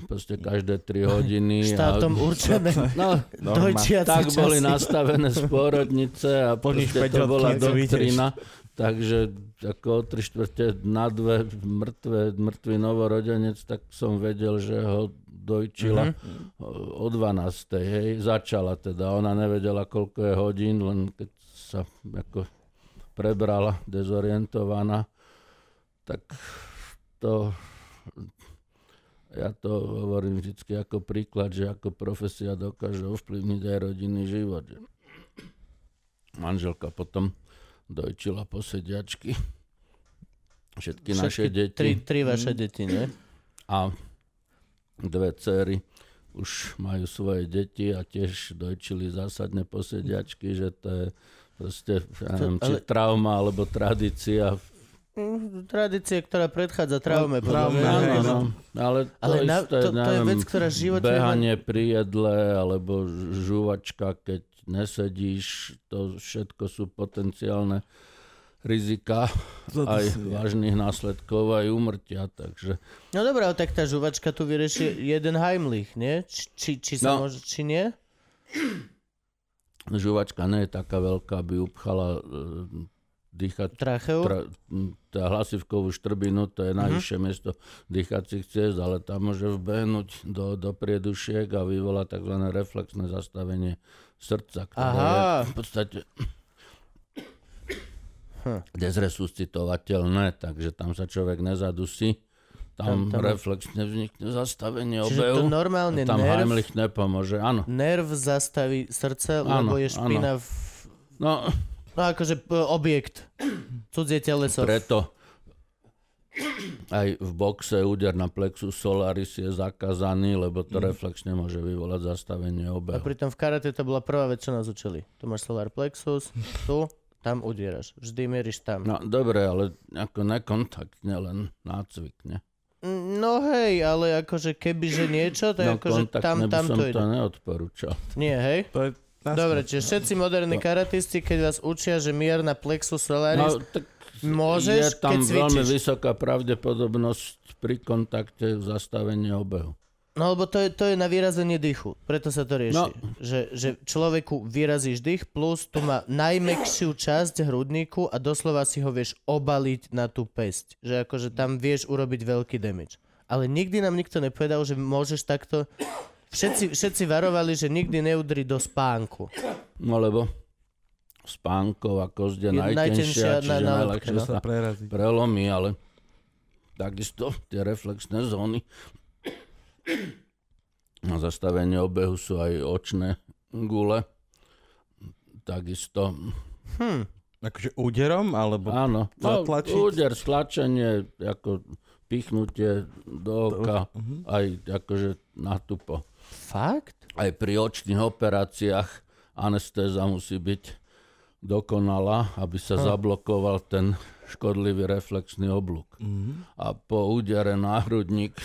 B: proste každé 3 hodiny.
A: Štátom určené.
B: No.
A: Dojčiaci
B: tak boli
A: časy.
B: nastavené spôrodnice a proste to bola doktrína. Takže ako o tri štvrte na dve mŕtve, mŕtvý novorodenec, tak som vedel, že ho dojčila
A: Mhm.
B: o 12. Hej, začala teda. Ona nevedela, koľko je hodín, len keď sa ako prebrala, dezorientovaná, tak to ja to hovorím vždy ako príklad, že ako profesia dokáže ovplyvniť aj rodinný život. Že manželka potom dojčila posediačky. Všetky, naše
A: Všetky
B: deti
A: Tri, tri vaše deti, nie?
B: a dve céry už majú svoje deti a tiež dojčili zásadne posediačky, že to je proste, ja neviem, či
A: ale-
B: trauma alebo tradícia.
A: Mm, Tradície, ktorá predchádza traume. podľa
C: traume.
B: Áno,
C: hej,
B: no. Ale to,
A: Ale na-
B: isté,
A: to- to je
B: neviem,
A: vec, ktorá v živote
B: Behanie pri jedle, alebo žúvačka, keď nesedíš, to všetko sú potenciálne rizika aj vážnych následkov, aj úmrtia, takže
A: No dobré, ale tak tá žuvačka tu vyrieši jeden Heimlich, nie? Či, či, či sa
B: No.
A: môže, či nie?
B: Žúvačka nie je taká veľká, aby upchala e, dýchať
A: Tracheu?
B: tra, tá hlasivkovú štrbinu, to je najvyššie miesto dýchacích ciest, ale tam môže vbehnúť do, do priedušiek a vyvolá tzv. reflexné zastavenie srdca, ktoré
A: Aha.
B: je v podstate
A: Hm.
B: dezresuscitovateľné, takže tam sa človek nezadusí. Tam,
A: Tam- tam-
B: reflexne vznikne zastavenie
A: Čiže to
B: obehu.
A: normálne
B: tam
A: nerv,
B: Heimlich nepomôže, áno.
A: nerv zastaví srdce,
B: Áno,
A: lebo je špina v...
B: No,
A: No akože objekt. Cudzie teleso.
B: Preto aj v boxe úder na plexus solaris je zakázaný, lebo to reflexne môže vyvolať zastavenie
A: A
B: obehu.
A: pritom v karate to bola prvá vec, čo nás učili. Tu máš solar plexus, tu, tam udieraš. Vždy mieríš tam.
B: No dobre, ale ako nekontaktne, len nácvik, ne?
A: Mm, No hej, ale akože kebyže niečo, to je
B: No
A: akože tam, tam
B: som
A: to
B: to
A: ide.
B: neodporúčal.
A: Nie, hej?
C: To je
A: Dobre, čiže všetci moderní karatisti, keď vás učia, že mier na plexus solaris,
B: No, tak
A: môžeš,
B: je tam
A: keď
B: veľmi vysoká pravdepodobnosť pri kontakte zastavenia obehu.
A: No lebo to je, to je na vyrazenie dýchu, preto sa to rieši.
B: No.
A: Že, že človeku vyrazíš dých plus tu má najmekšiu časť hrudníku a doslova si ho vieš obaliť na tú pesť. Že akože tam vieš urobiť veľký damage. Ale nikdy nám nikto nepovedal, že môžeš takto... Všetci, všetci varovali, že nikdy neudri do spánku.
B: No lebo spánková kosť je
A: Je najtenšia
B: najtenšia,
A: na-
B: čiže
A: na
B: najľahšie
A: no.
B: sa
C: sa prerazí.
B: prelomí, ale takisto tie reflexné zóny na zastavenie obehu sú aj očné gule. Takisto,
C: Akože úderom, alebo...
B: áno, no,
C: Zatlačiť?
B: úder, stlačenie, ako pichnutie do oka, aj akože natupo.
A: Fakt?
B: Aj pri očných operáciách anestéza musí byť dokonalá, aby sa zablokoval ten škodlivý reflexný oblúk. A po údere na hrudník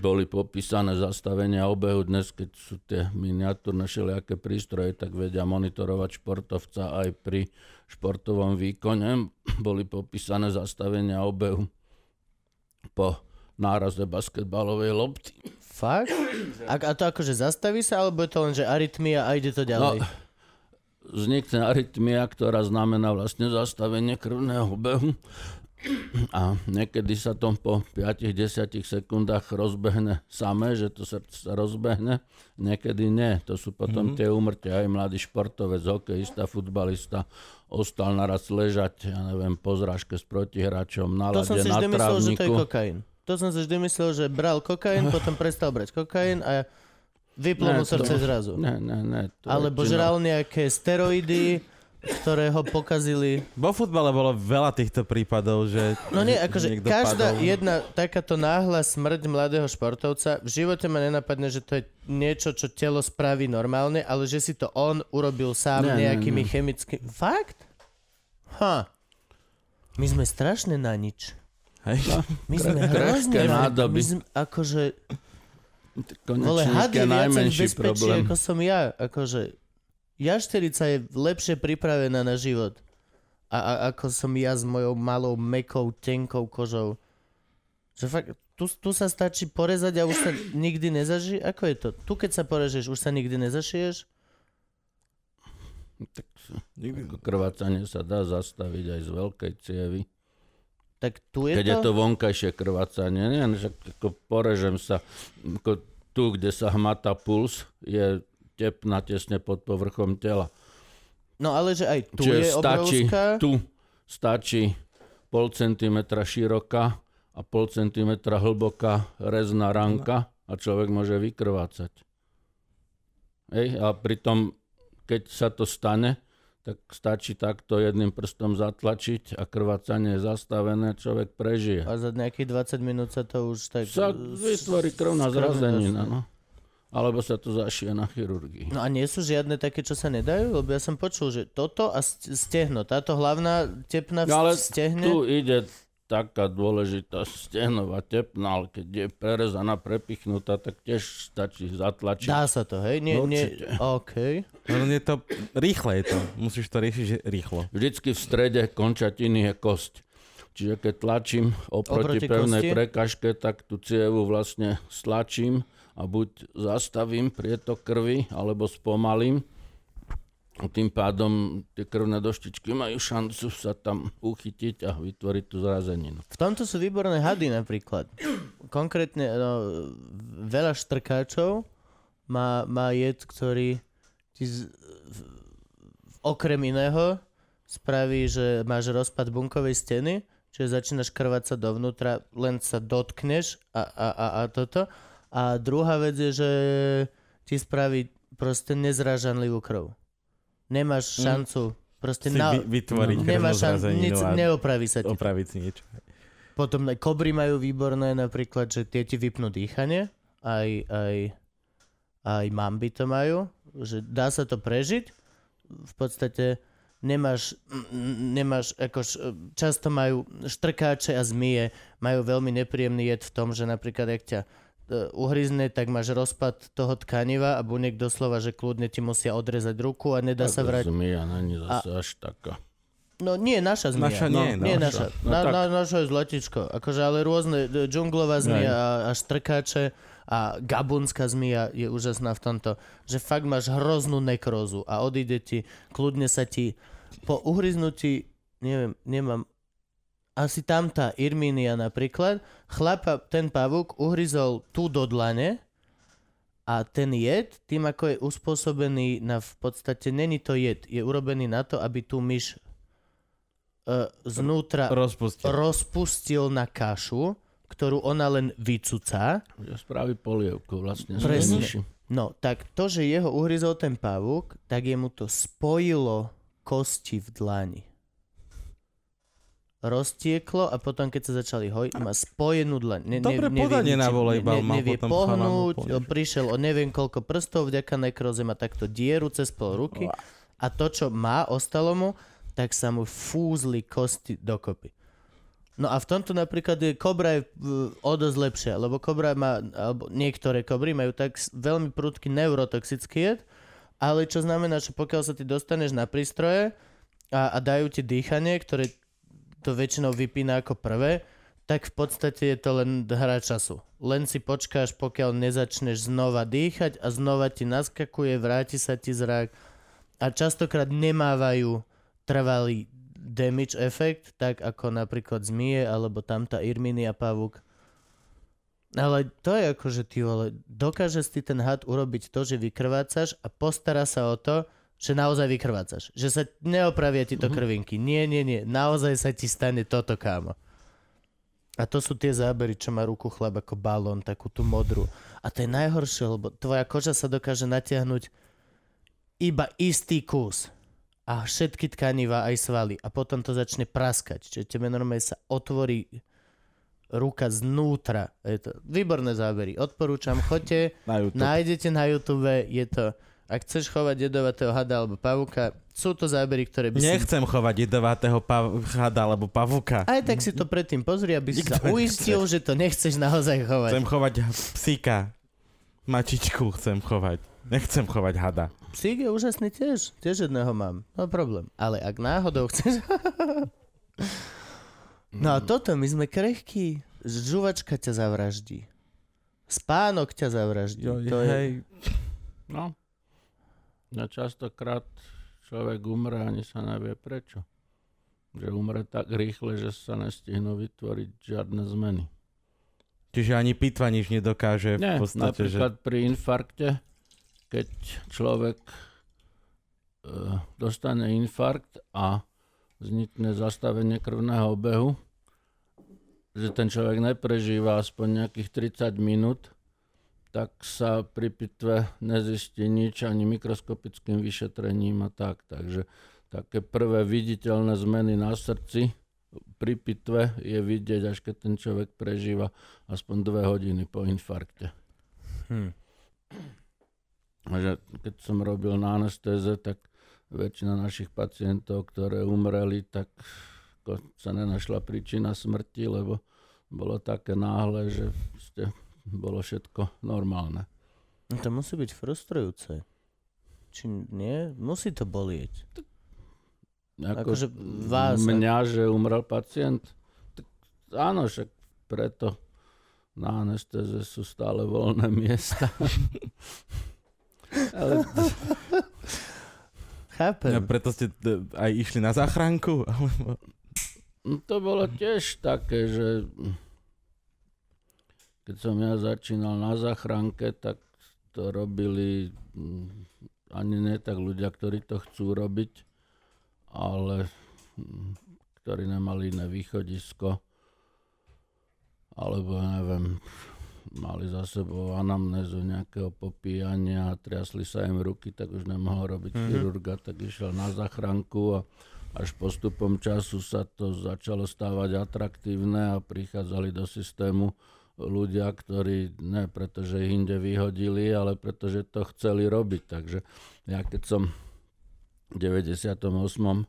B: boli popísané zastavenia obehu. Dnes, keď sú tie miniatúrne všelijaké prístroje, tak vedia monitorovať športovca aj pri športovom výkone. Boli popísané zastavenia obehu po náraze basketbalovej lopty.
A: Fakt? A, a to akože zastaví sa, alebo je to len, že arytmia a ide to ďalej?
B: No, vznikne arytmia, ktorá znamená vlastne zastavenie krvného obehu a niekedy sa to po 5-10 sekundách rozbehne samé, že to srdce sa rozbehne, niekedy nie. To sú potom mm-hmm. tie úmrtia, aj mladý športovec, hokejista, futbalista, ostal naraz ležať, ja neviem, po zrážke s protihráčom na
A: To som
B: lade,
A: si
B: na
A: vždy myslel, že to je kokain. To som si vždy myslel, že bral kokain, potom prestal brať kokain a vyplo mu
B: Ne, to-
A: srdce zrazu.
B: Ne, ne, ne.
A: Alebo žral nejaké steroidy, ktoré ho pokazili.
C: Vo futbale bolo veľa týchto prípadov, že...
A: No nie,
C: že
A: akože každá
C: padol.
A: jedna takáto náhla smrť mladého športovca, v živote ma nenapadne, že to je niečo, čo telo spraví normálne, ale že si to on urobil sám
B: Ne, ne,
A: nejakými
B: ne.
A: chemickými... Fakt? Ha. My sme strašne na nič.
C: Hej?
A: My sme hrozne. My sme, akože,
B: Konečne
A: vole, had
B: je
A: viacej v
B: najmenší
A: bezpečí,
B: problém.
A: ako som ja. Akože, jašterica je lepšie pripravená na život. A, a ako som ja s mojou malou, mekou, tenkou kožou. Že fakt, tu, tu sa stačí porezať a už sa nikdy nezažije? Ako je to? Tu keď sa porežeš, už sa nikdy nezašiješ?
B: Tak ako krvácanie sa dá zastaviť aj z veľkej cievy.
A: Tak tu je
B: Keď
A: to?
B: je to vonkajšie krvácanie, nie, že ako porežem sa, ako tu, kde sa hmata puls, je tepna tesne pod povrchom tela.
A: No ale že aj tu
B: Čiže
A: je
B: stačí,
A: obrovská...
B: tu stačí pol centimetra široká a pol centimetra hlboká rezná ranka a človek môže vykrvácať. Hej, a pritom, keď sa to stane, tak stačí takto jedným prstom zatlačiť a krvácanie je zastavené, človek prežije.
A: A za nejakých 20 minút sa to už tak...
B: Sa vytvorí krvná zrazenina, no. Alebo sa to zašije na chirurgii.
A: No a nie sú žiadne také, čo sa nedajú? Lebo ja som počul, že toto a st- stehno, táto hlavná tepna v
B: No ale
A: stehne...
B: tu ide taká dôležitá stehnová tepna, ale keď je prerezaná, prepichnutá, tak tiež stačí zatlačiť.
A: Dá sa to, hej? Nie,
B: No
A: nie. OK.
C: Len je to, rýchle je to. Musíš to riešiť že rýchlo.
B: Vždycky v strede končatiny je kosť. Čiže keď tlačím oproti,
A: Oproti
B: pevnej
A: kosti?
B: prekažke, tak tú cievu vlastne stlačím a buď zastavím prietok krvi, alebo spomalím. A tým pádom tie krvné doštičky majú šancu sa tam uchytiť a vytvoriť tú zrazeninu.
A: V tomto sú výborné hady napríklad. Konkrétne no, veľa štrkáčov má, má jed, ktorý ti z, okrem iného spraví, že máš rozpad bunkovej steny, čiže začínaš krvácať dovnútra, len sa dotkneš a, a, a, a toto. A druhá vec je, že ti spraví proste nezrážanlivú krv. Nemáš
C: Mm.
A: šancu. Proste
C: Si
A: na,
C: vy, vytvoriť krvnú
A: nemáš šancu, nic,
C: a
A: neopraví sa ti.
C: opraviť si niečo.
A: Potom kobry majú výborné napríklad, že tie ti vypnú dýchanie, aj, aj, aj mamby to majú, že dá sa to prežiť, v podstate nemáš, nemáš ako š- často majú štrkáče a zmije, majú veľmi nepríjemný jed v tom, že napríklad ak ťa uhryzne, tak máš rozpad toho tkaniva a buniek doslova, že kľudne ti musia odrezať ruku a nedá sa vrátiť.
B: Zmija není zase až taká.
A: No nie, naša zmia.
C: Naša
A: no,
C: nie, no.
A: nie
B: Naša.
A: naša.
B: No
A: Na,
B: tak.
A: na, naša je zlatičko. Akože ale rôzne, džunglová zmia a, a štrkáče a gabunská zmia je úžasná v tomto, že fakt máš hroznú nekrózu a odíde ti, kľudne sa ti po uhryznutí, neviem, nemám, asi tam tá Irmínia napríklad, chlapa, ten pavúk uhryzol tu do dlane a ten jed, tým ako je uspôsobený na v podstate, není to jed, je urobený na to, aby tú myš uh, znútra
C: Rozpustil.
A: rozpustil na kašu, ktorú ona len vycucá.
B: Že spraví polievku vlastne. z
A: Presne. No, tak to, že jeho uhryzol ten pavúk, tak jemu to spojilo kosti v dlani. Roztieklo a potom, keď sa začali hojiť, má spojenú dlaň. Ne,
C: Dobre podanie na volejbal mal
A: nevie
C: potom chalan
A: pohnúť,
C: úplne.
A: prišiel o neviem koľko prstov, vďaka nekroze má takto dieru cez pol ruky a to, čo má, ostalo mu, tak sa mu fúzli kosti dokopy. No a v tomto napríklad je kobra je v- o dosť lepšia, lebo kobra má, alebo niektoré kobry majú tak veľmi prudký neurotoxický jed, ale čo znamená, že pokiaľ sa ty dostaneš na prístroje a, a dajú ti dýchanie, ktoré to väčšinou vypína ako prvé, tak v podstate je to len hra času. Len si počkáš, pokiaľ nezačneš znova dýchať a znova ti naskakuje, vráti sa ti zrak a častokrát nemávajú trvalý damage efekt, tak ako napríklad zmije alebo tam tá Irminia pavúk. Ale to je ako, že ty vole, dokáže si ten had urobiť to, že vykrvácaš a postará sa o to, že naozaj vykrvácaš. Že sa neopravia ti to krvinky. Nie, nie, nie. Naozaj sa ti stane toto, kámo. A to sú tie zábery, čo má ruku chlap ako balón, takú tú modrú. A to je najhoršie, lebo tvoja koža sa dokáže natiahnuť iba istý kus a všetky tkaniva aj svaly a potom to začne praskať. Čiže tebe normálne sa otvorí ruka znútra. Je to výborné zábery. Odporúčam, choďte,
C: Na YouTube.
A: nájdete na YouTube, je to Ak chceš chovať jedovatého hada alebo pavuka, sú to zábery, ktoré by si...
C: Nechcem chovať jedovatého pav- hada alebo pavúka.
A: Aj tak si to predtým pozri, aby si
C: Nikto
A: sa uistil, že to nechceš naozaj chovať.
C: Chcem chovať psíka. Mačičku chcem chovať. Nechcem chovať hada.
A: Psík je úžasný tiež. Tiež jedného mám. No problém. Ale ak náhodou chceš... no a toto, my sme krehkí. Žuvačka ťa zavraždí. Spánok ťa zavraždí. to je...
C: hej.
B: No. No častokrát človek umre ani sa nevie prečo. Že umre tak rýchle, že sa nestihnú vytvoriť žiadne zmeny.
C: Čiže ani pitva nič nedokáže v
B: Nie,
C: podstate, že...
B: napríklad pri infarkte, keď človek e, dostane infarkt a vznikne zastavenie krvného obehu, že ten človek neprežíva aspoň nejakých 30 minút, tak sa pri pitve nezistí nič ani mikroskopickým vyšetrením a tak. Takže také prvé viditeľné zmeny na srdci pri pitve je vidieť, až keď ten človek prežíva aspoň dve hodiny po infarkte.
A: Hm.
B: Že keď som robil na anestéze, tak väčšina našich pacientov, ktoré umreli, tak sa nenašla príčina smrti, lebo bolo také náhle, že ste, bolo všetko normálne.
A: No to musí byť frustrujúce. Či nie? Musí to bolieť.
B: Ako
A: Akože vás...
B: mňa, že umrel pacient, tak áno, však preto na anestéze sú stále voľné miesta. Ale
A: Chápem.
C: A preto ste e, aj išli na záchranku? Alebo-
B: No to bolo tiež také, že keď som ja začínal na záchranke, tak to robili mm, ani nie tak ľudia, ktorí to chcú robiť, ale mm, ktorí nemali iné východisko, alebo neviem, mali za sebou anamnézu nejakého popíjania a triasli sa im ruky, tak už nemohol robiť
A: Mhm.
B: mm-hmm. chirurga, tak išiel na záchranku a až postupom času sa to začalo stávať atraktívne a prichádzali do systému ľudia, ktorí ne pretože ich inde vyhodili, ale pretože to chceli robiť. Takže ja keď som v 98. e,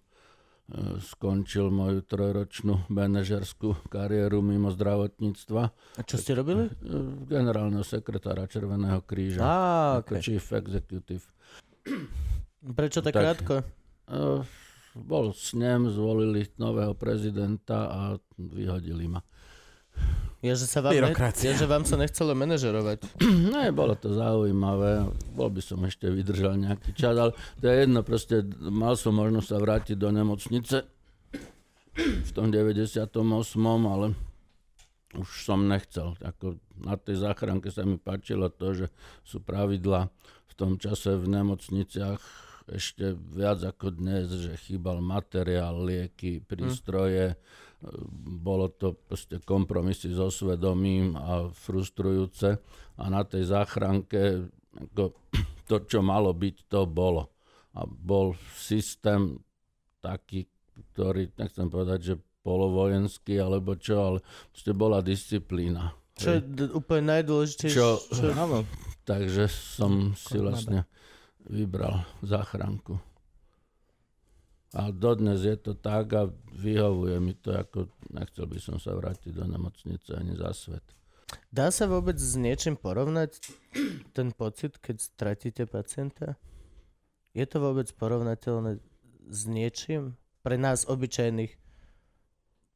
B: skončil moju trojročnú manažerskú kariéru mimo zdravotníctva,
A: A čo ste robili?
B: e, generálneho sekretára Červeného kríža.
A: Á,
B: ako
A: okay.
B: chief executive.
A: Prečo tak,
B: Tak.
A: krátko?
B: E, bol snem, zvolili nového prezidenta a vyhodili ma.
A: Je, že, sa vám ne... Je, že vám sa nechcelo manažerovať.
B: Ne, bolo to zaujímavé, bol by som ešte vydržal nejaký čas, ale to je jedno, proste mal som možnosť sa vrátiť do nemocnice v tom 98., ale už som nechcel. Ako na tej záchranke sa mi páčilo to, že sú pravidla v tom čase v nemocniciach ešte viac ako dnes, že chýbal materiál, lieky, prístroje, bolo to proste kompromisy so svedomím a frustrujúce a na tej záchranke ako, to, čo malo byť, to bolo. A bol systém taký, ktorý, nechcem povedať, že polovojenský alebo čo, ale proste bola disciplína.
A: Čo je d- úplne najdôležitejšie.
B: Čo-
A: áno.
B: Takže som si vlastne vybral záchranku. A dodnes je to tak a vyhovuje mi to, ako nechcel by som sa vrátiť do nemocnice ani za svet.
A: Dá sa vôbec s niečím porovnať ten pocit, keď stratíte pacienta? Je to vôbec porovnateľné s niečím? Pre nás obyčajných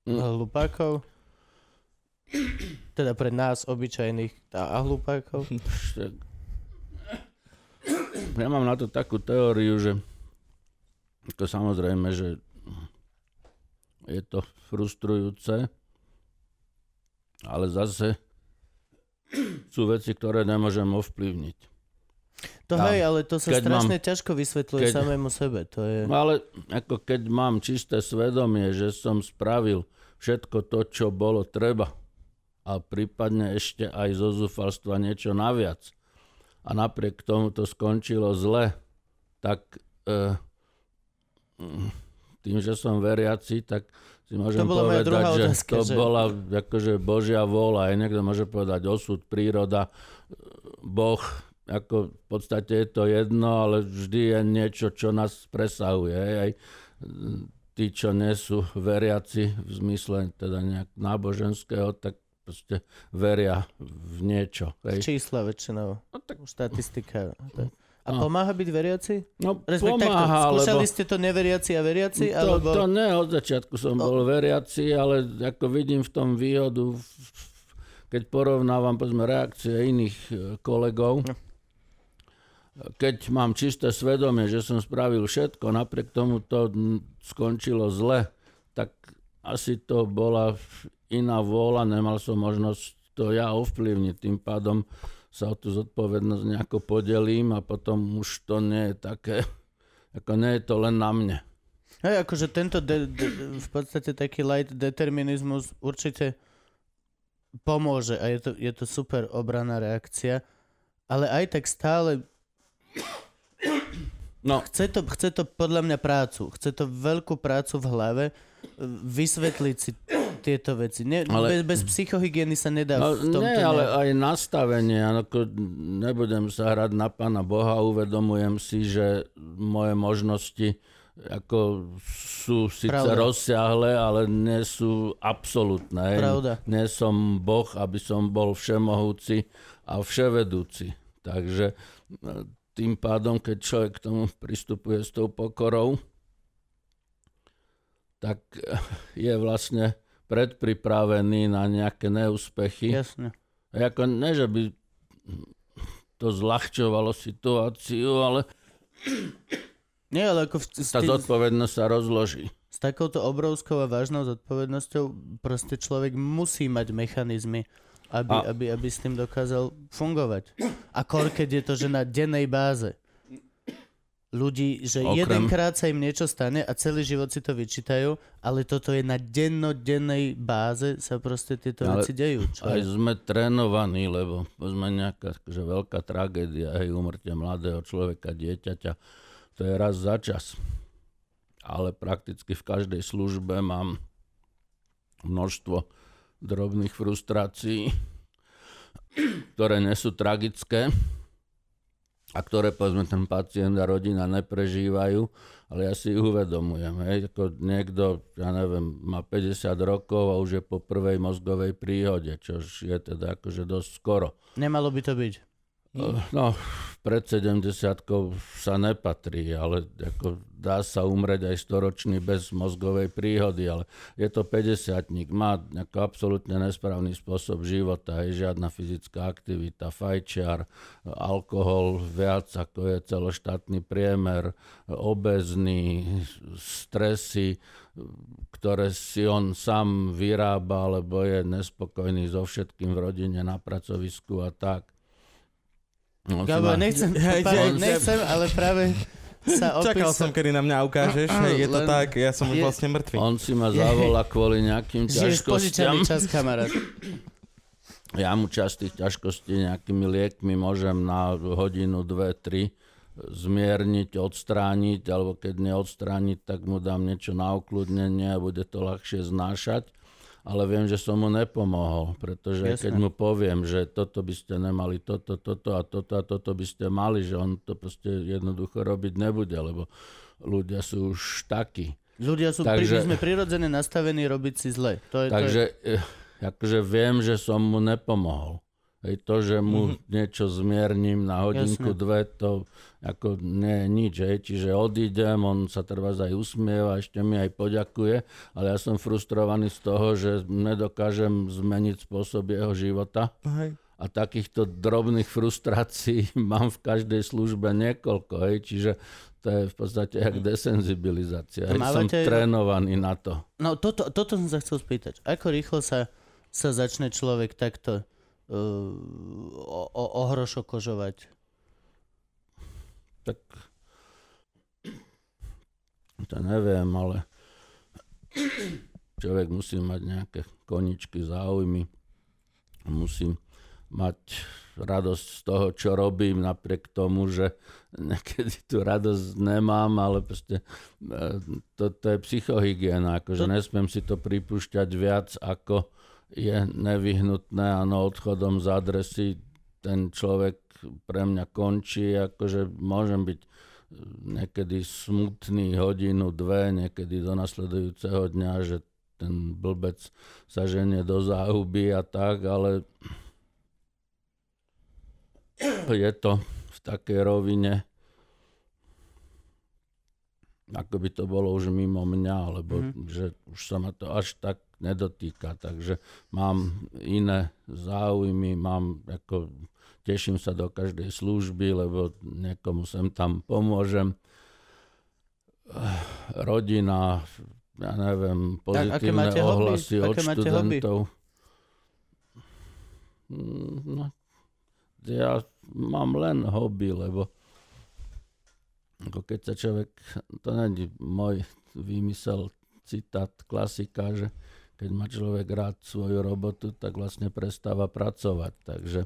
B: Mm.
A: hlupákov? Teda pre nás obyčajných a hlupákov?
B: Ja mám na to takú teóriu, že to samozrejme, že je to frustrujúce, ale zase sú veci, ktoré nemôžem ovplyvniť.
A: To
B: Tam.
A: hej, ale to sa
B: Keď
A: strašne ťažko vysvetľuje
B: keď-
A: samému sebe. To je...
B: No ale ako keď mám čisté svedomie, že som spravil všetko to, čo bolo treba a prípadne ešte aj zo zúfalstva niečo naviac a napriek tomu to skončilo zle, tak e, tým, že som veriaci, tak si môžem
A: moja
B: povedať, že
A: otázka,
B: to
A: že-
B: bola akože Božia vôľa. Aj niekto môže povedať osud, príroda, Boh, ako v podstate je to jedno, ale vždy je niečo, čo nás presahuje. Aj tí, čo nie sú veriaci v zmysle teda nejak náboženského, tak proste veria v niečo. Hej.
A: Čísla väčšinou.
B: No, tak,
A: Štatistika. A
B: No.
A: pomáha byť veriaci?
B: no
A: Respektive
B: pomáha,
A: takto. Skúšali
B: lebo...
A: ste to neveriaci a veriaci?
B: To,
A: alebo...
B: to ne, od začiatku som bol veriaci, ale ako vidím v tom výhodu, keď porovnávam povedzme, reakcie iných e, kolegov, keď mám čisté svedomie, že som spravil všetko, napriek tomu to skončilo zle, tak asi to bola iná vôľa, nemal som možnosť to ja ovplyvniť, tým pádom sa o tú zodpovednosť nejako podelím a potom už to nie je také, ako nie je to len na mne.
A: Hej, akože tento de- de- v podstate taký light determinizmus určite pomôže a je to, je to super obraná reakcia, ale aj tak stále
B: No,
A: chce to, chce to podľa mňa prácu, chce to veľkú prácu v hlave, vysvetliť si tieto veci. Ne,
B: Ale-
A: bez, bez psychohygieny sa nedá
B: no
A: v tomto
B: nie, ale
A: nejak-
B: aj nastavenie, ako nebudem sa hrať na pána Boha, uvedomujem si, že moje možnosti ako sú síce
A: Pravda.
B: rozsiahle, ale nie sú absolútne.
A: Pravda.
B: Nie som Boh, aby som bol všemohúci a vševedúci. Takže e, tým pádom, keď človek k tomu pristupuje s tou pokorou, tak je vlastne predpripravený na nejaké neúspechy.
A: Jasne.
B: A Ako ne, že by to zľahčovalo situáciu, ale
A: Nie, ale ako v,
B: tá zodpovednosť sa rozloží.
A: s takouto obrovskou a vážnou zodpovednosťou proste človek musí mať mechanizmy, aby,
B: A-
A: aby, aby s tým dokázal fungovať. A kor, keď je to, že na dennej báze. Ľudí, že
B: Okrem-
A: jedenkrát sa im niečo stane a celý život si to vyčítajú, ale toto je na dennodennej báze sa proste tieto
B: Ale
A: veci dejú. Čo
B: Aj
A: je?
B: sme trénovaní, lebo sme nejaká že veľká tragédia, hej, umrtie mladého človeka, dieťaťa, to je raz za čas. Ale prakticky v každej službe mám množstvo drobných frustrácií, ktoré nie sú tragické a ktoré povedzme ten pacient a rodina neprežívajú, ale ja si ich uvedomujem. Hej, ako niekto, ja neviem, má 50 rokov a už je po prvej mozgovej príhode, čo je teda akože dosť skoro.
A: Nemalo by to byť.
B: No, pred 70 sa nepatrí, ale ako dá sa umrieť aj storočný bez mozgovej príhody, ale je to 50 má ako absolútne nesprávny spôsob života, je žiadna fyzická aktivita, fajčiar, alkohol viac ako je celoštátny priemer, obezný, stresy, ktoré si on sám vyrába, alebo je nespokojný so všetkým v rodine, na pracovisku a tak. No,
A: Gabo, nechcem,
C: Hej, hej,
A: nechcem, ale práve sa
C: Čakal
A: opísať.
C: som, kedy na mňa ukážeš, hej, je to tak, ja som už vlastne mŕtvy.
B: On si ma zavolá kvôli nejakým
A: Žiješ
B: ťažkostiam.
A: požičaný čas, kamarát.
B: Ja mu časť tých ťažkostí nejakými liekmi môžem na hodinu, dve, tri zmierniť, odstrániť, alebo keď neodstrániť, tak mu dám niečo na ukludnenie a bude to ľahšie znášať. Ale viem, že som mu nepomohol, pretože
A: Jasné.
B: keď mu poviem, že toto by ste nemali, toto, toto a toto a toto by ste mali, že on to proste jednoducho robiť nebude, lebo ľudia sú už takí.
A: Ľudia sú,
B: Takže-
A: my sme prirodzene nastavení robiť si zle. To je,
B: Takže eh, akože viem, že som mu nepomohol. Hej, to, že mu mm-hmm. niečo zmierním na hodinku,
A: Jasné.
B: dve, to ako nie je nič. Hej. Čiže odídem, on sa treba aj usmieva, ešte mi aj poďakuje, ale ja som frustrovaný z toho, že nedokážem zmeniť spôsob jeho života.
C: Hej.
B: A takýchto drobných frustrácií mám v každej službe niekoľko. Hej. Čiže to je v podstate jak desenzibilizácia.
A: To
B: Hej. Som
A: mávate-
B: trénovaný na to.
A: No toto, toto som sa chcel spýtať. Ako rýchlo sa, sa začne človek takto o, o, ohrošokožovať?
B: tak to neviem, ale človek musí mať nejaké koničky, záujmy. Musí mať radosť z toho, čo robím, napriek tomu, že niekedy tú radosť nemám, ale proste e, to, to je psychohygiena, akože
A: To-
B: nesmiem si to pripúšťať viac, ako je nevyhnutné, áno, odchodom z adresy ten človek pre mňa končí, akože môžem byť niekedy smutný hodinu, dve, niekedy do nasledujúceho dňa, že ten blbec sa ženie do záhuby a tak, ale je to v takej rovine, ako by to bolo už mimo mňa, lebo mm-hmm. že už sa ma to až tak nedotýka, takže mám iné záujmy, mám ako teším sa do každej služby, lebo niekomu sem tam pomôžem. Rodina, ja neviem, pozitívne tak, ohlasy hobby? od aké študentov. Mm, no, ja mám len hobby, lebo ako keď sa človek, to není môj vymysel, citát klasika, že keď má človek rád svoju robotu, tak vlastne prestáva pracovať. Takže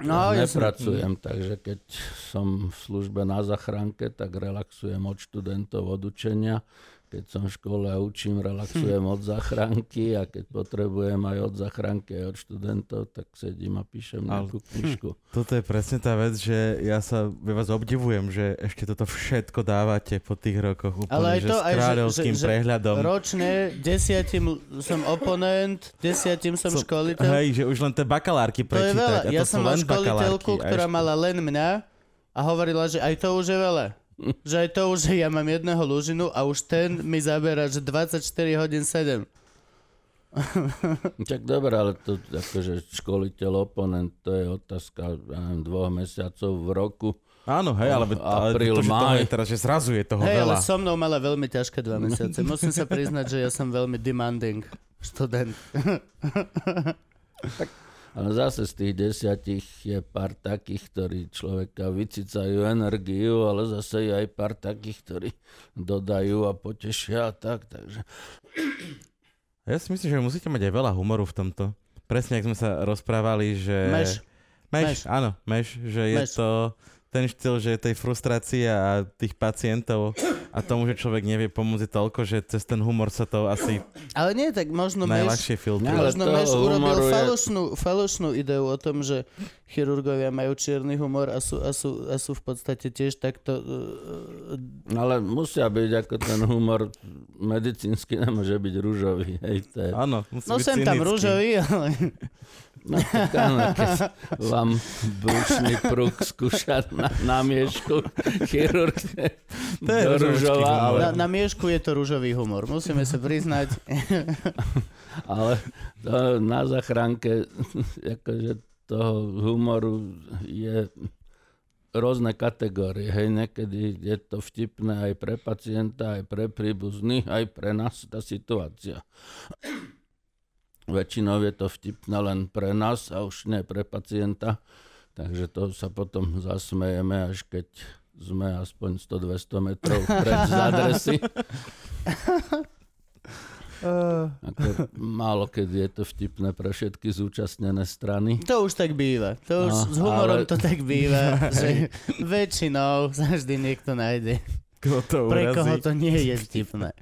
B: No, nepracujem, som... takže keď som v službe na zachránke, tak relaxujem od študentov od učenia keď som v škole a učím, relaxujem od zachránky a keď potrebujem aj od zachránky aj od študentov, tak sedím a píšem nejakú knižku.
C: Toto je presne tá vec, že ja sa ve vás obdivujem, že ešte toto všetko dávate po tých rokoch úplne, Ale aj to, že s kráľovským že, prehľadom.
A: Že ročne desiatim som oponent, desiatim som, som školiteľ.
C: Hej, že už len tie bakalárky prečítať. To je veľa.
A: Ja som mal školiteľku, ktorá mala len mňa a hovorila, že aj to už je veľa že aj to už, že ja mám jedného lúžinu a už ten mi zabera, že 24 hodín 7.
B: Tak dobre, ale to akože školiteľ, oponent, to je otázka, ja neviem, dvoch mesiacov v roku.
C: Áno, hej, ale, ale April, to, že to je teraz, že zrazu je toho
A: hej,
C: veľa.
A: ale so mnou mala veľmi ťažké dva mesiace. Musím sa priznať, že ja som veľmi demanding študent.
B: tak ale zase z tých desiatich je pár takých, ktorí človeka vycicajú energiu, ale zase je aj pár takých, ktorí dodajú a potešia a tak, takže...
C: Ja si myslím, že musíte mať aj veľa humoru v tomto. Presne, ak sme sa rozprávali, že...
A: Meš.
C: Meš, meš. áno, meš, že meš. je to ten štýl, že tej frustrácie a tých pacientov a tomu, že človek nevie pomôcť toľko, že cez ten humor sa to asi
A: Ale nie, tak možno
C: najľahšie filtruje.
A: Možno Meš urobil je... falošnú, falošnú ideu o tom, že chirurgovia majú čierny humor a sú, a sú, a sú v podstate tiež takto...
B: Uh, Ale musia byť ako ten humor medicínsky nemôže byť rúžový. Hej, to je...
C: Áno, musí
A: no
C: byť
A: sem tam rúžový, ale...
B: No tak áno, keď vám brušný prúh skúša na, na miešku chirurg
C: to je do rúžová,
A: ale... Na, na miešku je to rúžový humor, musíme sa priznať.
B: ale to na zachránke akože toho humoru je rôzne kategórie. Hej, niekedy je to vtipné aj pre pacienta, aj pre príbuzných, aj pre nás tá situácia. Väčšinou je to vtipné len pre nás a už nie pre pacienta, takže to sa potom zasmejeme, až keď sme aspoň 100-200 metrov pred z adresy. Ako, málo kedy je to vtipné pre všetky zúčastnené strany.
A: To už tak býva. To už no, s humorom ale... to tak býva, že väčšinou sa vždy niekto nájde.
C: to
A: pre koho to nie je vtipné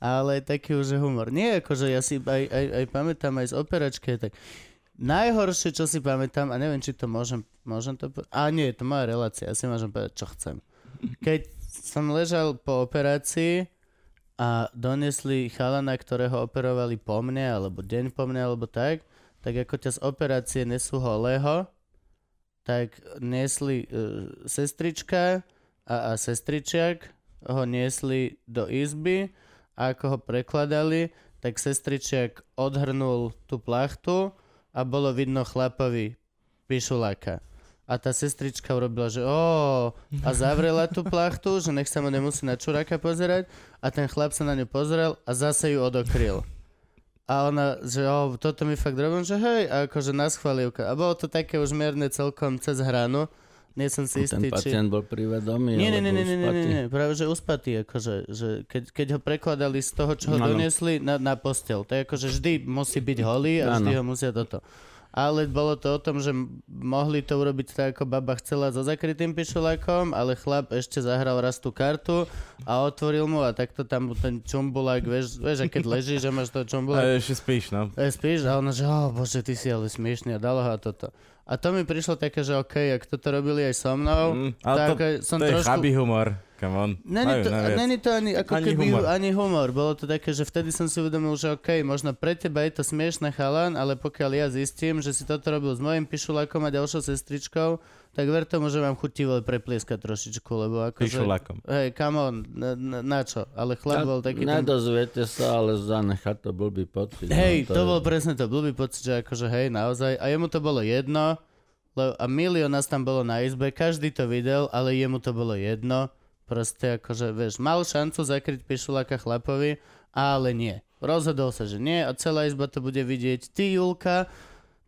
A: ale taký už je humor. Nie, akože ja si aj, aj, aj pamätám aj z operačky, tak najhoršie, čo si pamätám, a neviem, či to môžem, môžem to povedať, a nie, je to moja relácia, ja si môžem povedať, čo chcem. Keď som ležal po operácii a donesli chalana, ktorého operovali po mne, alebo deň po mne, alebo tak, tak ako ťa z operácie nesú holého, tak nesli uh, sestrička a, a sestričiak ho niesli do izby a ako ho prekladali, tak sestričiak odhrnul tú plachtu a bolo vidno chlapovi pišuláka. A tá sestrička urobila, že ó, a zavrela tú plachtu, že nech sa mu nemusí na čuráka pozerať a ten chlap sa na ňu pozrel a zase ju odokryl. A ona, že ó, toto mi fakt robím, že hej, a akože na schvalivka. A bolo to také už mierne celkom cez hranu nie som si istý,
B: Ten pacient či... bol privedomý?
A: Nie, nie, nie, nie, nie, nie, nie, práve že uspatý, akože, že keď, keď ho prekladali z toho, čo ho no, doniesli na, na postel, to je akože vždy musí byť holý a vždy ho musia toto. Ale bolo to o tom, že mohli to urobiť tak, ako baba chcela so zakrytým pišulákom, ale chlap ešte zahral raz tú kartu a otvoril mu a takto tam ten čumbulák, vieš, vieš a keď leží, že máš to čumbulák.
C: A ešte spíš, no.
A: A spíš a ona, že, oh, bože, ty si ale smiešný a dalo ho a toto. A to mi prišlo také, že OK, ak toto robili aj so mnou,
C: Mm, ale
A: tak
C: to,
A: som
C: to je
A: trošku...
C: chabý humor. Come on.
A: Není to, není to ani, ako
C: Ani
A: keby
C: humor.
A: ani humor. Bolo to také, že vtedy som si uvedomil, že OK, možno pre teba je to smiešne chalan, ale pokiaľ ja zistím, že si toto robil s mojim pišulákom a ďalšou sestričkou, tak ver tomu, že vám chutivo preplieskať trošičku, lebo akože...
C: Pišulákom.
A: Hej, come on, na, na, na čo? Ale chlap bol taký... ten-
B: Nedozviete sa, ale zanechať to blbý pocit.
A: Hej,
B: no,
A: to
B: je-
A: bol presne to blbý pocit, že akože hej, naozaj. A jemu to bolo jedno, lebo, a milión nás tam bolo na izbe, každý to videl, ale jemu to bolo jedno. Proste akože, vieš, mal šancu zakryť pišuláka chlapovi, ale nie. Rozhodol sa, že nie a celá izba to bude vidieť. Ty, Julka,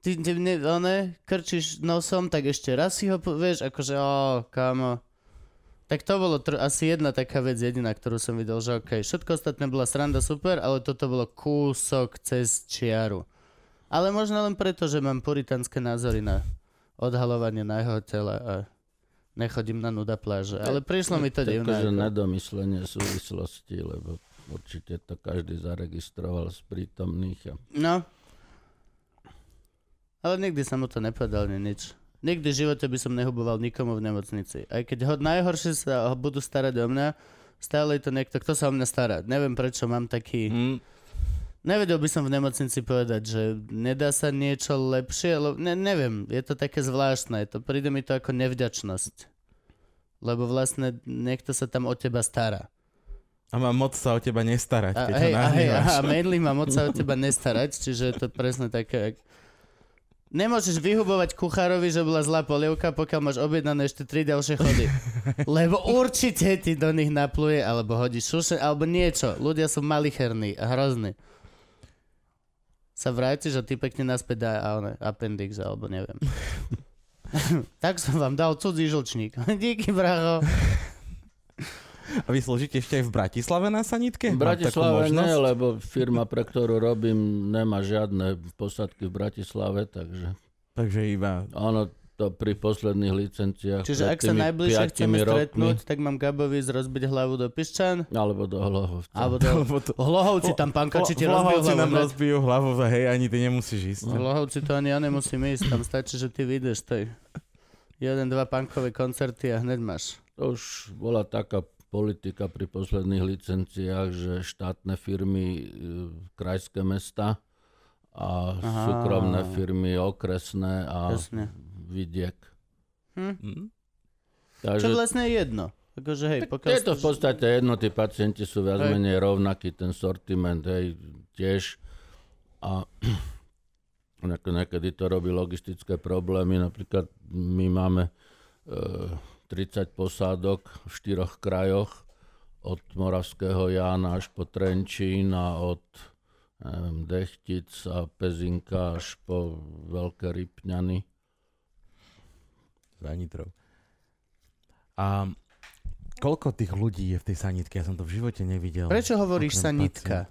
A: ty, ty ne, one, krčíš nosom, tak ešte raz si ho, po- vieš, akože, ó, kámo. Tak to bolo tr- asi jedna taká vec jediná, ktorú som videl, že OK, všetko ostatné bola sranda super, ale toto bolo kúsok cez čiaru. Ale možno len preto, že mám puritanské názory na odhalovanie na jeho tela a nechodím na nuda pláže. Ale prišlo mi to divné.
B: Takže
A: ako-
B: nedomyslenie súvislosti, lebo určite to každý zaregistroval z prítomných. A...
A: No. Ale nikdy som mu to nepovedal, ni nič. Nikdy v živote by som nehuboval nikomu v nemocnici. Aj keď ho najhoršie sa ho budú starať o mňa, stále je to niekto, kto sa o mňa stará. Neviem, prečo mám taký...
C: Mm,
A: Nevedel by som v nemocnici povedať, že nedá sa niečo lepšie, ale ne, neviem, je to také zvláštne, to príde mi to ako nevďačnosť. Lebo vlastne niekto sa tam o teba stará.
C: a má moc sa o teba nestarať,
A: A,
C: keď
A: hej,
C: ho
A: a, hej, a mainly má moc sa o teba nestarať, čiže je to presne také... ak- Nemôžeš vyhubovať kuchárovi, že bola zlá polievka, pokiaľ máš objednané ešte tri ďalšie chody. Lebo určite ti do nich napluje, alebo hodí šuše, alebo niečo. Ľudia sú malicherní a hrozní. Sa vrátiš a ty pekne naspäť dá a one, appendix, alebo neviem. tak som vám dal cudzí žlčník. Díky, bracho.
C: A vy slúžite ešte aj v Bratislave na sanitke?
B: V Bratislave nie, lebo firma, pre ktorú robím, nemá žiadne posadky v Bratislave, takže
C: Takže iba...
B: áno, to pri posledných licenciách.
A: Čiže ak sa najbližšie chceme
B: rokmi,
A: stretnúť, tak mám Gabovi zrozbiť hlavu do Piščan.
B: Alebo do Hlohovca.
A: Alebo do...
C: Lebo to...
A: Hlohovci tam pankači ti rozbijú hlavu.
C: nám rozbijú hlavu, hej, ani ty nemusíš ísť.
A: Hlohovci to ani ja nemusím ísť, tam stačí, že ty vyjdeš tej jeden, dva punkové koncerty a hneď máš.
B: To už bola taká politika pri posledných licenciách, že štátne firmy, e, krajské mesta a
A: Aha.
B: súkromné firmy okresné a
A: Jasne.
B: vidiek.
C: Hm?
B: Takže
A: Čo vlastne je jedno. Akože hej, pokiaľ...
B: je to v podstate jedno, tí pacienti sú viac
A: Hej.
B: menej rovnaký, ten sortiment, hej, tiež. A niekedy to robí logistické problémy, napríklad my máme e, 30 posádok v štyroch krajoch, od Moravského Jána až po Trenčín a od neviem, Dechtic a Pezinka až po Veľké Rypňany.
C: Za Nitrou. A koľko tých ľudí je v tej sanitke? Ja som to v živote nevidel.
A: Prečo hovoríš
C: Okrem
A: sanitka?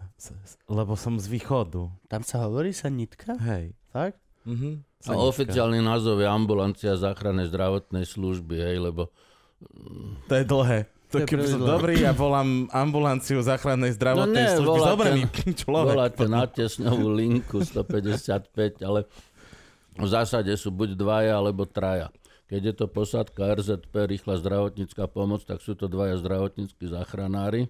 C: Lebo som z východu.
A: Tam sa hovorí sanitka?
C: Hej.
A: Fakt?
C: Mhm.
B: A oficiálny názov je ambulancia záchrannej zdravotnej služby, hej, lebo
C: To je dlhé.
A: To
C: To
A: je
C: keby som dobrý, ja volám ambulanciu záchrannej zdravotnej
B: No nie,
C: služby. Zober mi človek.
B: voláte na tesňovú linku 155, ale v zásade sú buď dvaja, alebo traja. Keď je to posádka RZP, rýchla zdravotnícka pomoc, tak sú to dvaja zdravotníckí záchranári.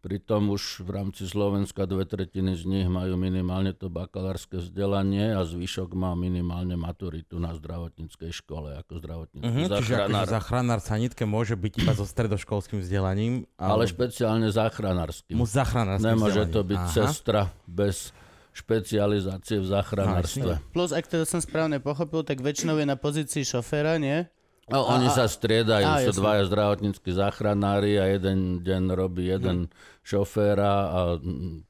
B: Pritom už v rámci Slovenska dve tretiny z nich majú minimálne to bakalárske vzdelanie a zvyšok má minimálne maturitu na zdravotníckej škole ako zdravotnícky
C: čiže
B: záchranár.
C: akože záchranár sanitke môže byť iba so stredoškolským vzdelaním.
B: Ale špeciálne záchranárskym.
C: mu záchranárske
B: Nemôže
C: vzdelanie.
B: to byť
C: Aha.
B: sestra bez špecializácie v záchranárstve.
A: Plus, ak teda som správne pochopil, tak väčšinou je na pozícii šoféra, nie?
B: A oni sa striedajú,
A: a,
B: sú
A: jasné.
B: dvaja zdravotníckí záchranári a jeden deň robí jeden šoféra a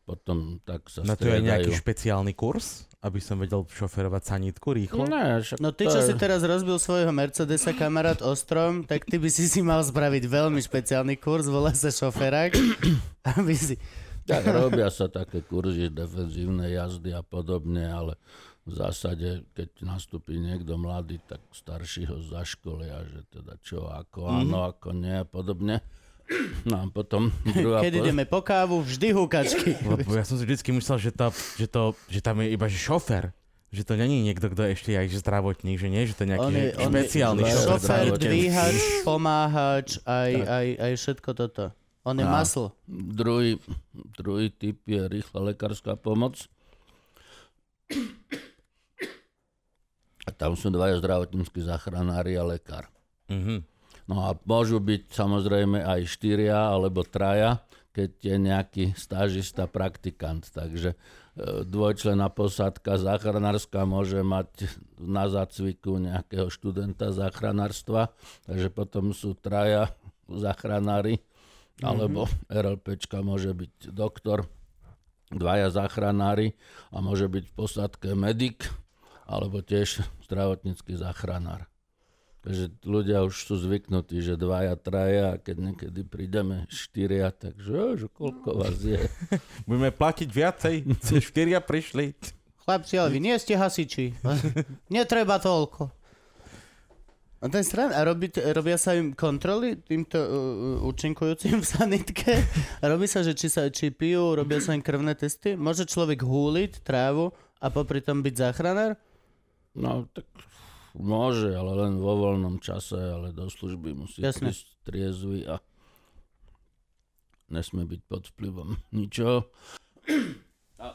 B: potom tak sa
C: Na to je nejaký
B: striedajú.
C: špeciálny kurz, aby som vedel šoferovať sanitku rýchlo?
B: Ne, však
A: No ty, čo
B: je-
A: si teraz rozbil svojho Mercedesa, kamarát Ostrom, tak ty by si si mal spraviť veľmi špeciálny kurz, volá sa šoférák, aby si...
B: Tak robia sa také kurzy defenzívnej jazdy a podobne, ale v zásade, keď nastúpi niekto mladý, tak starší ho zaškolia, že teda čo, ako
A: Mhm.
B: áno, ako nie a podobne. No a potom druhá
A: Keď
B: po-
A: ideme po kávu, vždy húkačky.
C: Lebo ja som si vždycky myslel, že, to, že, to, že tam je iba že šofer. Že to není niekto, kto ešte je aj že zdravotník, že nie, že to je nejaký
A: On je- on je
C: špeciálny
B: šofér,
C: šofér.
A: Šofér,
B: zdravotnícky.
A: dvíhač, pomáhač, aj,
B: Tak.
A: aj, aj všetko toto. On je
B: A-
A: masl.
B: Druhý, druhý typ je rýchla lekárska pomoc. Tam sú dvaja zdravotníckí záchranári a lekár.
C: Mhm.
B: No a môžu byť samozrejme aj štyria alebo traja, keď je nejaký stážista, praktikant. Takže e, dvojčlená posádka záchranárska môže mať na zácviku nejakého študenta záchranárstva, takže potom sú traja záchranári, alebo RLPčka môže byť doktor, dvaja záchranári a môže byť v posádke medic, alebo tiež zdravotnícky záchranár. Takže ľudia už sú zvyknutí, že dvaja, traja a keď niekedy prídeme štyria, takže že koľko vás je.
C: Budeme platiť viacej, štyria prišli.
A: Chlapci, ale vy nie ste hasiči. Netreba toľko. A ten stran, a robí, robia sa im kontroly týmto uh, účinkujúcim v sanitke? A robí sa, že či, sa, či pijú, robia sa im krvné testy? Môže človek húliť trávu a popri tom byť záchranár?
B: No tak môže, ale len vo voľnom čase, ale do služby musí
A: Jasne.
B: prísť triezvy a nesmie byť pod vplyvom ničoho. A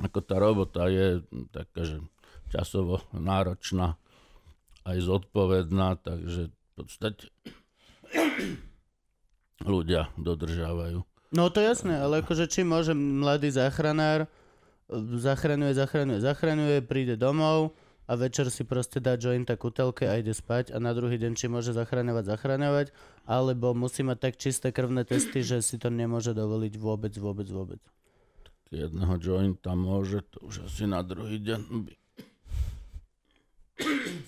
B: ako tá robota je taká, že časovo náročná, aj zodpovedná, takže v podstate ľudia dodržiavajú.
A: No to jasné, ale akože či môže mladý záchranár zachraňuje, zachraňuje, zachraňuje, príde domov a večer si proste dá jointa ku telke a ide spať a na druhý deň či môže zachraňovať, zachraňovať, alebo musí mať tak čisté krvné testy, že si to nemôže dovoliť vôbec, vôbec, vôbec.
B: Jedného jointa môže, to už asi na druhý deň by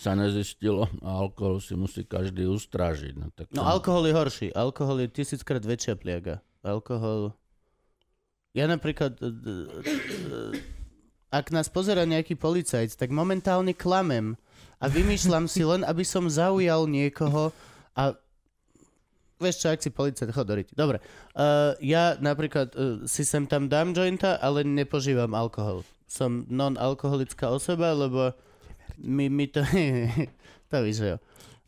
B: sa nezistilo a alkohol si musí každý ustrážiť. No, tak
A: No
B: tam-
A: alkohol je horší. Alkohol je tisíckrát väčšia pliaga. Alkohol... Ja napríklad... e, e, Ak nás pozera nejaký policajt, tak momentálne klamem a vymýšľam si len, aby som zaujal niekoho a vieš čo, ak si policajt, chod do riti. Dobre. Uh, ja napríklad uh, si sem tam dám jointa, ale nepožívam alkohol. Som non-alkoholická osoba, lebo mi, mi to... to víš, že jo.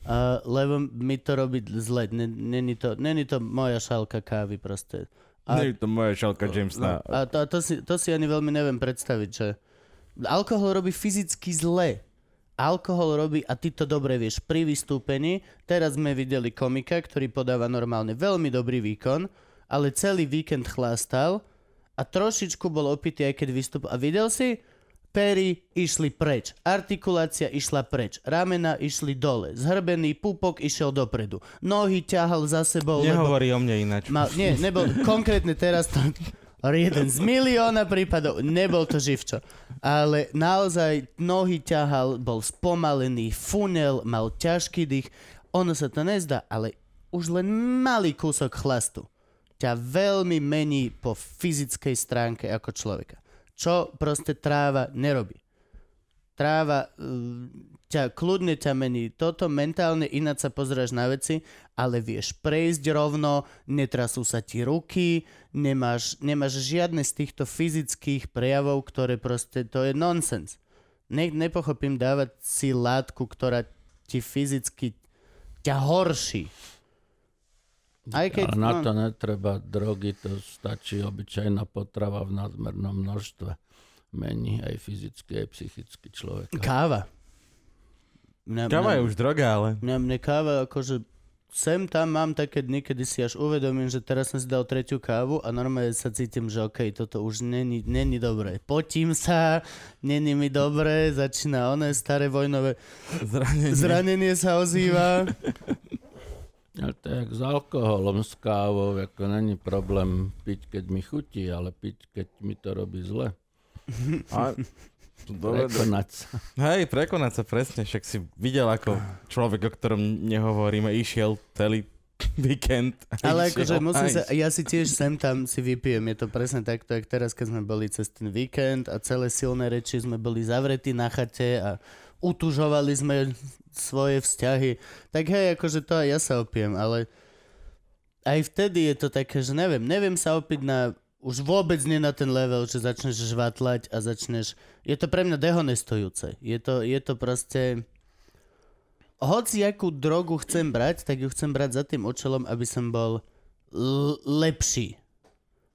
A: Uh, lebo mi to robí zle. Není to, to moja šálka kávy proste. A-
C: Nie je to moja šalka Jamesa.
A: a to, to, si, to si ani veľmi neviem predstaviť, že alkohol robí fyzicky zle. Alkohol robí, a ty to dobre vieš, pri vystúpení, teraz sme videli komika, ktorý podáva normálne veľmi dobrý výkon, ale celý víkend chlastal a trošičku bol opitý, aj keď vystupoval. A videl si? Pery išli preč, artikulácia išla preč, ramena išli dole, zhrbený pupok išiel dopredu, nohy ťahal za sebou, lebo
C: Nehovorí o mne ináč.
A: Mal, nie, nebol, konkrétne teraz to jeden z milióna prípadov, nebol to živčo. Ale naozaj nohy ťahal, bol spomalený, funel, mal ťažký dých. Ono sa to nezdá, ale už len malý kúsok chlastu ťa veľmi mení po fyzickej stránke ako človeka. Čo proste tráva nerobí. Tráva uh, ťa, kľudne ťa mení. Toto mentálne ináč sa pozráš na veci, ale vieš prejsť rovno, netrasú sa ti ruky, nemáš, nemáš žiadne z týchto fyzických prejavov, ktoré proste, to je nonsens. Ne, nepochopím dávať si látku, ktorá ti fyzicky ťa horší. Aj keď,
B: a na
A: no,
B: to netreba drogy, to stačí obyčajná potrava v nadmernom množstve. Mení aj fyzicky, aj psychicky človeka.
A: káva. Mňa,
C: Káva je
A: mňa,
C: už droga, ale...
A: mňa, mne káva akože sem tam mám také dny, kedy si až uvedomím, že teraz som si dal tretiu kávu a normálne sa cítim, že okej, toto už není, není dobré. Potím sa, není mi dobré, začína oné staré vojnové
C: Zranenie.
A: zranenie sa ozýva.
B: Ale to je jak s alkoholom, s kávou, ako není problém piť, keď mi chutí, ale piť, keď mi to robí zle.
C: A, dobre,
B: Prekonať sa.
C: Hej, prekonať sa presne, však si videl, ako človek, o ktorom nehovoríme, išiel celý víkend.
A: Ale akože musím sa, ja si tiež sem tam si vypijem, je to presne takto, jak teraz, keď sme boli cez ten víkend a celé silné reči sme boli zavretí na chate a utužovali sme svoje vzťahy, tak hej, akože to aj ja sa opijem, ale aj vtedy je to také, že neviem, neviem sa opiť na už vôbec nie na ten level, že začneš žvatlať a začneš... Je to pre mňa dehonestujúce. Je to, je to proste... Hoci akú drogu chcem brať, tak ju chcem brať za tým účelom, aby som bol l- lepší.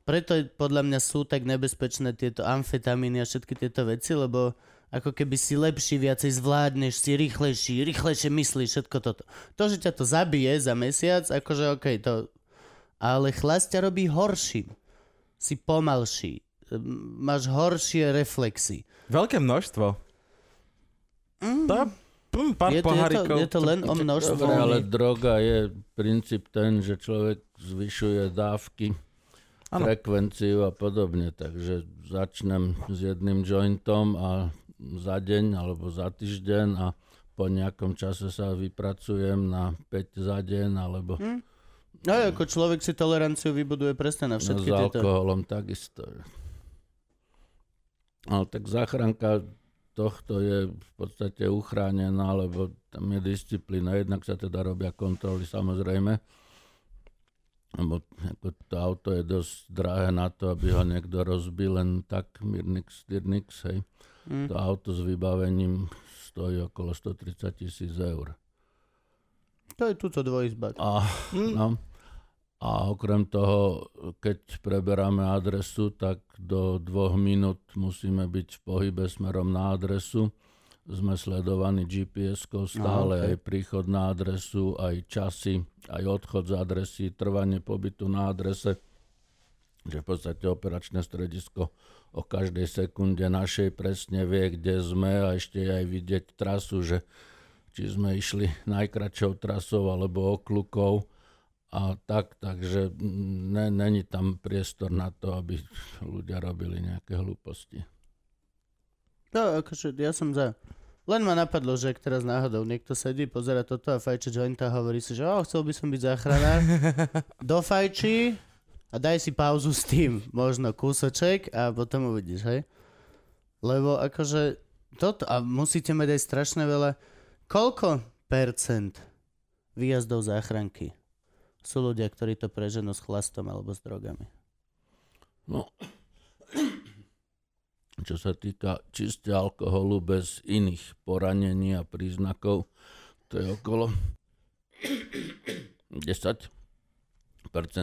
A: Preto podľa mňa sú tak nebezpečné tieto amfetamíny a všetky tieto veci, lebo ako keby si lepší, viacej zvládneš, si rýchlejší, rýchlejšie myslíš, všetko toto. To, že ťa to zabije za mesiac, akože okej, to... Ale chlasť ťa robí horším. Si pomalší. m, Máš horšie reflexy.
C: Veľké množstvo. To je hm, pár
A: Je to, je, to, je to len o množstvo.
B: Dobre, ale droga je princíp ten, že človek zvyšuje dávky,
C: Áno.
B: frekvenciu a podobne. Takže začnem s jedným jointom a za deň alebo za týždeň a po nejakom čase sa vypracujem na 5 za deň alebo
A: Hm. No ako človek si toleranciu vybuduje presne na
B: no,
A: všetky
B: s
A: tieto...
B: alkoholom takisto. Ale tak záchranka tohto je v podstate uchránená, lebo tam je disciplína. Jednak sa teda robia kontroly samozrejme, lebo ako to auto je dosť drahé na to, aby ho niekto rozbil len tak, Mirnix, Dirnix, hej.
A: Hm.
B: To auto s vybavením stojí okolo 130 tisíc eur.
A: To je túto dvojizba.
B: A, no, a okrem toho, keď preberáme adresu, tak do dvoch minút musíme byť v pohybe smerom na adresu. Sme sledovaní GPS-kou stále,
A: Aha, okej.
B: aj príchod na adresu, aj časy, aj odchod z adresy, trvanie pobytu na adrese. Že v podstate operačné stredisko o každej sekunde našej presne vie, kde sme a ešte aj vidieť trasu, že či sme išli najkračšou trasou alebo okľukou a tak, takže ne, není tam priestor na to, aby ľudia robili nejaké hlúposti.
A: No, akože ja som za. Len ma napadlo, že ak teraz náhodou niekto sedí, pozera toto a fajče jointa a hovorí si, že oh, chcel by som byť záchranár, dofajči a daj si pauzu s tým, možno kúsoček a potom uvidíš, hej? Lebo akože toto, a musíte mať aj strašne veľa, koľko percent výjazdov záchranky sú ľudia, ktorí to preženú s chlastom alebo s drogami?
B: No, čo sa týka čiste alkoholu bez iných poranení a príznakov, to je okolo 10%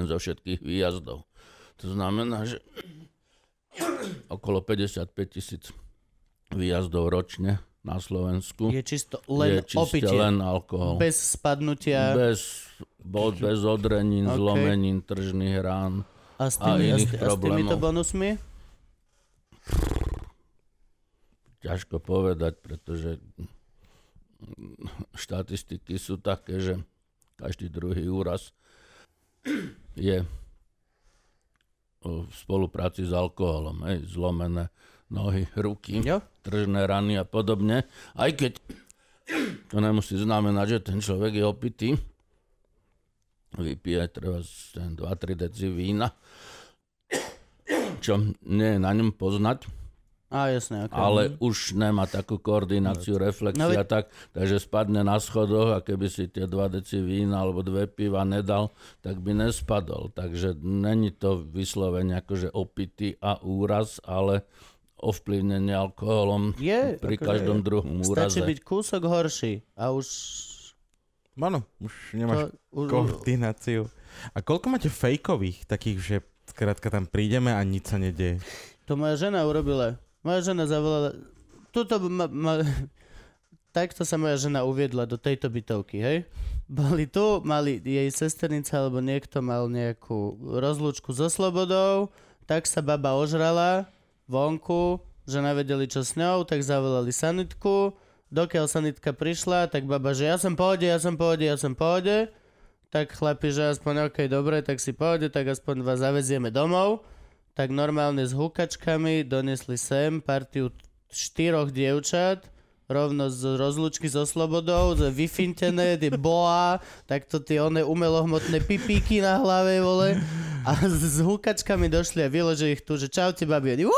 B: zo všetkých výjazdov. To znamená, že okolo 55 tisíc výjazdov ročne na Slovensku
A: Je čisto len
B: je čiste
A: opitie,
B: len alkohol.
A: bez spadnutia
B: Bez, bo- bez odrenín,
A: Ok.
B: zlomenín, tržných rán.
A: a s,
B: a
A: tými, a, s,
B: iných
A: a s týmito
B: problémov.
A: bonusmi?
B: Ťažko povedať, pretože štatistiky sú také, že každý druhý úraz je v spolupráci s alkoholom. Hej, zlomené nohy, ruky,
A: Jo?
B: tržné rany a podobne. Aj keď to nemusí znamenať, že ten človek je opitý. Vypije treba 2-3 deci vína, čo nie je na ňom poznať.
A: Á, jasné. Okay.
B: ale už nemá takú koordináciu, reflexia
A: No
B: no,
A: veď-
B: tak, takže spadne na schodoch a keby si tie 2 deci vína alebo dve piva nedal, tak by nespadol. Takže není to vyslovene akože opitý a úraz, ale ovplyvnenie alkoholom
A: Je,
B: pri
A: akože
B: každom druhom
A: Stačí
B: úraze.
A: byť kúsok horší a už...
C: Áno, už nemáš
A: To, už
C: koordináciu. A koľko máte fejkových takých, že skrátka tam prídeme a nič sa nedieje?
A: to moja žena urobila. Moja žena zavolala... Tuto ma, ma, takto sa moja žena uviedla do tejto bytovky, hej? Boli tu, mali jej sesternica alebo niekto mal nejakú rozlúčku so slobodou, tak sa baba ožrala vonku, že nevedeli čo s ňou, tak zavolali sanitku, dokiaľ sanitka prišla, tak baba, že ja som pohode, ja som pohode, ja som pohode, tak chlapi, že aspoň ok, dobre, tak si pohode, tak aspoň vás zavezieme domov, tak normálne s hukačkami donesli sem partiu štyroch dievčat, rovno z rozlučky so slobodou, z vyfintené, tie boa, takto tie one umelohmotné pipíky na hlave, vole. A s, s hukačkami došli a vyložili ich tu, že čaute babi. Oni,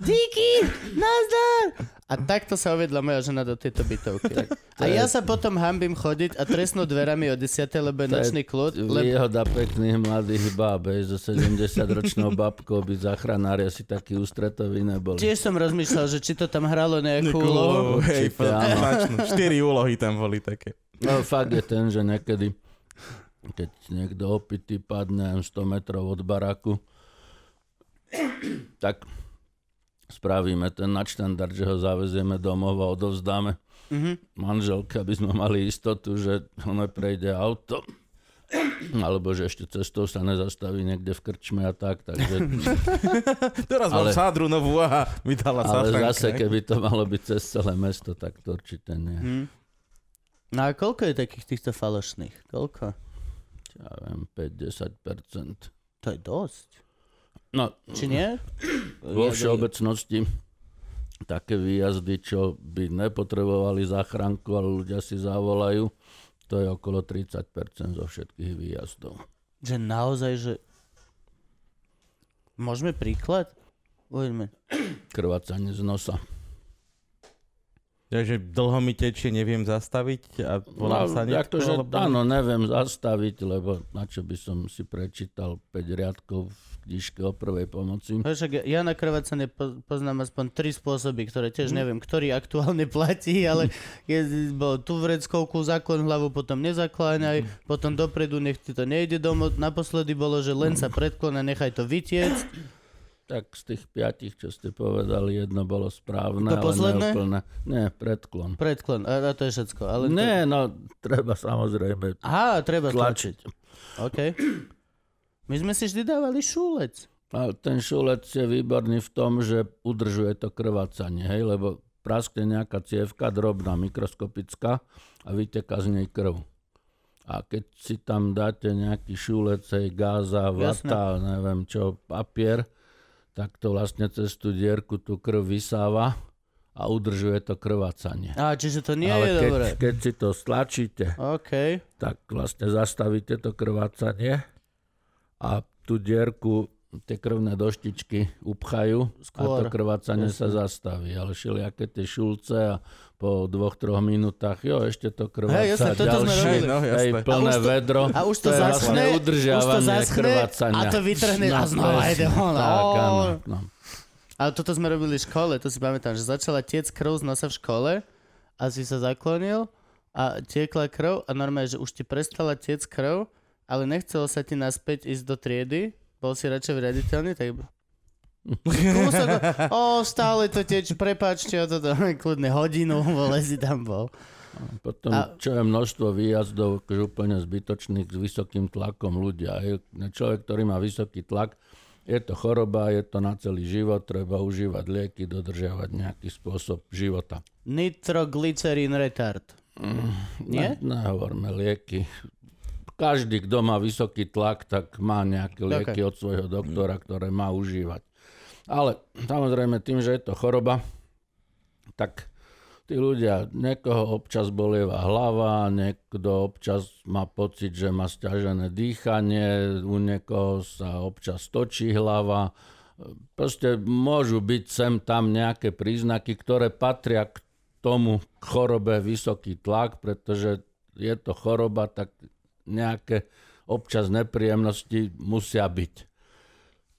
A: díky, nazdar. A takto sa uvedla moja žena do tejto bytovky. A ja sa potom hambím chodiť a trestnú dverami o 10. lebo je
B: je
A: nočný kľud. Lebo...
B: Výhoda pekných mladých báb, hej, so 70-ročnou babkou byť záchranári asi takí ústretoví neboli.
A: Tiež som rozmýšľal, že či to tam hralo nejakú úlohu.
C: Hej. Štyri úlohy tam boli také.
B: No fakt je ten, že niekedy, keď niekto opitý padne neviem, 100 metrov od baraku, tak spravíme ten nadštandard, že ho zavezieme domov a odovzdáme
A: Mhm.
B: manželke, aby sme mali istotu, že ono prejde auto alebo že ešte cestou sa nezastaví niekde v krčme a tak, takže,
C: Teraz mám
B: Ale-
C: sádru novú a mi dala
B: ale zase keby to malo byť cez celé mesto, tak to určite nie.
A: Hm. No a koľko je takých týchto falošných? Koľko?
B: Ja viem, 5-10%.
A: To je dosť.
B: No,
A: Či nie?
B: vo všeobecnosti také výjazdy, čo by nepotrebovali záchranku, ale ľudia si zavolajú, to je okolo 30% zo všetkých výjazdov.
A: Že naozaj, že... Môžeme príklad? Uvedme.
B: Krvácanie z nosa.
C: Takže dlho mi tečie, neviem zastaviť a volám sa
B: jak to, že
C: alebo-
B: áno, neviem zastaviť, lebo na čo by som si prečítal 5 riadkov v knižke o prvej pomoci.
A: Však ja na krvácanie po- poznám aspoň tri spôsoby, ktoré tiež neviem, ktorý aktuálne platí, ale je, bol tu vreckovku, zaklon hlavu, potom nezakláňaj, potom dopredu nech ti to nejde domov. Naposledy bolo, že len sa predklon a nechaj to vytiecť.
B: Tak z tých piatich, čo ste povedali, jedno bolo správne,
A: To
B: ale
A: posledné?
B: neúplné. Nie, predklon.
A: Predklon, a, a to je všetko. Ale to...
B: Nie, no, treba samozrejme
A: Aha, treba tlačiť.
B: tlačiť.
A: OK. My sme si vždy dávali šúlec.
B: A ten šulec je výborný v tom, že udržuje to krvácanie, hej, lebo praskne nejaká cievka, drobná, mikroskopická a vyteká z nej krv. A keď si tam dáte nejaký šulec, hej, gáza, vata, neviem čo, papier, tak to vlastne cez tú dierku tú krv vysáva a udržuje to krvácanie.
A: Á, čiže to nie
B: Ale
A: je
B: keď,
A: dobré.
B: keď si to stlačíte,
A: OK.
B: tak vlastne zastavíte to krvácanie a tú dierku tie krvné doštičky upchajú a
A: Skôr,
B: to krvácanie sa zastaví. Ale všelijaké tie šulce a po dvoch, troch minútach, jo, ešte to krváca
A: toto sme
B: ďalšie,
A: robili.
C: No,
B: hej, plné
A: A to-
B: vedro.
A: A už to,
B: je
A: zaschne,
B: vlastne
A: už to zaschne a to vytrhne a
B: No,
A: znova
B: presne.
A: ide von.
B: Tak,
A: Ó.
B: áno, no.
A: Ale toto sme robili v škole, to si pamätám, že začala tiec krv z nosa v škole a si sa zaklonil a tiekla krv a normálne, že už ti prestala tiec krv, ale nechcelo sa ti naspäť ísť do triedy, bol si radšej riaditeľný, tak Kúsok, o, stále to teč, prepáčte, o toto, kľudne hodinu, vole si tam bol.
B: Potom,
A: A-
B: čo je množstvo výjazdov akože úplne zbytočných s vysokým tlakom ľudia. Je človek, ktorý má vysoký tlak, je to choroba, je to na celý život, treba užívať lieky, dodržiavať nejaký spôsob života.
A: Nitroglycerin retard. Nie?
B: Ne, nehovorme lieky. Každý, kto má vysoký tlak, tak má nejaké lieky od svojho doktora, ktoré má užívať. Ale samozrejme tým, že je to choroba, tak tí ľudia, niekoho občas bolieva hlava, niekto občas má pocit, že má stiažené dýchanie, u niekoho sa občas točí hlava. Proste môžu byť sem tam nejaké príznaky, ktoré patria k tomu chorobe vysoký tlak, pretože je to choroba, tak nejaké občas nepríjemnosti musia byť.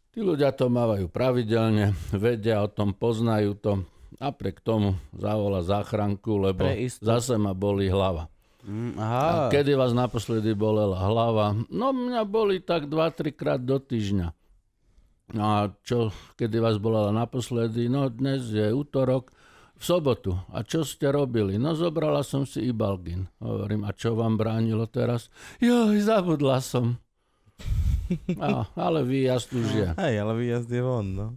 B: Tí ľudia to mávajú pravidelne, vedia o tom, poznajú to. Napriek tomu zavola záchranku, lebo zase ma boli hlava.
A: Mm,
B: A
A: aha.
B: kedy vás naposledy bolela hlava? No mňa boli tak 2-3 krát do týždňa. No a čo, kedy vás bolela naposledy? No dnes je útorok, v sobotu. A čo ste robili? No zobrala som si Ibalgin. Hovorím, a čo vám bránilo teraz? Joj, zabudla som. A, ale výjazd už je.
C: Hej, ale výjazd je von, no.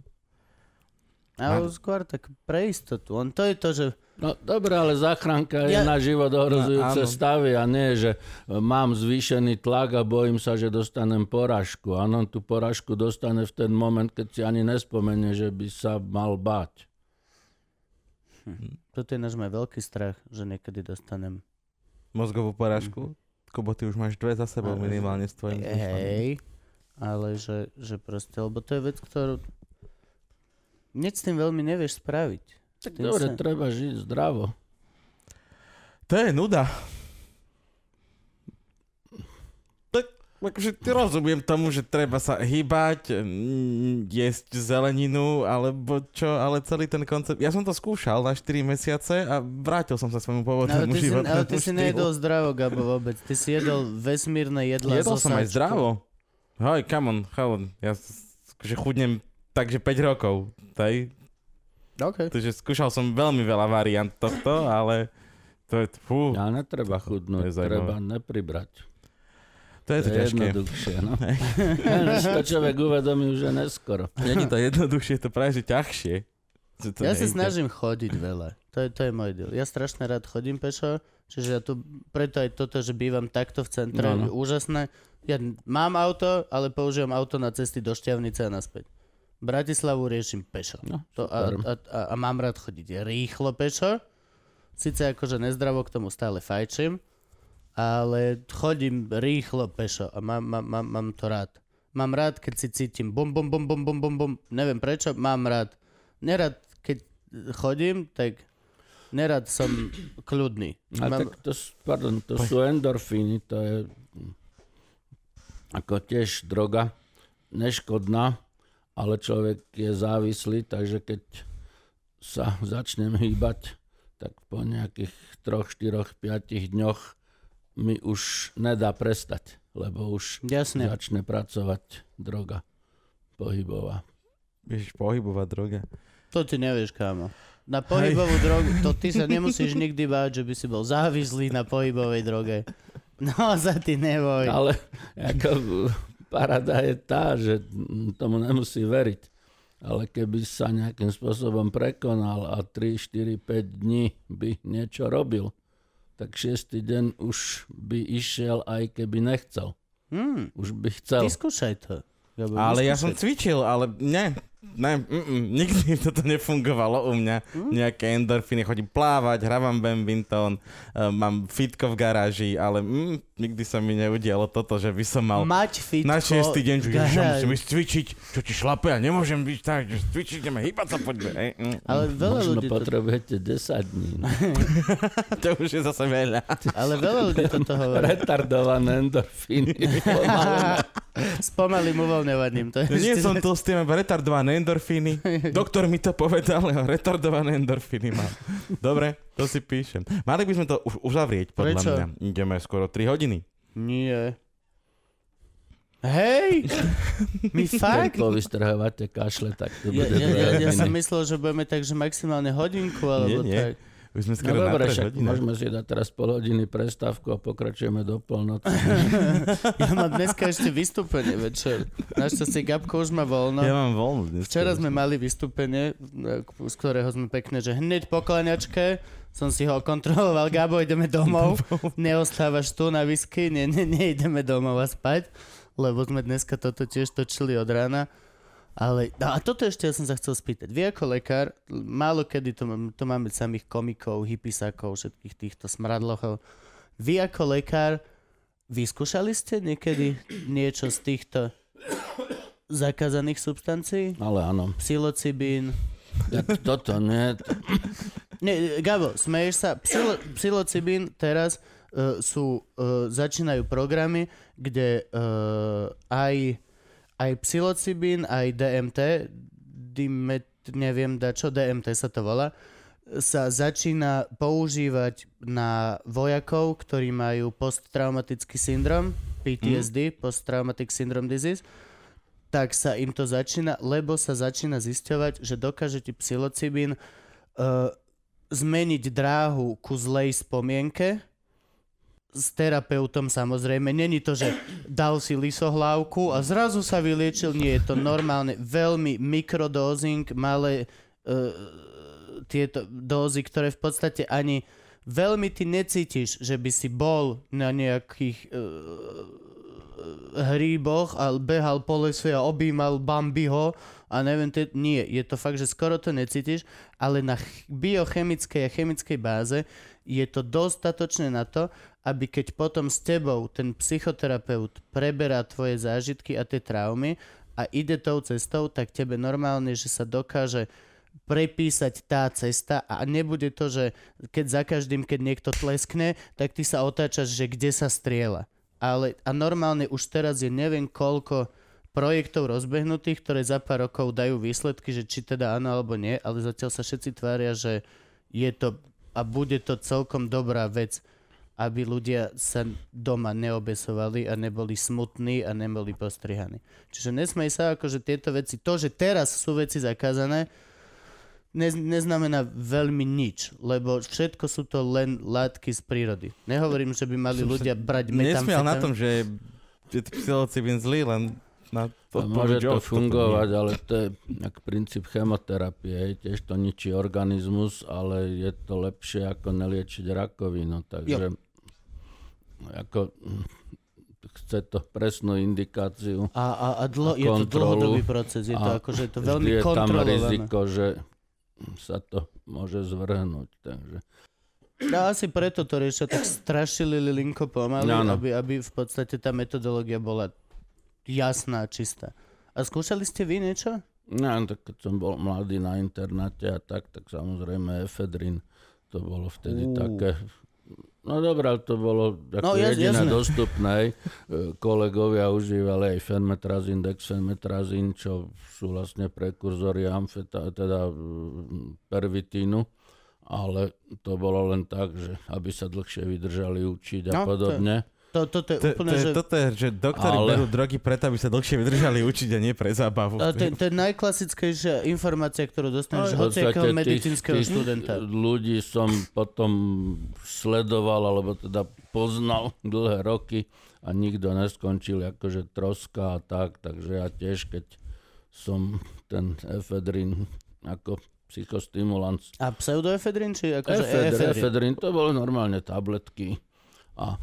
A: Ale skôr tak pre istotu. On to je to, že
B: No dobre, ale záchranka je
A: Ja-
B: na život ohrozujúce
C: No,
B: stavy a nie, že e, mám zvýšený tlak a bojím sa, že dostanem porážku. Áno, tú porážku dostane v ten moment, keď si ani nespomenie, že by sa mal báť.
A: toto je náš môj veľký strach, že niekedy dostanem.
C: Mozgovú porážku. Kubo, ty už máš dve za sebou minimálne s tvojim zmyšľaním.
A: Hej, ale že, že proste, lebo to je vec, ktorú Nič s tým veľmi nevieš spraviť.
B: Tak dobre,
A: sa-
B: treba žiť zdravo.
C: To je nuda. Tak, akože ty rozumiem tomu, že treba sa hýbať, mm, jesť zeleninu, alebo čo, ale celý ten koncept... Ja som to skúšal na 4 mesiace a vrátil som sa svojmu pôvodnému
A: ty, si,
C: životnému
A: ale ty si nejedol zdravo, Gabo, vôbec. Ty si jedol vesmírne jedlá
C: Jedol som aj zdravo. Hej, come on, come on. Ja akože chudnem takže 5 rokov. Taj,
A: OK.
C: takže skúšal som veľmi veľa variant tohto, ale to je, fú,
B: A netreba chudnúť, treba nepribrať.
C: To je to
B: To
C: ťažké.
B: jednoduchšie, no. Než to človek uvedomí už je neskoro.
C: Není to jednoduchšie, to práve že ťažšie. Že to
A: Ja sa snažím chodiť veľa. To je, to je môj deal. Ja strašne rád chodím pešo, čiže ja tu, preto aj toto, že bývam takto v centre,
B: No, no.
A: je úžasné. Ja mám auto, ale používam auto na cesty do Šťavnice a naspäť. Bratislavu riešim pešo.
B: No,
A: To a, a, a, a mám rád chodiť rýchlo pešo. Sice akože nezdravo k tomu stále fajčím, ale chodím rýchlo pešo a mám, mám, mám, mám to rád. Mám rád, keď si cítim bum, bum, bum, bum, bum, bum, bum. Neviem prečo, mám rád. Nerad, keď chodím, tak nerad som kľudný.
B: A
A: Mám,
B: tak to, pardon, to sú endorfíny, to je ako tiež droga, neškodná, ale človek je závislý, takže keď sa začnem hýbať, tak po nejakých 3, 4, 5 dňoch mi už nedá prestať, lebo už
A: jasne.
B: začne pracovať droga pohybová.
C: Ježiš, pohybová droga.
A: To ty nevieš, kámo. Na pohybovú drogu, to ty sa nemusíš nikdy báť, že by si bol závislý na pohybovej droge. No, za ty neboj.
B: Ale ako parada je tá, že tomu nemusí veriť. Ale keby sa nejakým spôsobom prekonal a 3, 4, 5 dní by niečo robil, tak šiestý deň už by išiel aj keby nechcel.
A: Hmm,
B: Už by chcel.
A: vyskúšaj to. Gabo,
C: Ale ja som cvičil, ale ne, ne, mm, nikdy toto nefungovalo u mňa. Nejaké endorfíny, chodím plávať, hrávam badminton, uh, mám fitko v garáži, ale mm, nikdy sa mi neudialo toto, že by som mal
A: Mať fitko
C: na šiestý deň, že ja musím ísť cvičiť, čo ti šlape, ja nemôžem byť tak, že cvičiť, ideme hýbať sa, poďme. Ej, mm,
A: Ale veľa
B: Možno
A: ľudí to,
B: potrebujete 10 dní.
C: To už je zase veľa.
A: ale veľa ľudí toto hovorí.
B: Retardované endorfíny.
A: S pomalým uvoľňovaním. To je
C: nie
A: ešte-
C: som tlstý, mám retardované endorfíny. Doktor mi to povedal, ja retardované endorfíny mám. Dobre, to si píšem. Mali by sme to už uzavrieť, podľa
A: Prečo?
C: mňa. Ideme skoro 3 hodiny.
A: Nie. Hej! My
B: Keď
A: fakt?
B: povystrhovate kašle, tak to
A: Ja,
B: bude
A: ja, ja, ja
B: hodiny.
A: som myslel, že budeme tak, že maximálne hodinku, alebo
C: Nie, nie.
A: tak.
C: Už sme
B: No
C: skoro
B: dobre,
C: na 3
B: však
C: hodiny.
B: môžeme si dať teraz pol hodiny prestávku a pokračujeme do polnoci.
A: Ja mám dneska ešte vystúpenie večer. Našťastie Gabko už má voľno.
C: Ja mám voľno dnes.
A: Včera sme mali vystúpenie, z ktorého sme pekne, že hneď po klaňačke som si ho kontroloval, Gabo, ideme domov, neostávaš tu na whisky, ne, ne, neideme domov a spať, lebo sme dneska toto tiež točili od rána. Ale, no a toto ešte ja som sa chcel spýtať. Vy ako lekár, málo kedy to, to máme samých komikov, hippisákov, všetkých týchto smradlochov. Vy ako lekár, vyskúšali ste niekedy niečo z týchto zakázaných substancií?
B: Ale áno.
A: Psilocibín.
B: Ja, toto nie.
A: Nie, Gabo, smeješ sa. Psilo, psilocibín teraz uh, sú, uh, začínajú programy, kde uh, aj, aj psilocibín, aj DMT, dimet, neviem da čo, DMT sa to volá, sa začína používať na vojakov, ktorí majú posttraumatický syndrom, PTSD, Post-Traumatic Syndrome Disease, tak sa im to začína, lebo sa začína zisťovať, že dokáže ti psilocibín uh, zmeniť dráhu ku zlej spomienke s terapeutom samozrejme. Není to, že dal si lisohlávku a zrazu sa vyliečil. Nie, je to normálne veľmi mikrodózing, malé uh, tieto dózy, ktoré v podstate ani veľmi ty necítiš, že by si bol na nejakých uh, hríboch a behal po lese a objímal Bambiho a neviem, te, nie, je to fakt, že skoro to necítiš, ale na ch- biochemickej a chemickej báze je to dostatočné na to, aby keď potom s tebou ten psychoterapeut preberá tvoje zážitky a tie traumy a ide tou cestou, tak tebe normálne, že sa dokáže prepísať tá cesta a nebude to, že keď za každým, keď niekto tleskne, tak ty sa otáčaš, že kde sa striela. Ale a normálne už teraz je neviem koľko projektov rozbehnutých, ktoré za pár rokov dajú výsledky, že či teda áno alebo nie, ale zatiaľ sa všetci tvária, že je to a bude to celkom dobrá vec, aby ľudia sa doma neobesovali a neboli smutní a neboli postrihaní. Čiže nesmej sa, akože tieto veci, to, že teraz sú veci zakázané, ne, neznamená veľmi nič, lebo všetko sú to len látky z prírody. Nehovorím, že by mali ľudia brať metamfetamín.
C: Nesmiel na tom, že je psilocybin zlý, len na to
B: Môže to fungovať, ale to je jak princíp chemoterapie. Tiež to ničí organizmus, ale je to lepšie ako neliečiť rakovinu. Takže ako, chce to presnú indikáciu
A: a, a, a dlo, je to dlhodobý proces, je to
B: a
A: akože je to veľmi
B: je tam riziko, že sa to môže zvrhnúť. Takže.
A: No asi preto to riešia tak strašili linko pomaly,
B: Áno.
A: aby, aby v podstate tá metodológia bola jasná, čistá. A skúšali ste vy niečo?
B: No, tak keď som bol mladý na internáte a tak, tak samozrejme efedrin, to bolo vtedy
A: Ú.
B: také... No dobré, to bolo
A: No,
B: ako
A: jas-
B: jediné
A: jasné.
B: dostupné. E, Kolegovia užívali aj fenmetrazín, dexfenmetrazín, čo sú vlastne prekurzory amfeta, teda pervitínu. Ale to bolo len tak, že aby sa dlhšie vydržali učiť a
A: No,
B: podobne.
A: To, toto je
C: To,
A: úplne,
C: to, je,
A: že...
C: toto je, že doktori
B: Ale-
C: berú drogy preto, aby sa dlhšie vydržali učiť a nie pre zábavu.
A: A to, je- to je najklasickejšia informácia, ktorú dostaneš hociakého
B: tých-
A: medicínskeho
B: tých
A: študenta.
B: ľudí som potom sledoval, alebo teda poznal dlhé roky a nikto neskončil akože troska a tak, takže ja tiež, keď som ten efedrin ako psychostimulant
A: A pseudoefedrin, či akože
B: Efedrin,
A: efedrin?
B: efedrin, to boli normálne tabletky a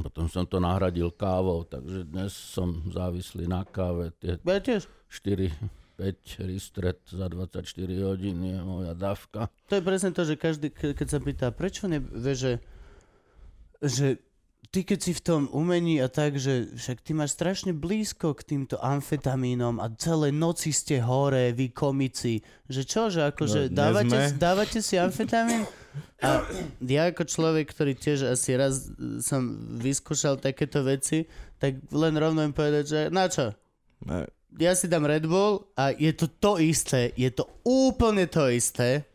B: potom som to nahradil kávou, takže dnes som závislý na káve. Tie
A: Ja tiež.
B: 4, 5 ristret za 24 hodín je moja dávka.
A: To je presne to, že každý, ke- keď sa pýta, prečo ne, že, že ty keď si v tom umení a tak, že však ty máš strašne blízko k týmto amfetamínom a celé noci ste hore, vy komici, že čo, že akože
C: No,
A: dávate, dávate si amfetamín? A ja ako človek, ktorý tiež asi raz som vyskúšal takéto veci, tak len rovno im povedať, že na čo?
C: Ne,
A: ja si dám Red Bull a je to to isté, je to úplne to isté,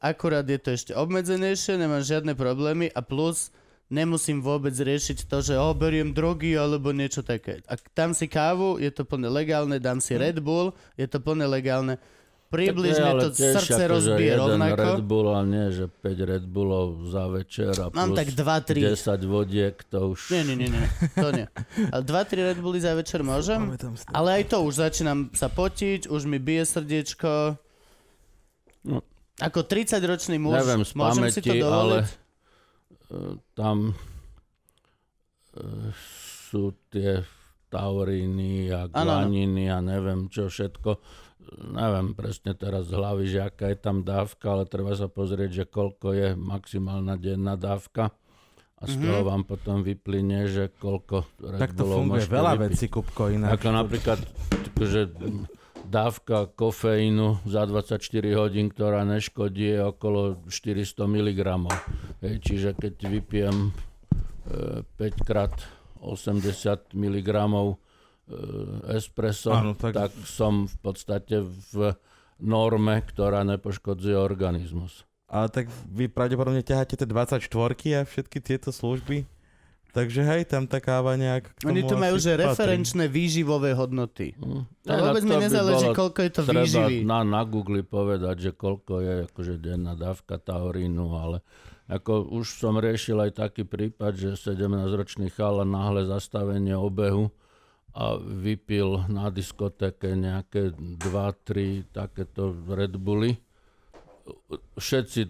A: akurát je to ešte obmedzenejšie, nemám žiadne problémy a plus nemusím vôbec riešiť to, že oh, beriem drogy alebo niečo také. Ak dám si kávu, je to plne legálne, dám si Red Bull, je to plne legálne. Približne to srdce rozbije
B: jeden
A: rovnako.
B: Red Bull a nie, že 5 Red Bullov za večer a
A: Mám
B: plus
A: tak 2-3.
B: 10 vodiek, to už...
A: Nie, nie, nie, nie, to nie. Ale 2-3 Red Bully za večer môžem, ale aj to už začínam sa potiť, už mi bije srdiečko.
B: No.
A: Ako 30-ročný muž,
B: Neviem z
A: môžem si to dovoliť?
B: ale tam e, sú tie tauríny a guaniny a neviem čo všetko. Neviem presne teraz z hlavy, že aká je tam dávka, ale treba sa pozrieť, že koľko je maximálna denná dávka. A z toho vám potom vyplyne, že koľko Red
C: Tak to funguje veľa
B: vypiť.
C: vecí, Kupko, inak.
B: Ako napríklad že dávka kofeínu za 24 hodín, ktorá neškodí, je okolo 400 mg. Hej, čiže keď vypijem e, 5 krát 80 mg espresso,
C: Áno,
B: tak...
C: tak-
B: som v podstate v norme, ktorá nepoškodzuje organizmus.
C: Ale tak vy pravdepodobne ťaháte tie 24 a všetky tieto služby. Takže hej, tam tá káva nejak k
A: Oni tu majú, že
C: patrí.
A: referenčné výživové hodnoty.
B: Hm.
A: To vôbec mi nezáleží, koľko je to
B: treba
A: výživy.
B: na, na Google povedať, že koľko je akože denná dávka taurínu, ale ako už som riešil aj taký prípad, že 17-ročný chala náhle zastavenie obehu a vypil na diskotéke nejaké 2-3 takéto Red Bully. Všetci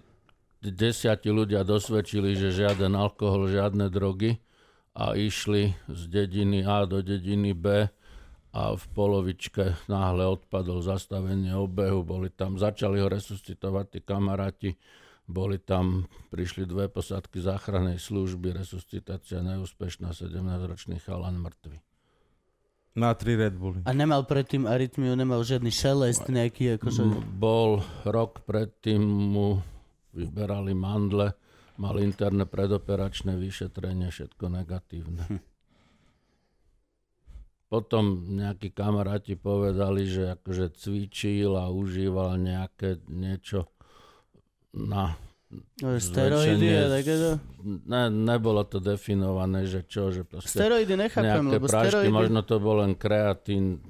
B: desiati ľudia dosvedčili, že žiaden alkohol, žiadne drogy a išli z dediny A do dediny B a v polovičke náhle odpadol zastavenie obehu, boli tam, začali ho resuscitovať tí kamaráti, boli tam, prišli dve posádky záchrannej služby, resuscitácia neúspešná, 17-ročný chalan mŕtvy.
C: Na tri Red Bully.
A: A nemal predtým arytmiu, nemal žiadny šelest nejaký, akože...
B: Bol rok predtým mu vyberali mandle, mal interné predoperačné vyšetrenie, všetko negatívne.
A: Hm.
B: Potom nejakí kamaráti povedali, že akože cvičil a užíval nejaké niečo na
A: steroidy a takéto.
B: Ne, nebolo to definované, že čo, že proste
A: Steroidy nechápem, lebo
B: prášky,
A: steroidy...
B: možno to bol len kreatín,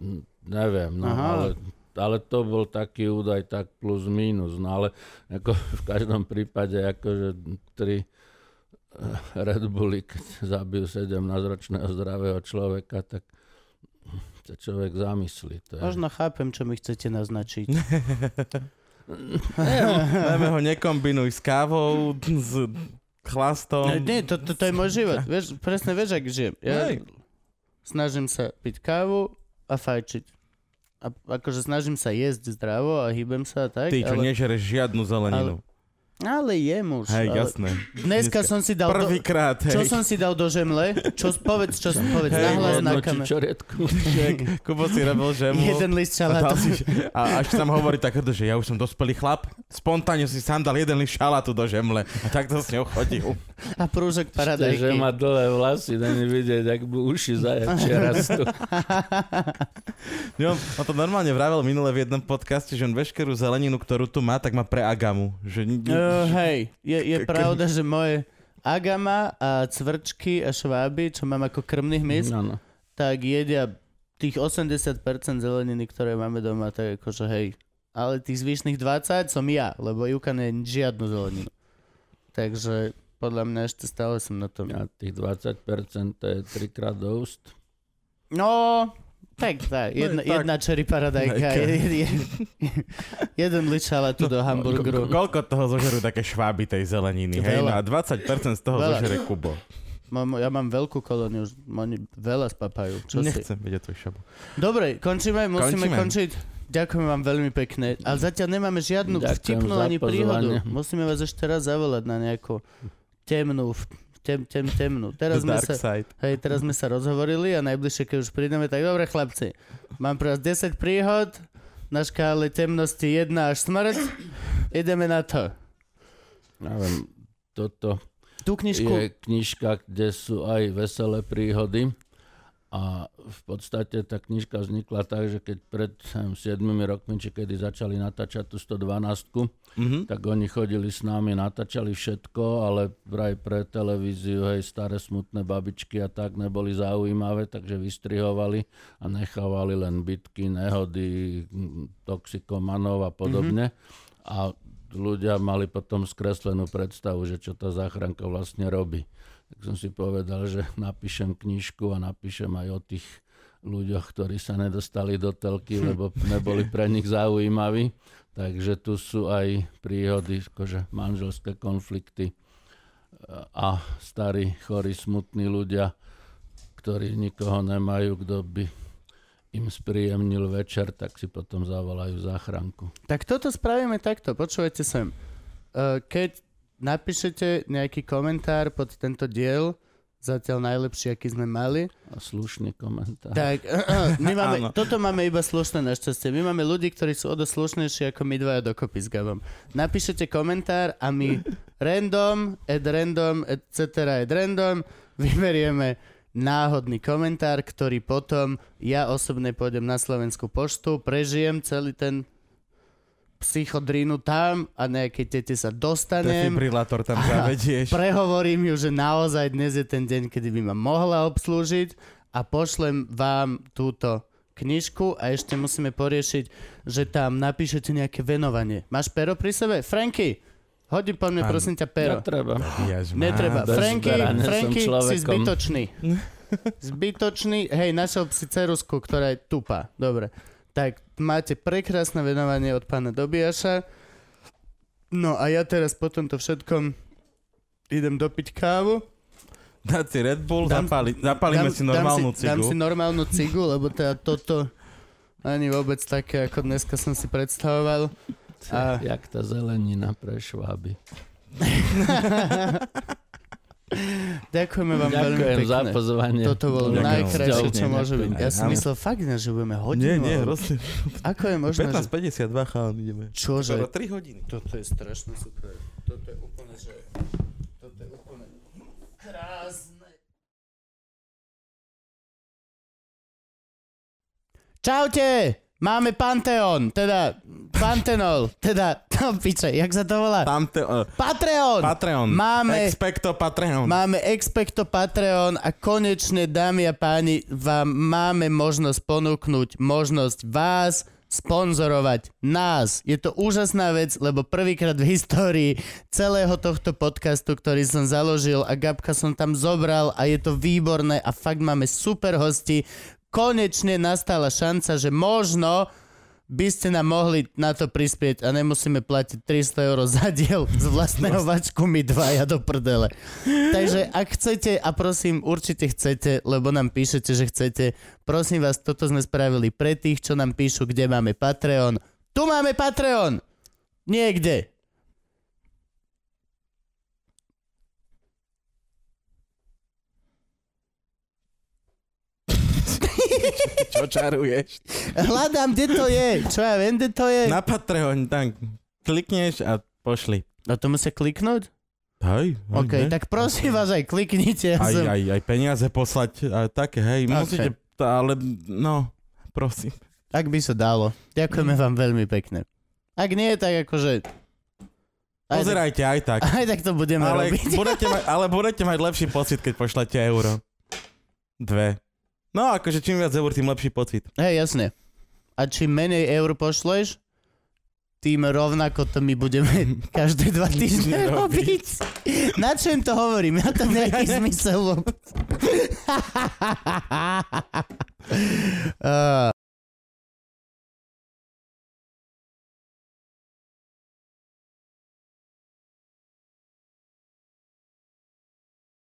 B: neviem, no,
A: Aha.
B: ale, ale to bol taký údaj tak plus minus, no ale ako v každom prípade akože tri eh, Red Bulli, keď zabijú 17-ročného zdravého človeka, tak sa človek zamyslí. To je...
A: Možno chápem, čo mi chcete naznačiť.
C: Najmä ho nekombinuj s kávou, s chlastom.
A: Ne, nie, to, to, to je môj život. Vieš, presne vieš, ak žijem. Ja
C: Hej.
A: snažím sa piť kávu a fajčiť. A akože snažím sa jesť zdravo a hýbem sa a tak,
C: Ty, čo
A: ale,
C: nežereš žiadnu zeleninu.
A: ale jem už.
C: Hej,
A: ale
C: jasné.
A: Dneska som si dal... Do,
C: Prvýkrát,
A: čo
C: hej.
A: som si dal do žemle? Čo, povedz, čo povedz
C: Hej,
A: nahlas na kamer.
C: Kubo si robil žemu.
A: Jeden list
C: A,
A: šalátu.
C: dal si, a až tam hovorí takéto, že ja už som dospelý chlap, spontánne si sám dal jeden list šalátu do žemle a takto s ňou chodil.
A: A prúžok
B: Že
A: paradajky.
B: má dlhé vlasy, není vidieť, ak by uši zajačia rastú.
C: Jo, on to normálne vravel minule v jednom podcaste, že on veškerú zeleninu, ktorú tu má, tak má pre agamu. Že,
A: Uh, hej, je, je pravda, že moje agama a cvrčky a šváby, čo mám ako krmný hmyz,
B: Áno.
A: tak jedia tých 80% zeleniny, ktoré máme doma, tak akože hej. Ale tých zvyšných 20 som ja, lebo Juka nie žiadnu zeleninu. Takže podľa mňa ešte stále som na tom.
B: A tých 20% to je trikrát do úst.
A: No, tak, tak. Jedna,
C: tak.
A: jedna cherry paradajka,
C: Hejka.
A: je, je, jeden ličala tu do hamburgeru.
C: Ko- koľko toho zožerú také šváby tej zeleniny? Hej, no a 20% z toho
A: Veľa.
C: zožere Kubo.
A: Mám, ja mám veľkú kolóniu, oni veľa spapajú. Čo si?
C: Nechcem vedieť tvoj šabu.
A: Dobre, končíme, musíme
C: Končíme.
A: končiť. Ďakujem vám veľmi pekne. Ale zatiaľ nemáme žiadnu
B: Ďakujem
A: vtipnú ani príhodu. Musíme vás ešte raz zavolať na nejakú temnú, tem, tem, temnú. Teraz sme, sa,
C: side.
A: hej, teraz sme sa rozhovorili a najbližšie, keď už prídeme, tak dobre chlapci, mám pre vás 10 príhod na škále temnosti 1 až smrť. Ideme na to.
B: Neviem, toto
A: Tú knižku.
B: je knižka, kde sú aj veselé príhody. A v podstate tá knižka vznikla tak, že keď pred neviem, 7 rokmi, či kedy začali natáčať tú 112,
C: Mhm.
B: tak oni chodili s nami, natáčali všetko, ale vraj pre televíziu, hej, staré smutné babičky a tak neboli zaujímavé, takže vystrihovali a nechávali len bitky, nehody, toxikomanov a podobne. A ľudia mali potom skreslenú predstavu, že čo tá záchranka vlastne robí. Tak som si povedal, že napíšem knižku a napíšem aj o tých ľuďoch, ktorí sa nedostali do telky, lebo neboli pre nich zaujímaví. Takže tu sú aj príhody, akože manželské konflikty a starí, chorí, smutní ľudia, ktorí nikoho nemajú, kto by im spríjemnil večer, tak si potom zavolajú záchranku.
A: Tak toto spravíme takto, počúvajte sem. Uh, keď napíšete nejaký komentár pod tento diel, zatiaľ najlepší, aký sme mali,
B: A slušný komentár.
A: tak my máme, toto máme iba slušné našťastie. My máme ľudí, ktorí sú o dosť slušnejší ako my dvaja dokopy s Gabom. Napíšete komentár a my random, at random, etc. at random vyberieme náhodný komentár, ktorý potom ja osobne pôjdem na Slovenskú poštu, prežijem celý ten psychodrínu tam a nejakej tete sa dostanem.
C: Defibrilátor tam zavedieš.
A: Prehovorím ju, že naozaj dnes je ten deň, kedy by ma mohla obslúžiť a pošlem vám túto knižku a ešte musíme poriešiť, že tam napíšete nejaké venovanie. Máš pero pri sebe? Franky, hodí po mne prosím ťa pero.
B: Netreba.
C: Jež.
A: Netreba. Franky, Franky si zbytočný. Zbytočný. Hej, našiel si cerusku, ktorá je tupá. Dobre. Tak máte prekrásne venovanie od pána Dobiaša. No a ja teraz po tomto všetkom idem dopiť kávu.
C: Dať si Red Bull,
A: Dám-
C: zapali, zapalíme si normálnu
A: dám si, Dám
C: cigu.
A: si normálnu cigu, lebo teda toto ani vôbec také, ako dneska som si predstavoval. A-
B: Jak tá zelenina pre šváby.
A: Ďakujeme vám veľmi
B: Ďakujem za
A: pekne.
B: pozvanie.
A: Toto bolo
C: Ďakujem.
A: najkrajšie, čo môže byť. Ja som myslel fakt, že budeme
C: Nie,
A: hodinu.
C: nie,
A: ale
C: hrozne.
A: Ako je možné, že...
C: 15.52 chalán ideme.
A: Čože?
C: Skoro 3 hodiny.
A: Toto je strašne super. Toto je úplne, že... Toto je úplne krásne. Čaute! Máme Panteón, teda Pantenol, teda, no piče, jak sa to volá?
C: Uh,
A: Patreon!
C: Patreon.
A: Máme-
C: Expecto Patreon.
A: Máme Expecto Patreon a konečne, dámy a páni, vám máme možnosť ponúknuť možnosť vás sponzorovať nás. Je to úžasná vec, lebo prvýkrát v histórii celého tohto podcastu, ktorý som založil a Gabka som tam zobral a je to výborné a fakt máme super hosti. Konečne nastala šanca, že možno by ste nám mohli na to prispieť a nemusíme platiť 300 eur za diel z vlastného vačku my dvaja do prdele. Takže ak chcete, a prosím, určite chcete, lebo nám píšete, že chcete, prosím vás, toto sme spravili pre tých, čo nám píšu, kde máme Patreon. Tu máme Patreon! Niekde.
C: Čo čaruješ?
A: Hľadám, kde to je. Čo ja viem, kde to je.
C: Na Patreon, tak klikneš a pošli.
A: No to musia kliknúť?
C: Hej, hej,
A: OK,
C: ne?
A: tak prosím vás aj kliknite. Ja
C: aj,
A: som...
C: aj, aj peniaze poslať, a také, hej,
A: Ok.
C: musíte, ale no, prosím.
A: Ak by sa dalo. Ďakujeme vám veľmi pekne. Ak nie, tak akože... Aj tak,
C: Pozerajte aj tak.
A: aj tak to budeme
C: Ale
A: robiť.
C: budete, mať, ale budete mať lepší pocit, keď pošlete euro. Dve. No akože čím viac eur, tým lepší pocit.
A: Hej, jasne. A čím menej eur pošleš, tým rovnako to my budeme každé dva týždne robiť. Na čo im to hovorím? Ja to nejaký zmysel. Ah.